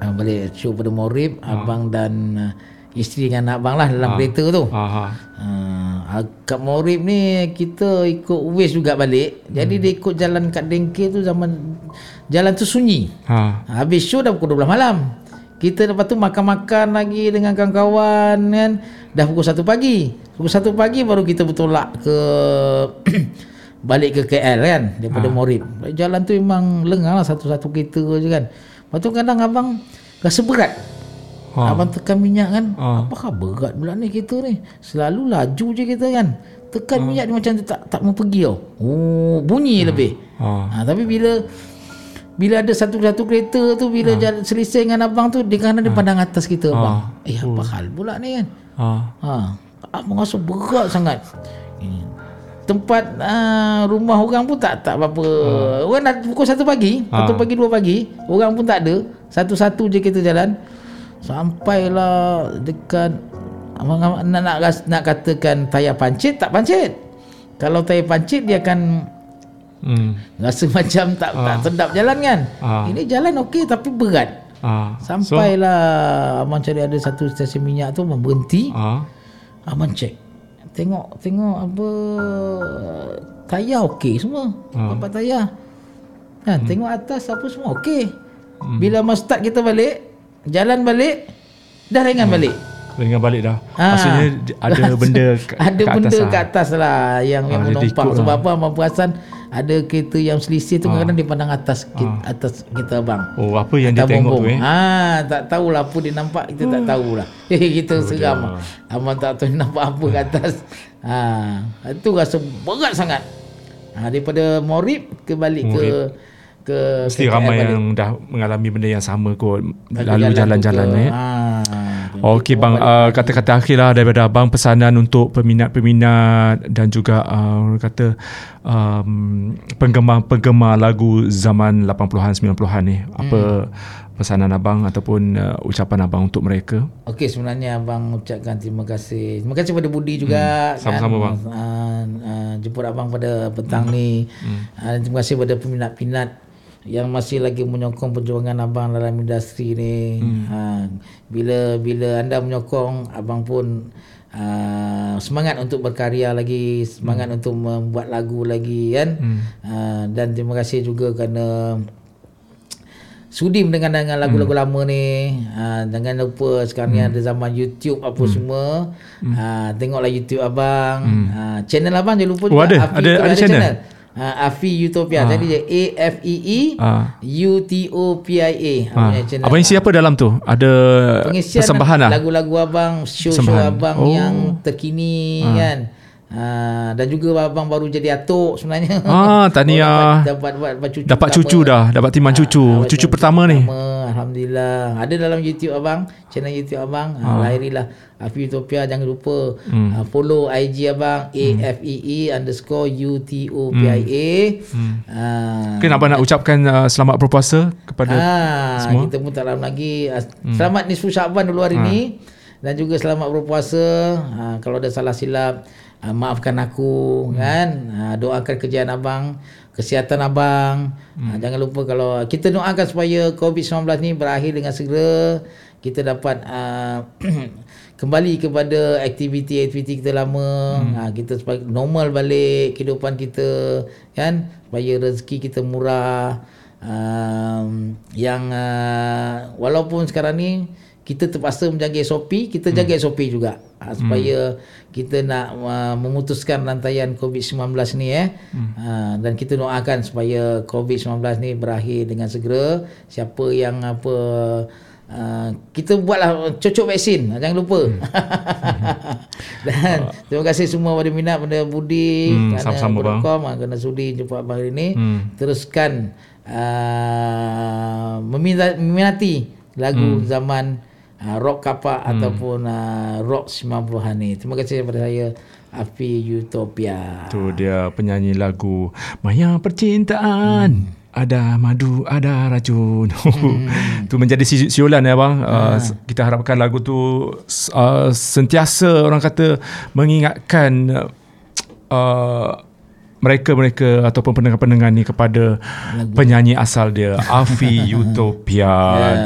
Abang balik show daripada Morib, abang dan uh, isteri dengan anak abang lah dalam kereta tu. Aha. Uh, kat Morib ni kita ikut Waze juga balik. Jadi dia ikut jalan kat Dengke tu zaman jalan tu sunyi. Ha. Habis show dah pukul 12 malam. Kita lepas tu makan-makan lagi dengan kawan-kawan kan. Dah pukul 1 pagi. Pukul 1 pagi baru kita bertolak ke balik ke KL kan daripada ha. Morib. Jalan tu memang lengang lah satu-satu kereta je kan. Lepas tu kadang abang rasa berat. Ha. Ha. Abang tekan minyak kan. Ha. Ha. Apakah berat pula ni kereta ni? Selalu laju je kita kan. Tekan ha. minyak dia macam tak tak mau pergi tau. Oh, bunyi ha. lebih. Ha. Ha, tapi bila bila ada satu-satu kereta tu bila ha. jalan selisih dengan abang tu dia kan dia pandang atas kita abang. Eh apa hal pula ni kan? Ha. Ha, abang rasa berat sangat. Tempat uh, rumah orang pun tak tak apa-apa. Ha. Orang dah pukul 1 pagi, Ha. 1 pagi 2 pagi, orang pun tak ada. Satu-satu je kita jalan. Sampailah dekat nak nak, nak katakan tayar pancit tak pancit. Kalau tayar pancit dia akan Hmm. Rasa macam tak tak sedap jalan kan. Ah. Ini jalan okey tapi berat. Ha. Sampailah abang cari ada satu stesen minyak tu berhenti. Ha. Abang cek. Tengok tengok apa tayar okey semua. Ah. Apa tayar. Kan Hmm. tengok atas apa semua okey. Bila mas start kita balik, jalan balik dah ringan Hmm. balik. Ringan balik dah. Ah. Maksudnya ada benda kat, ada kat benda atas lah. kat atas lah yang yang Ah, dia menumpang sebab lah. apa abang perasan ada kereta yang selisih Ah. tu kadang-kadang dia pandang atas kita, atas kita abang. Oh, apa yang dia Atas tengok tu eh? Ha, tak tahulah apa dia nampak kita tak tahulah. Eh kita seram. Abang tak tahu dia nampak apa kat atas. Ha, itu rasa berat sangat. Ha, daripada Morib ke balik ke ke Mesti ramai balik. yang dah mengalami benda yang sama kot Lalu jalan-jalan ke- eh Ha. Okey bang, uh, kata-kata akhir lah daripada abang pesanan untuk peminat-peminat dan juga uh, kata um, penggemar-penggemar lagu zaman 80-an 90-an ni. Apa pesanan abang ataupun uh, ucapan abang untuk mereka? Okey sebenarnya abang ucapkan terima kasih. Terima kasih kepada Budi juga Hmm, sama-sama, bang. Uh, uh, jemput abang pada petang ni. Uh, terima kasih kepada peminat-peminat yang masih lagi menyokong perjuangan abang dalam industri ni. Uh, bila bila anda menyokong abang pun uh, semangat untuk berkarya lagi, semangat untuk membuat lagu lagi kan. Uh, dan terima kasih juga kerana sudi mendengar dengan lagu-lagu lama ni uh, jangan lupa sekarang ni Hmm. ada zaman YouTube apa semua uh, tengoklah YouTube abang uh, channel abang jangan lupa Hmm. Oh, ada? Ada- Utopia ada channel? Uh, Afi Utopia jadi dia A F E E Ah. U T O P I A Ha. punya channel Abang isi apa dalam tu? Ada pengisian persembahan lah. lagu-lagu abang show-show abang Oh. yang terkini kan Ah, dan juga abang baru jadi atuk sebenarnya. Ah, tahniah. dapat, dapat, dapat, dapat cucu. Dapat cucu dah, dapat timan cucu. dapat Cucu pertama ni. Alhamdulillah. Ada dalam YouTube abang, channel YouTube abang. Ah. Lahirilah Afi Utopia jangan lupa Hmm. ah, follow IG abang A F E underscore U T O P I A. Ah, Mungkin abang nak ucapkan uh, selamat berpuasa kepada Ah, semua? kita pun tak lama lagi. Ah, Selamat nisfu Syaban dulu hari ni dan juga selamat berpuasa. Ah, kalau ada salah silap, ah, maafkan aku kan. Ah, doakan kerjaan abang, kesihatan abang. Ah, jangan lupa kalau kita doakan supaya COVID-19 ni berakhir dengan segera. Kita dapat ah, kembali kepada aktiviti-aktiviti kita lama. Ah, kita supaya normal balik kehidupan kita kan. Supaya rezeki kita murah um, yang uh, walaupun sekarang ni kita terpaksa menjaga SOP, kita jaga SOP juga uh, supaya kita nak uh, memutuskan rantaian COVID-19 ni eh. Uh, dan kita doakan supaya COVID-19 ni berakhir dengan segera. Siapa yang apa uh, kita buatlah cocok vaksin, jangan lupa. dan terima kasih semua pada minat pada Budi Hmm, kerana sama-sama, bang. berkom ah, kerana sudi jumpa abang hari ni. Hmm. Teruskan uh, meminati, meminati lagu Hmm. zaman uh, rock kapak ataupun uh, rock 90-an ni. Terima kasih kepada saya Afi Utopia. Tu dia penyanyi lagu Maya Percintaan ada madu, ada racun. tu menjadi si- siulan ya bang. Uh, kita harapkan lagu tu uh, sentiasa orang kata mengingatkan uh, mereka-mereka ataupun pendengar-pendengar ni kepada penyanyi asal dia Afi Utopia.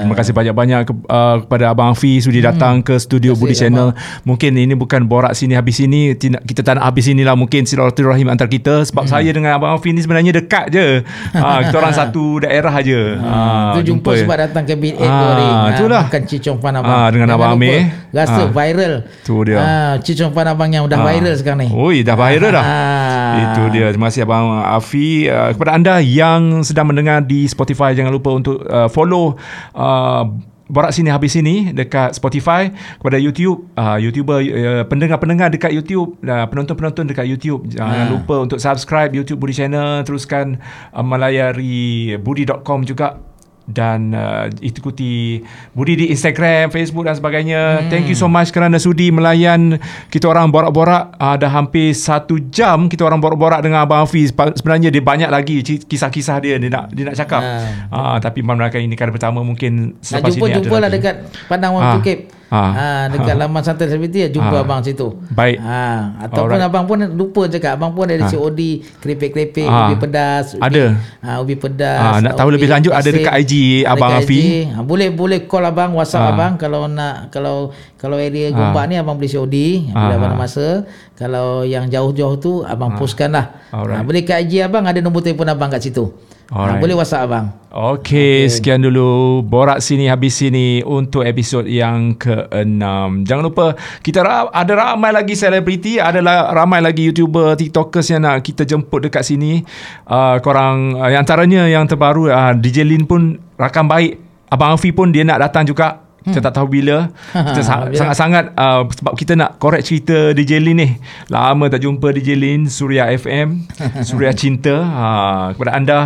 Terima kasih banyak-banyak ke, uh, kepada Abang Afi sudi datang ke studio Budi Channel. Mungkin ini bukan borak sini habis sini kita tak nak habis inilah mungkin silaturahim antar kita sebab saya dengan Abang Afi ni sebenarnya dekat je. Ha, kita orang satu daerah aje. Ha, tu jumpa sebab datang ke Bid 8 tu hari. Ah, Ah, itulah. Makan cicong pan abang. Ah, dengan Jangan Abang Amir. Rasa Ah. viral. Tu dia. Ah, cicong pan abang yang dah viral sekarang ni. Oi, dah viral dah. Ah. Itu dia. Terima kasih Abang Afi. Uh, kepada anda yang sedang mendengar di Spotify, jangan lupa untuk uh, follow uh, Borak Sini Habis Sini dekat Spotify. Kepada YouTube, uh, YouTuber, uh, pendengar-pendengar dekat YouTube, uh, penonton-penonton dekat YouTube. Jangan lupa untuk subscribe YouTube Budi Channel. Teruskan uh, melayari budi.com juga dan uh, ikuti Budi di Instagram, Facebook dan sebagainya. Hmm. Thank you so much kerana sudi melayan kita orang borak-borak. Uh, dah hampir satu jam kita orang borak-borak dengan Abang Hafiz. Pa- Sebenarnya dia banyak lagi kisah-kisah dia dia nak dia nak cakap. Ah. Uh, tapi malam ini kali pertama mungkin Nak selepas jumpa ini jumpa ada lah dekat Padang Wan Ah. Pukip. Ah. Ah, dekat laman santai seperti ya jumpa Ah. abang situ. Baik. Ah, ataupun Alright. abang pun lupa cakap abang pun ada COD keripik-keripik Ah. ubi pedas. Ubi, Ada. Ah, ubi pedas. Ah, nak tahu lebih lanjut ada pasir. dekat IG Ada Abang dekat Afi. IG. Ah, boleh boleh call abang WhatsApp Ah. abang kalau nak kalau kalau area Gombak ni abang boleh COD bila Ah. mana masa. Kalau yang jauh-jauh tu abang postkan lah. Alright. Ah, boleh kat IG abang ada nombor telefon abang kat situ. Ah, Alright. boleh WhatsApp abang. Okey, sekian dulu borak sini habis sini untuk episod yang ke-6. Jangan lupa kita ra- ada ramai lagi selebriti, ada la- ramai lagi YouTuber, TikTokers yang nak kita jemput dekat sini. Uh, korang uh, yang antaranya yang terbaru uh, DJ Lin pun rakan baik. Abang Afi pun dia nak datang juga. Kita tak tahu bila. Kita sa- sangat-sangat uh, sebab kita nak korek cerita DJ Lin ni. Lama tak jumpa DJ Lin, Suria FM, Suria Cinta. Uh, kepada anda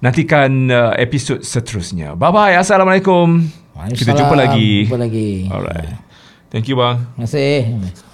nantikan uh, episod seterusnya. Bye bye. Assalamualaikum. Kita jumpa lagi. Jumpa lagi. Alright. Thank you bang. Terima kasih.